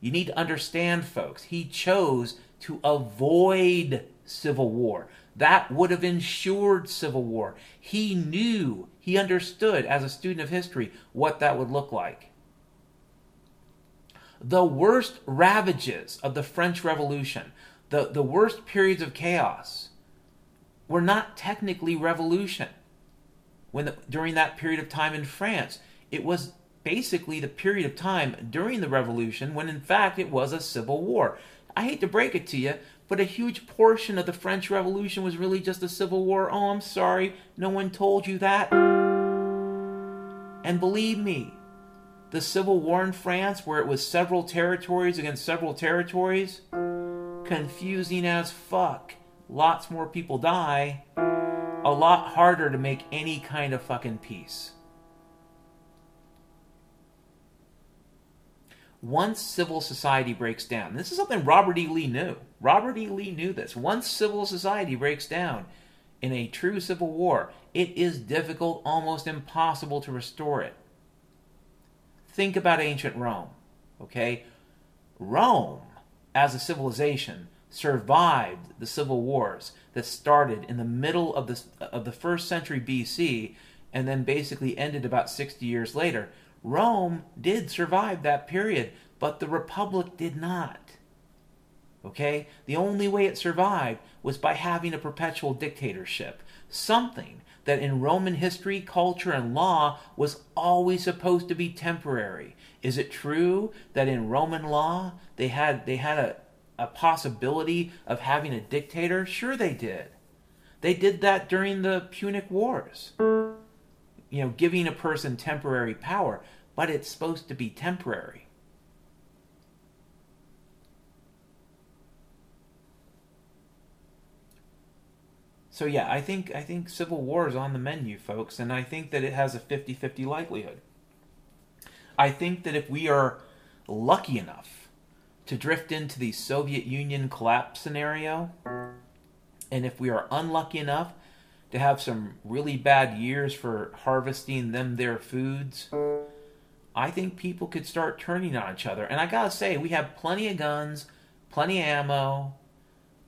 You need to understand, folks, he chose to avoid civil war. That would have ensured civil war. He knew, he understood as a student of history what that would look like. The worst ravages of the French Revolution, the, the worst periods of chaos, were not technically revolution. When the, during that period of time in France, it was basically the period of time during the revolution when in fact it was a civil war. I hate to break it to you, but a huge portion of the French Revolution was really just a civil war. Oh, I'm sorry, no one told you that. And believe me, the civil war in France, where it was several territories against several territories, confusing as fuck. Lots more people die. A lot harder to make any kind of fucking peace. once civil society breaks down, this is something Robert E. Lee knew. Robert E. Lee knew this. Once civil society breaks down in a true civil war, it is difficult, almost impossible to restore it. Think about ancient Rome, okay? Rome, as a civilization, survived the civil wars that started in the middle of the, of the first century BC and then basically ended about 60 years later. Rome did survive that period, but the Republic did not. Okay? The only way it survived was by having a perpetual dictatorship. Something that in Roman history, culture, and law was always supposed to be temporary. Is it true that in Roman law they had they had a, a possibility of having a dictator? Sure they did. They did that during the Punic Wars you know, giving a person temporary power, but it's supposed to be temporary. So yeah, I think I think civil war is on the menu, folks, and I think that it has a 50-50 likelihood. I think that if we are lucky enough to drift into the Soviet Union collapse scenario, and if we are unlucky enough to have some really bad years for harvesting them their foods, I think people could start turning on each other. And I gotta say, we have plenty of guns, plenty of ammo.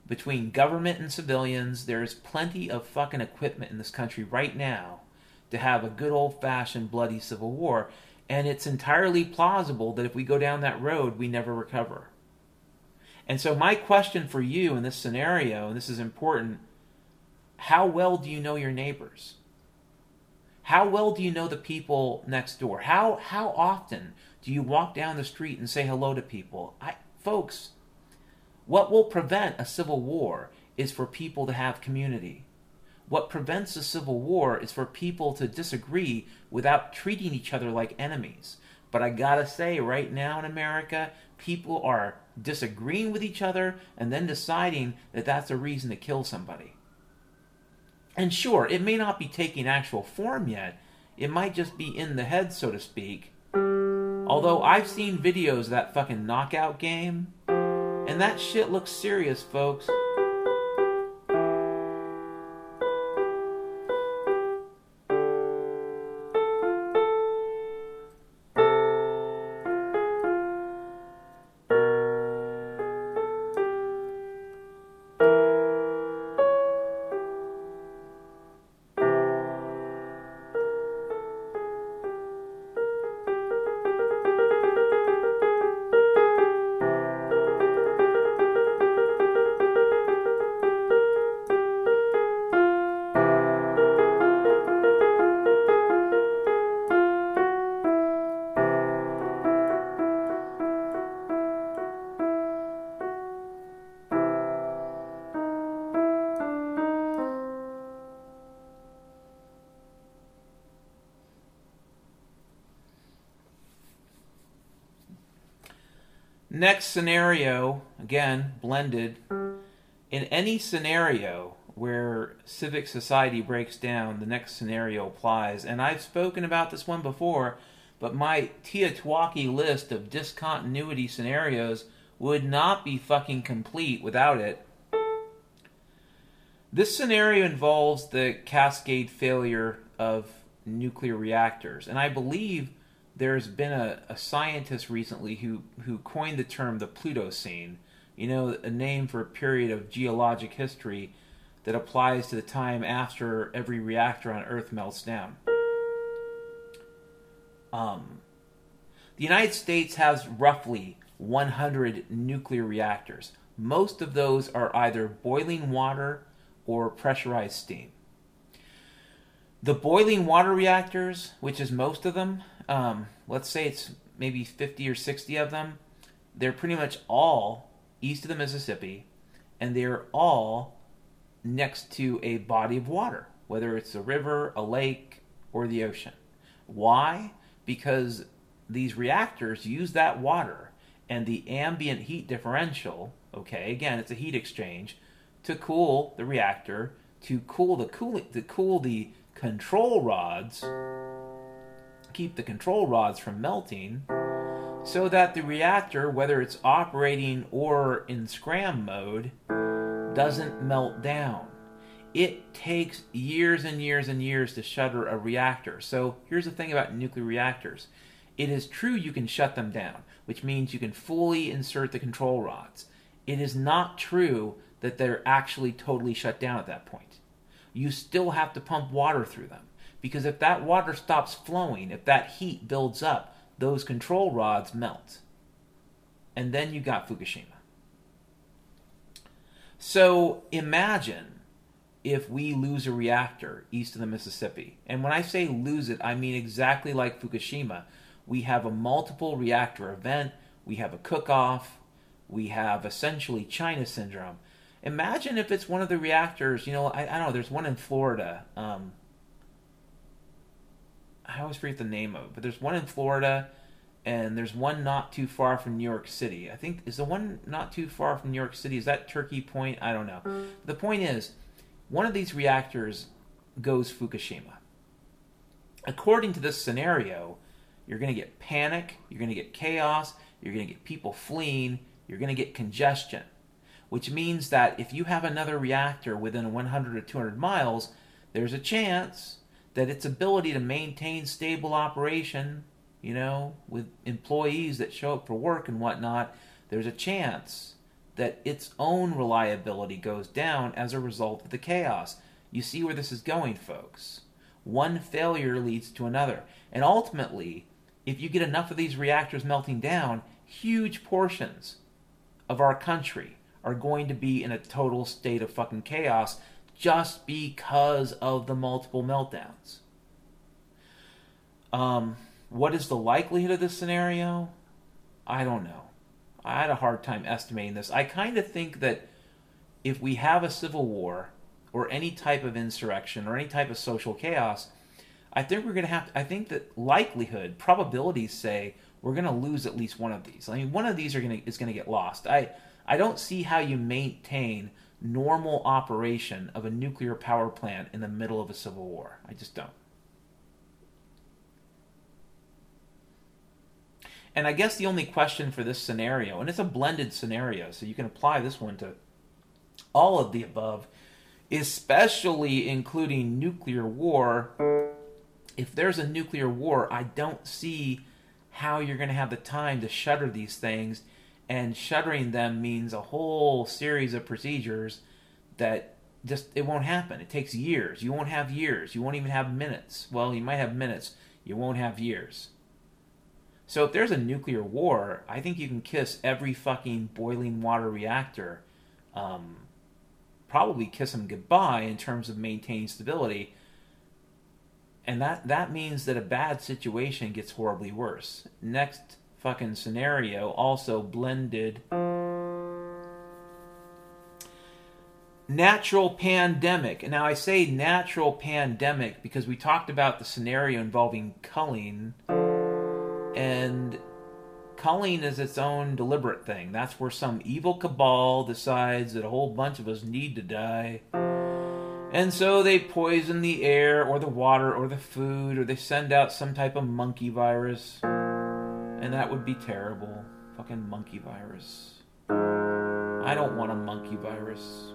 Between government and civilians, there's plenty of fucking equipment in this country right now to have a good old fashioned bloody civil war. And it's entirely plausible that if we go down that road, we never recover. And so, my question for you in this scenario, and this is important how well do you know your neighbors? How well do you know the people next door? How how often do you walk down the street and say hello to people? I folks, what will prevent a civil war is for people to have community. What prevents a civil war is for people to disagree without treating each other like enemies. But I gotta say, right now in America, people are disagreeing with each other and then deciding that that's a reason to kill somebody. And sure, it may not be taking actual form yet. It might just be in the head, so to speak. Although I've seen videos of that fucking knockout game, and that shit looks serious, folks. Next scenario, again, blended. In any scenario where civic society breaks down, the next scenario applies. And I've spoken about this one before, but my Teotihuacan list of discontinuity scenarios would not be fucking complete without it. This scenario involves the cascade failure of nuclear reactors, and I believe there's been a, a scientist recently who, who coined the term the Plutocene, you know, a name for a period of geologic history that applies to the time after every reactor on Earth melts down. Um, the United States has roughly 100 nuclear reactors. Most of those are either boiling water or pressurized steam. The boiling water reactors, which is most of them, um, let's say it's maybe 50 or 60 of them, they're pretty much all east of the Mississippi, and they're all next to a body of water, whether it's a river, a lake, or the ocean. Why? Because these reactors use that water and the ambient heat differential, okay, again, it's a heat exchange, to cool the reactor, to cool the cooling, to cool the control rods keep the control rods from melting so that the reactor, whether it's operating or in scram mode, doesn't melt down. It takes years and years and years to shutter a reactor. So here's the thing about nuclear reactors it is true you can shut them down, which means you can fully insert the control rods. It is not true that they're actually totally shut down at that point. You still have to pump water through them. Because if that water stops flowing, if that heat builds up, those control rods melt. And then you got Fukushima. So imagine if we lose a reactor east of the Mississippi. And when I say lose it, I mean exactly like Fukushima. We have a multiple reactor event, we have a cook off, we have essentially China syndrome. Imagine if it's one of the reactors, you know, I, I don't know, there's one in Florida. Um, I always forget the name of it, but there's one in Florida and there's one not too far from New York City. I think is the one not too far from New York City. Is that Turkey Point? I don't know. Mm. The point is, one of these reactors goes Fukushima. According to this scenario, you're going to get panic, you're going to get chaos, you're going to get people fleeing, you're going to get congestion, which means that if you have another reactor within 100 or 200 miles, there's a chance that its ability to maintain stable operation, you know, with employees that show up for work and whatnot, there's a chance that its own reliability goes down as a result of the chaos. You see where this is going, folks. One failure leads to another. And ultimately, if you get enough of these reactors melting down, huge portions of our country are going to be in a total state of fucking chaos just because of the multiple meltdowns. Um, what is the likelihood of this scenario? I don't know. I had a hard time estimating this. I kind of think that if we have a civil war or any type of insurrection or any type of social chaos, I think we're going to have. To, I think that likelihood, probabilities say we're going to lose at least one of these. I mean, one of these are going to is going to get lost. I I don't see how you maintain normal operation of a nuclear power plant in the middle of a civil war. I just don't. And I guess the only question for this scenario, and it's a blended scenario, so you can apply this one to all of the above, especially including nuclear war. If there's a nuclear war, I don't see how you're going to have the time to shutter these things. And shuttering them means a whole series of procedures that just it won't happen. It takes years. You won't have years. You won't even have minutes. Well, you might have minutes. You won't have years. So if there's a nuclear war, I think you can kiss every fucking boiling water reactor. Um, probably kiss them goodbye in terms of maintaining stability. And that, that means that a bad situation gets horribly worse. Next fucking scenario also blended natural pandemic. Now I say natural pandemic because we talked about the scenario involving culling and culling is its own deliberate thing. That's where some evil cabal decides that a whole bunch of us need to die. And so they poison the air or the water or the food or they send out some type of monkey virus. And that would be terrible. Fucking monkey virus. I don't want a monkey virus.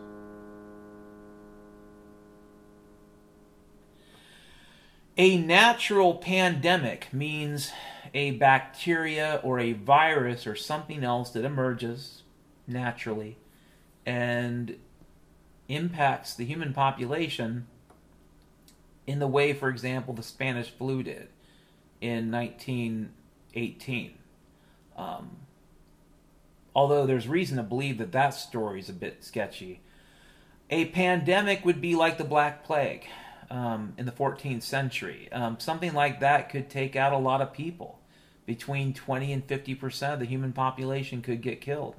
A natural pandemic means a bacteria or a virus or something else that emerges naturally and impacts the human population in the way, for example, the Spanish flu did in 1918. Um, although there's reason to believe that that story is a bit sketchy. A pandemic would be like the Black Plague um, in the 14th century. Um, something like that could take out a lot of people between 20 and 50 percent of the human population could get killed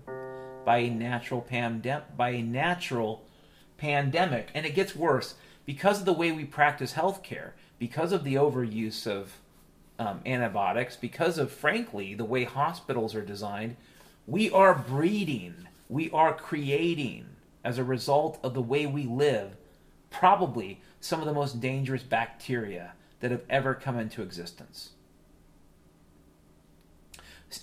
by a natural pandem- by a natural pandemic and it gets worse because of the way we practice healthcare because of the overuse of um, antibiotics because of frankly the way hospitals are designed we are breeding we are creating as a result of the way we live probably some of the most dangerous bacteria that have ever come into existence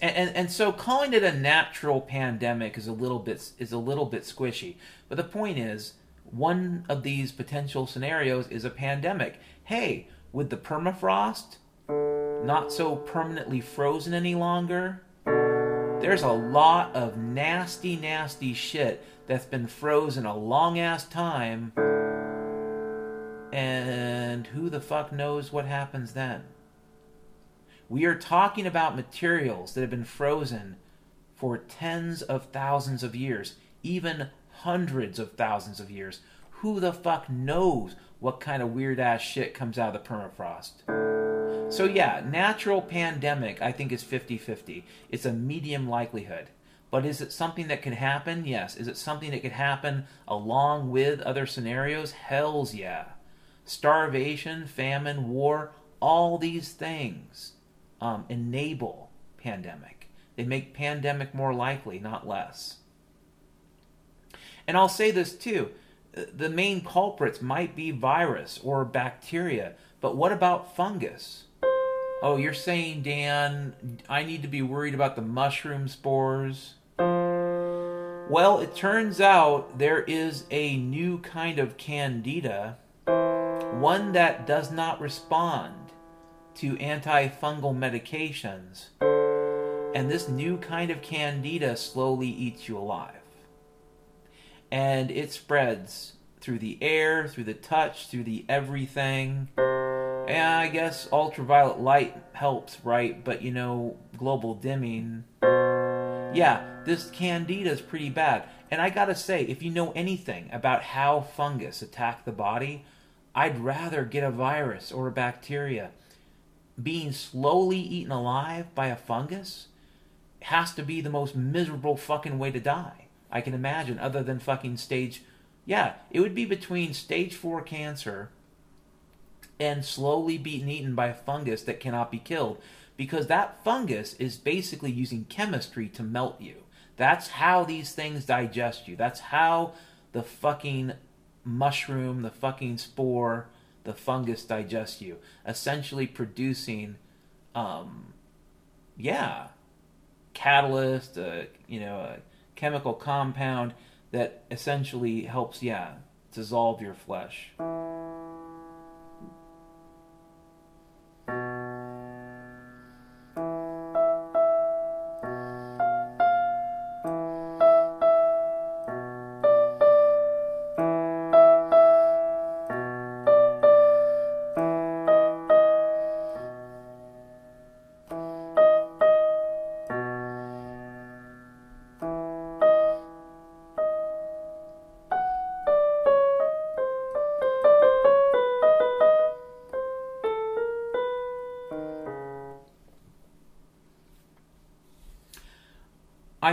and, and, and so calling it a natural pandemic is a little bit is a little bit squishy. But the point is, one of these potential scenarios is a pandemic. Hey, with the permafrost not so permanently frozen any longer, there's a lot of nasty, nasty shit that's been frozen a long ass time. And who the fuck knows what happens then? We are talking about materials that have been frozen for tens of thousands of years, even hundreds of thousands of years. Who the fuck knows what kind of weird ass shit comes out of the permafrost? So, yeah, natural pandemic, I think, is 50 50. It's a medium likelihood. But is it something that can happen? Yes. Is it something that could happen along with other scenarios? Hells yeah. Starvation, famine, war, all these things um, enable pandemic. They make pandemic more likely, not less. And I'll say this too the main culprits might be virus or bacteria, but what about fungus? Oh, you're saying, Dan, I need to be worried about the mushroom spores? Well, it turns out there is a new kind of candida, one that does not respond to antifungal medications, and this new kind of candida slowly eats you alive. And it spreads through the air, through the touch, through the everything. And I guess ultraviolet light helps, right? But you know, global dimming. Yeah, this candida is pretty bad. And I gotta say, if you know anything about how fungus attack the body, I'd rather get a virus or a bacteria being slowly eaten alive by a fungus has to be the most miserable fucking way to die. I can imagine, other than fucking stage. Yeah, it would be between stage four cancer and slowly being eaten by a fungus that cannot be killed because that fungus is basically using chemistry to melt you. That's how these things digest you. That's how the fucking mushroom, the fucking spore, the fungus digest you, essentially producing, um, yeah, catalyst, a, you know, a chemical compound that essentially helps, yeah, dissolve your flesh.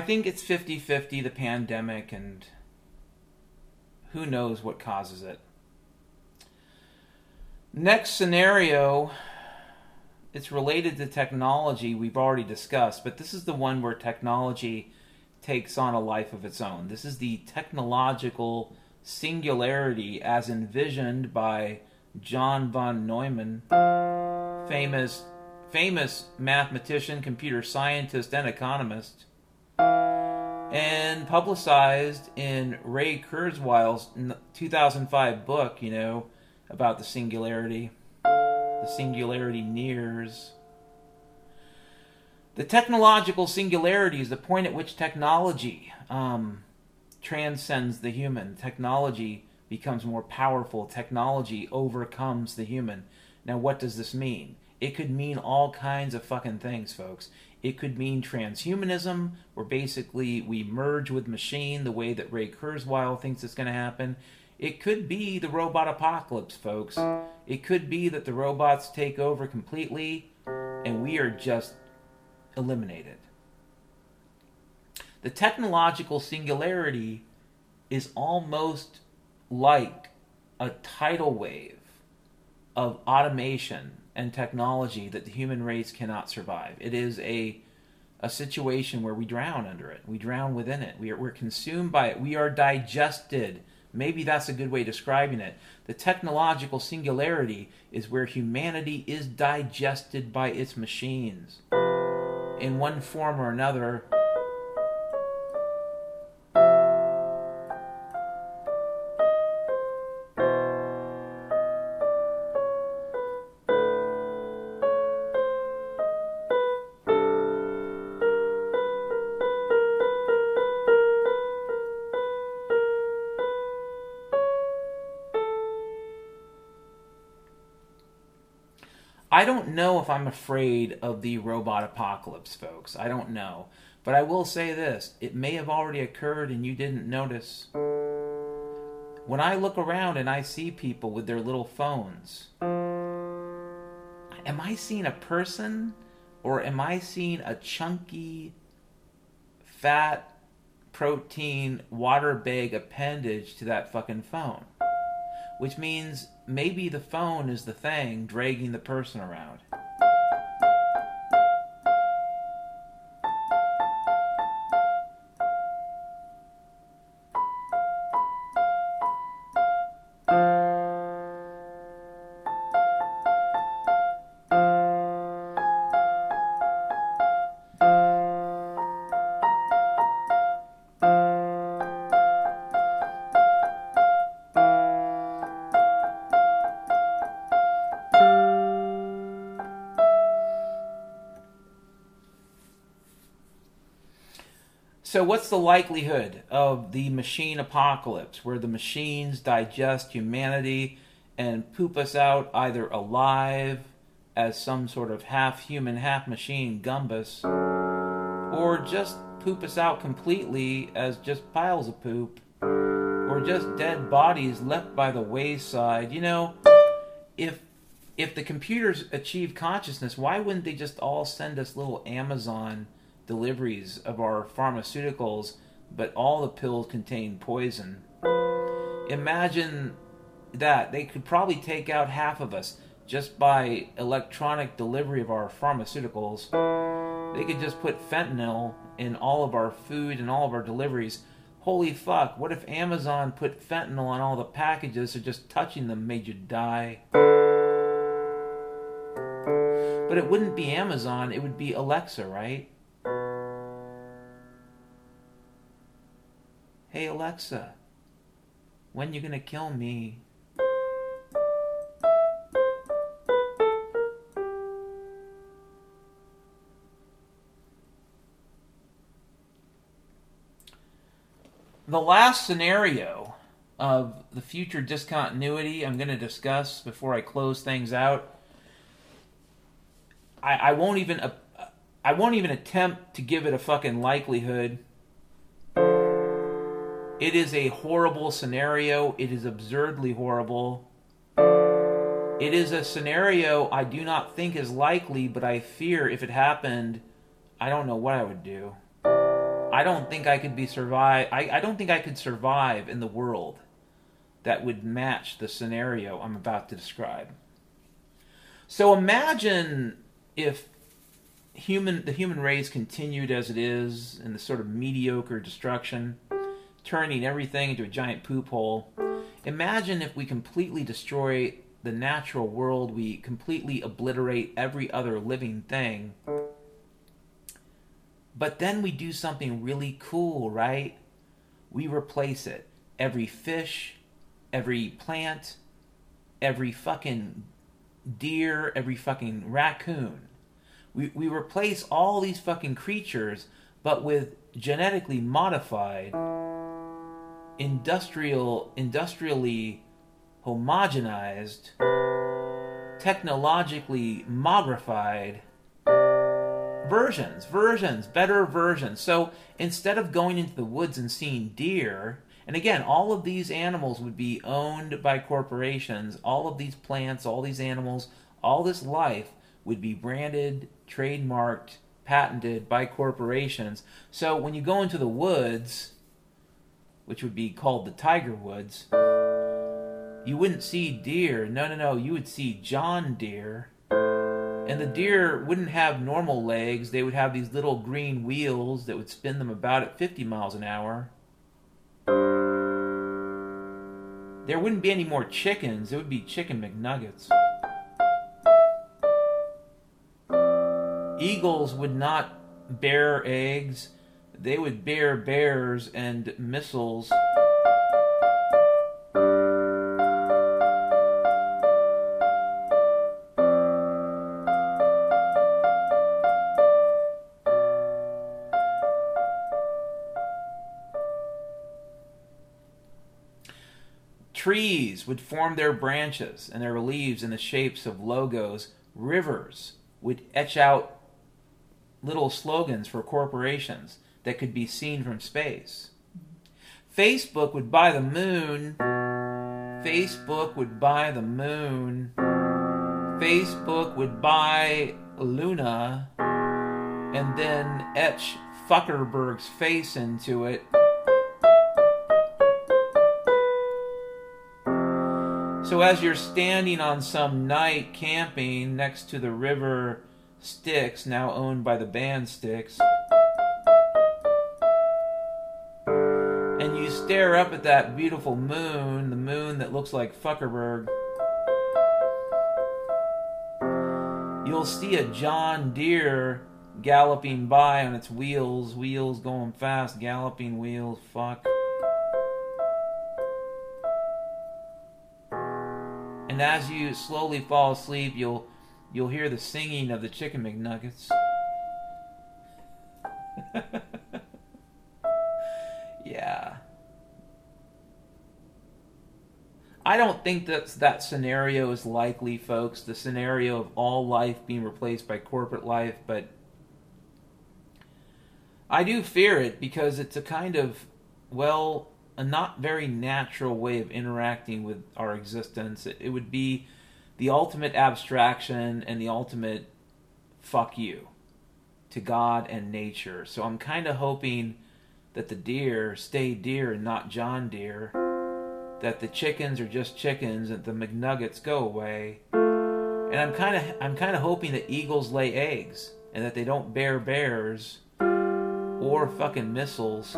Think it's 50 50, the pandemic, and who knows what causes it. Next scenario, it's related to technology we've already discussed, but this is the one where technology takes on a life of its own. This is the technological singularity as envisioned by John von Neumann, famous famous mathematician, computer scientist, and economist and publicized in Ray Kurzweil's 2005 book, you know, about the singularity. The singularity nears. The technological singularity is the point at which technology um, transcends the human. Technology becomes more powerful. Technology overcomes the human. Now, what does this mean? It could mean all kinds of fucking things, folks. It could mean transhumanism, where basically we merge with machine the way that Ray Kurzweil thinks it's going to happen. It could be the robot apocalypse, folks. It could be that the robots take over completely and we are just eliminated. The technological singularity is almost like a tidal wave of automation and technology that the human race cannot survive. It is a a situation where we drown under it. We drown within it. We are, we're consumed by it. We are digested. Maybe that's a good way of describing it. The technological singularity is where humanity is digested by its machines. In one form or another, know if I'm afraid of the robot apocalypse, folks. I don't know. But I will say this it may have already occurred and you didn't notice. When I look around and I see people with their little phones, am I seeing a person or am I seeing a chunky, fat, protein water bag appendage to that fucking phone? Which means maybe the phone is the thing dragging the person around. What's the likelihood of the machine apocalypse where the machines digest humanity and poop us out either alive as some sort of half human, half machine gumbus, or just poop us out completely as just piles of poop, or just dead bodies left by the wayside? You know, if if the computers achieve consciousness, why wouldn't they just all send us little Amazon? Deliveries of our pharmaceuticals, but all the pills contain poison. Imagine that. They could probably take out half of us just by electronic delivery of our pharmaceuticals. They could just put fentanyl in all of our food and all of our deliveries. Holy fuck, what if Amazon put fentanyl on all the packages so just touching them made you die? But it wouldn't be Amazon, it would be Alexa, right? Hey Alexa, when you gonna kill me? The last scenario of the future discontinuity I'm going to discuss before I close things out. I, I won't even uh, I won't even attempt to give it a fucking likelihood. It is a horrible scenario. It is absurdly horrible. It is a scenario I do not think is likely, but I fear if it happened, I don't know what I would do. I don't think I could be survive. I, I don't think I could survive in the world that would match the scenario I'm about to describe. So imagine if human the human race continued as it is in the sort of mediocre destruction, turning everything into a giant poop hole. Imagine if we completely destroy the natural world, we completely obliterate every other living thing. But then we do something really cool, right? We replace it. Every fish, every plant, every fucking deer, every fucking raccoon. We, we replace all these fucking creatures, but with genetically modified, industrial, industrially homogenized, technologically mogrified versions, versions, better versions. So instead of going into the woods and seeing deer, and again, all of these animals would be owned by corporations, all of these plants, all these animals, all this life would be branded, trademarked, patented by corporations. So when you go into the woods, which would be called the tiger woods, you wouldn't see deer. No, no, no. You would see John Deere and the deer wouldn't have normal legs, they would have these little green wheels that would spin them about at 50 miles an hour. There wouldn't be any more chickens, it would be chicken McNuggets. Eagles would not bear eggs, they would bear bears and missiles. Trees would form their branches and their leaves in the shapes of logos. Rivers would etch out little slogans for corporations that could be seen from space. Facebook would buy the moon. Facebook would buy the moon. Facebook would buy Luna and then etch Fuckerberg's face into it. So as you're standing on some night camping next to the river Styx, now owned by the band Styx, stare up at that beautiful moon, the moon that looks like Fuckerberg, you'll see a John Deere galloping by on its wheels, wheels going fast, galloping wheels, fuck. And as you slowly fall asleep, you'll you'll hear the singing of the chicken McNuggets. I don't think that that scenario is likely, folks. The scenario of all life being replaced by corporate life, but I do fear it because it's a kind of well a not very natural way of interacting with our existence. It, it would be the ultimate abstraction and the ultimate fuck you to God and nature. So I'm kind of hoping that the deer stay deer and not John Deere. That the chickens are just chickens and the McNuggets go away. And I'm kind of I'm kind of hoping that eagles lay eggs and that they don't bear bears or fucking missiles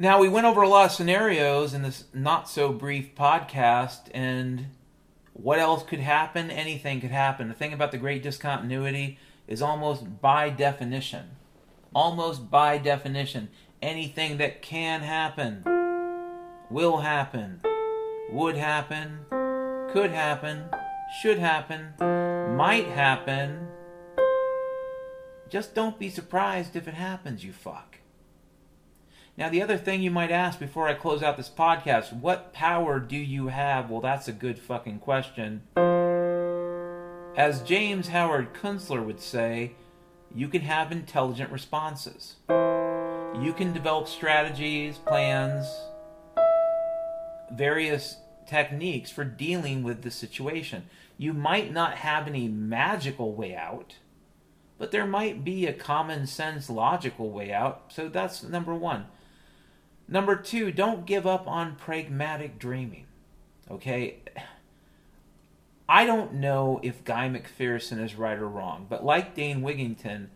Now, we went over a lot of scenarios in this not so brief podcast, and what else could happen? Anything could happen. The thing about the great discontinuity is almost by definition, almost by definition, anything that can happen, will happen, would happen, could happen, should happen, might happen. Just don't be surprised if it happens, you fuck. Now, the other thing you might ask before I close out this podcast what power do you have? Well, that's a good fucking question. As James Howard Kunstler would say, you can have intelligent responses. You can develop strategies, plans, various techniques for dealing with the situation. You might not have any magical way out, but there might be a common sense logical way out. So that's number one. Number two, don't give up on pragmatic dreaming. Okay? I don't know if Guy McPherson is right or wrong, but like Dane Wigington,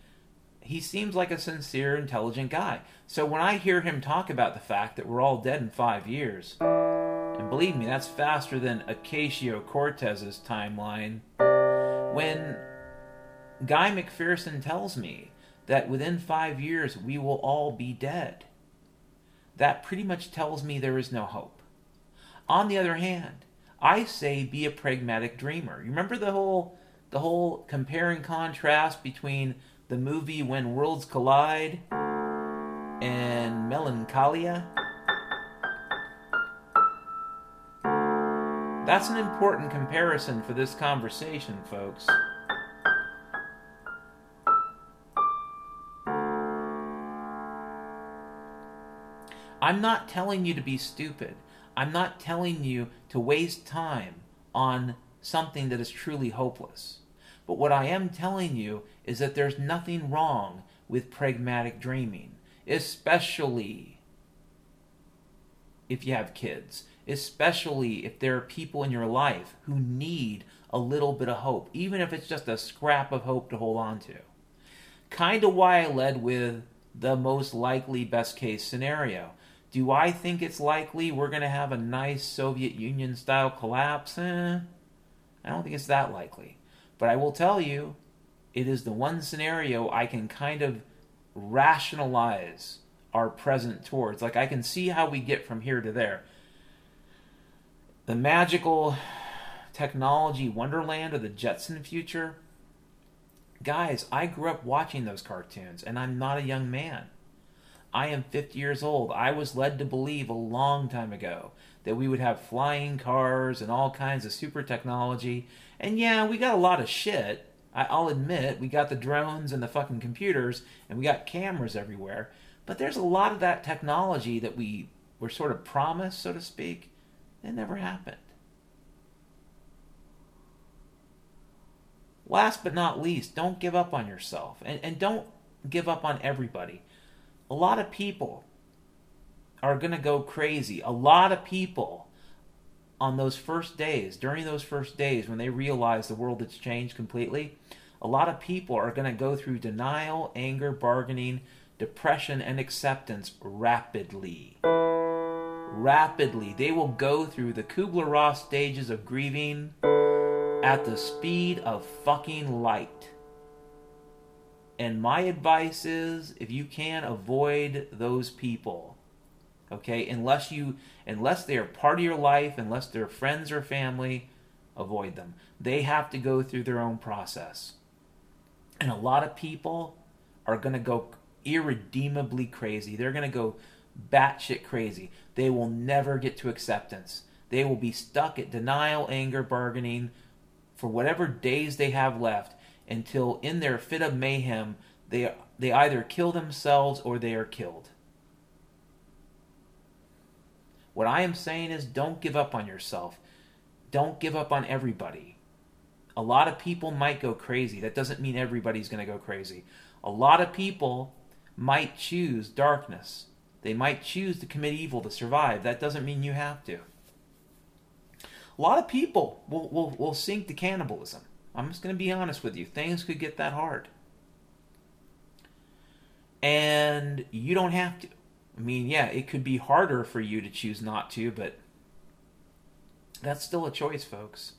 he seems like a sincere, intelligent guy. So when I hear him talk about the fact that we're all dead in five years, and believe me, that's faster than Ocasio Cortez's timeline, when Guy McPherson tells me that within five years we will all be dead that pretty much tells me there is no hope. On the other hand, I say be a pragmatic dreamer. You remember the whole the whole compare and contrast between the movie When Worlds Collide and Melancholia? That's an important comparison for this conversation, folks. I'm not telling you to be stupid. I'm not telling you to waste time on something that is truly hopeless. But what I am telling you is that there's nothing wrong with pragmatic dreaming, especially if you have kids, especially if there are people in your life who need a little bit of hope, even if it's just a scrap of hope to hold on to. Kind of why I led with the most likely best case scenario. Do I think it's likely we're going to have a nice Soviet Union style collapse? Eh, I don't think it's that likely. But I will tell you, it is the one scenario I can kind of rationalize our present towards. Like, I can see how we get from here to there. The magical technology wonderland of the Jetson future. Guys, I grew up watching those cartoons, and I'm not a young man. I am 50 years old. I was led to believe a long time ago that we would have flying cars and all kinds of super technology. And yeah, we got a lot of shit. I'll admit, we got the drones and the fucking computers, and we got cameras everywhere. But there's a lot of that technology that we were sort of promised, so to speak, that never happened. Last but not least, don't give up on yourself. And, and don't give up on everybody a lot of people are going to go crazy. A lot of people on those first days, during those first days when they realize the world has changed completely, a lot of people are going to go through denial, anger, bargaining, depression, and acceptance rapidly. Rapidly. They will go through the Kubler Ross stages of grieving at the speed of fucking light. And my advice is if you can avoid those people. Okay? Unless you unless they are part of your life, unless they're friends or family, avoid them. They have to go through their own process. And a lot of people are going to go irredeemably crazy. They're going to go batshit crazy. They will never get to acceptance. They will be stuck at denial, anger, bargaining for whatever days they have left until in their fit of mayhem they they either kill themselves or they are killed. What I am saying is don't give up on yourself. Don't give up on everybody. A lot of people might go crazy. That doesn't mean everybody's going to go crazy. A lot of people might choose darkness. They might choose to commit evil to survive. That doesn't mean you have to. A lot of people will, will, will sink to cannibalism. I'm just going to be honest with you. Things could get that hard. And you don't have to. I mean, yeah, it could be harder for you to choose not to, but that's still a choice, folks.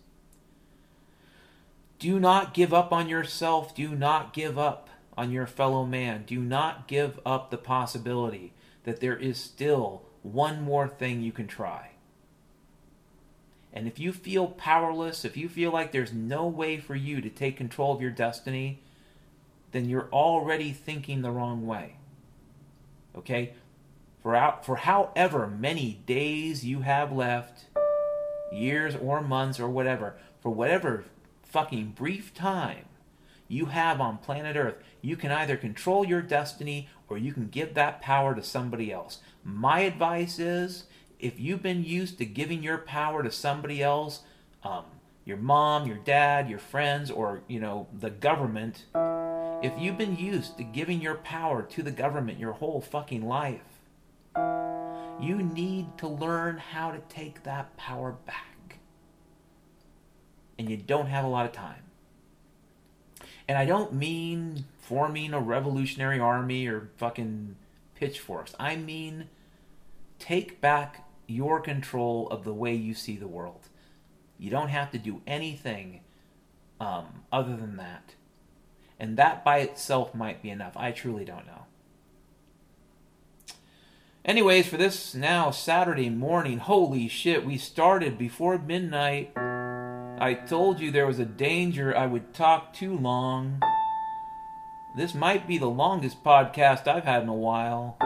Do not give up on yourself. Do not give up on your fellow man. Do not give up the possibility that there is still one more thing you can try. And if you feel powerless, if you feel like there's no way for you to take control of your destiny, then you're already thinking the wrong way. Okay? For, out, for however many days you have left, years or months or whatever, for whatever fucking brief time you have on planet Earth, you can either control your destiny or you can give that power to somebody else. My advice is if you've been used to giving your power to somebody else, um, your mom, your dad, your friends, or you know the government, if you've been used to giving your power to the government your whole fucking life, you need to learn how to take that power back. And you don't have a lot of time. And I don't mean forming a revolutionary army or fucking pitchforks. I mean take back your control of the way you see the world. You don't have to do anything um, other than that. And that by itself might be enough. I truly don't know. Anyways, for this now Saturday morning, holy shit, we started before midnight. I told you there was a danger I would talk too long. This might be the longest podcast I've had in a while.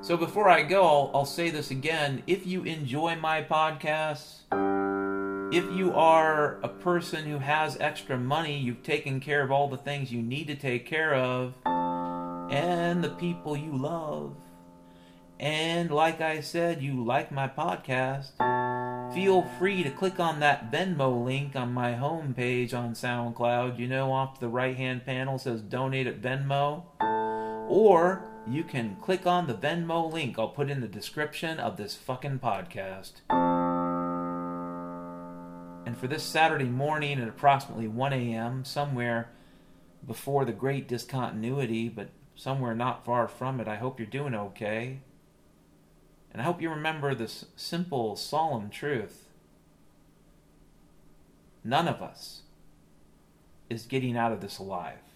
So before I go, I'll, I'll, say this again. If you enjoy my podcasts, if you are a person who has extra money, you've taken care of all the things you need to take care of, and the people you love, and like I said, you like my podcast, feel free to click on that Venmo link on my homepage on SoundCloud. You know, off the right hand panel says donate at Venmo. Or you can click on the Venmo link I'll put in the description of this fucking podcast. And for this Saturday morning at approximately 1 a.m., somewhere before the great discontinuity, but somewhere not far from it, I hope you're doing okay. And I hope you remember this simple, solemn truth. None of us is getting out of this alive.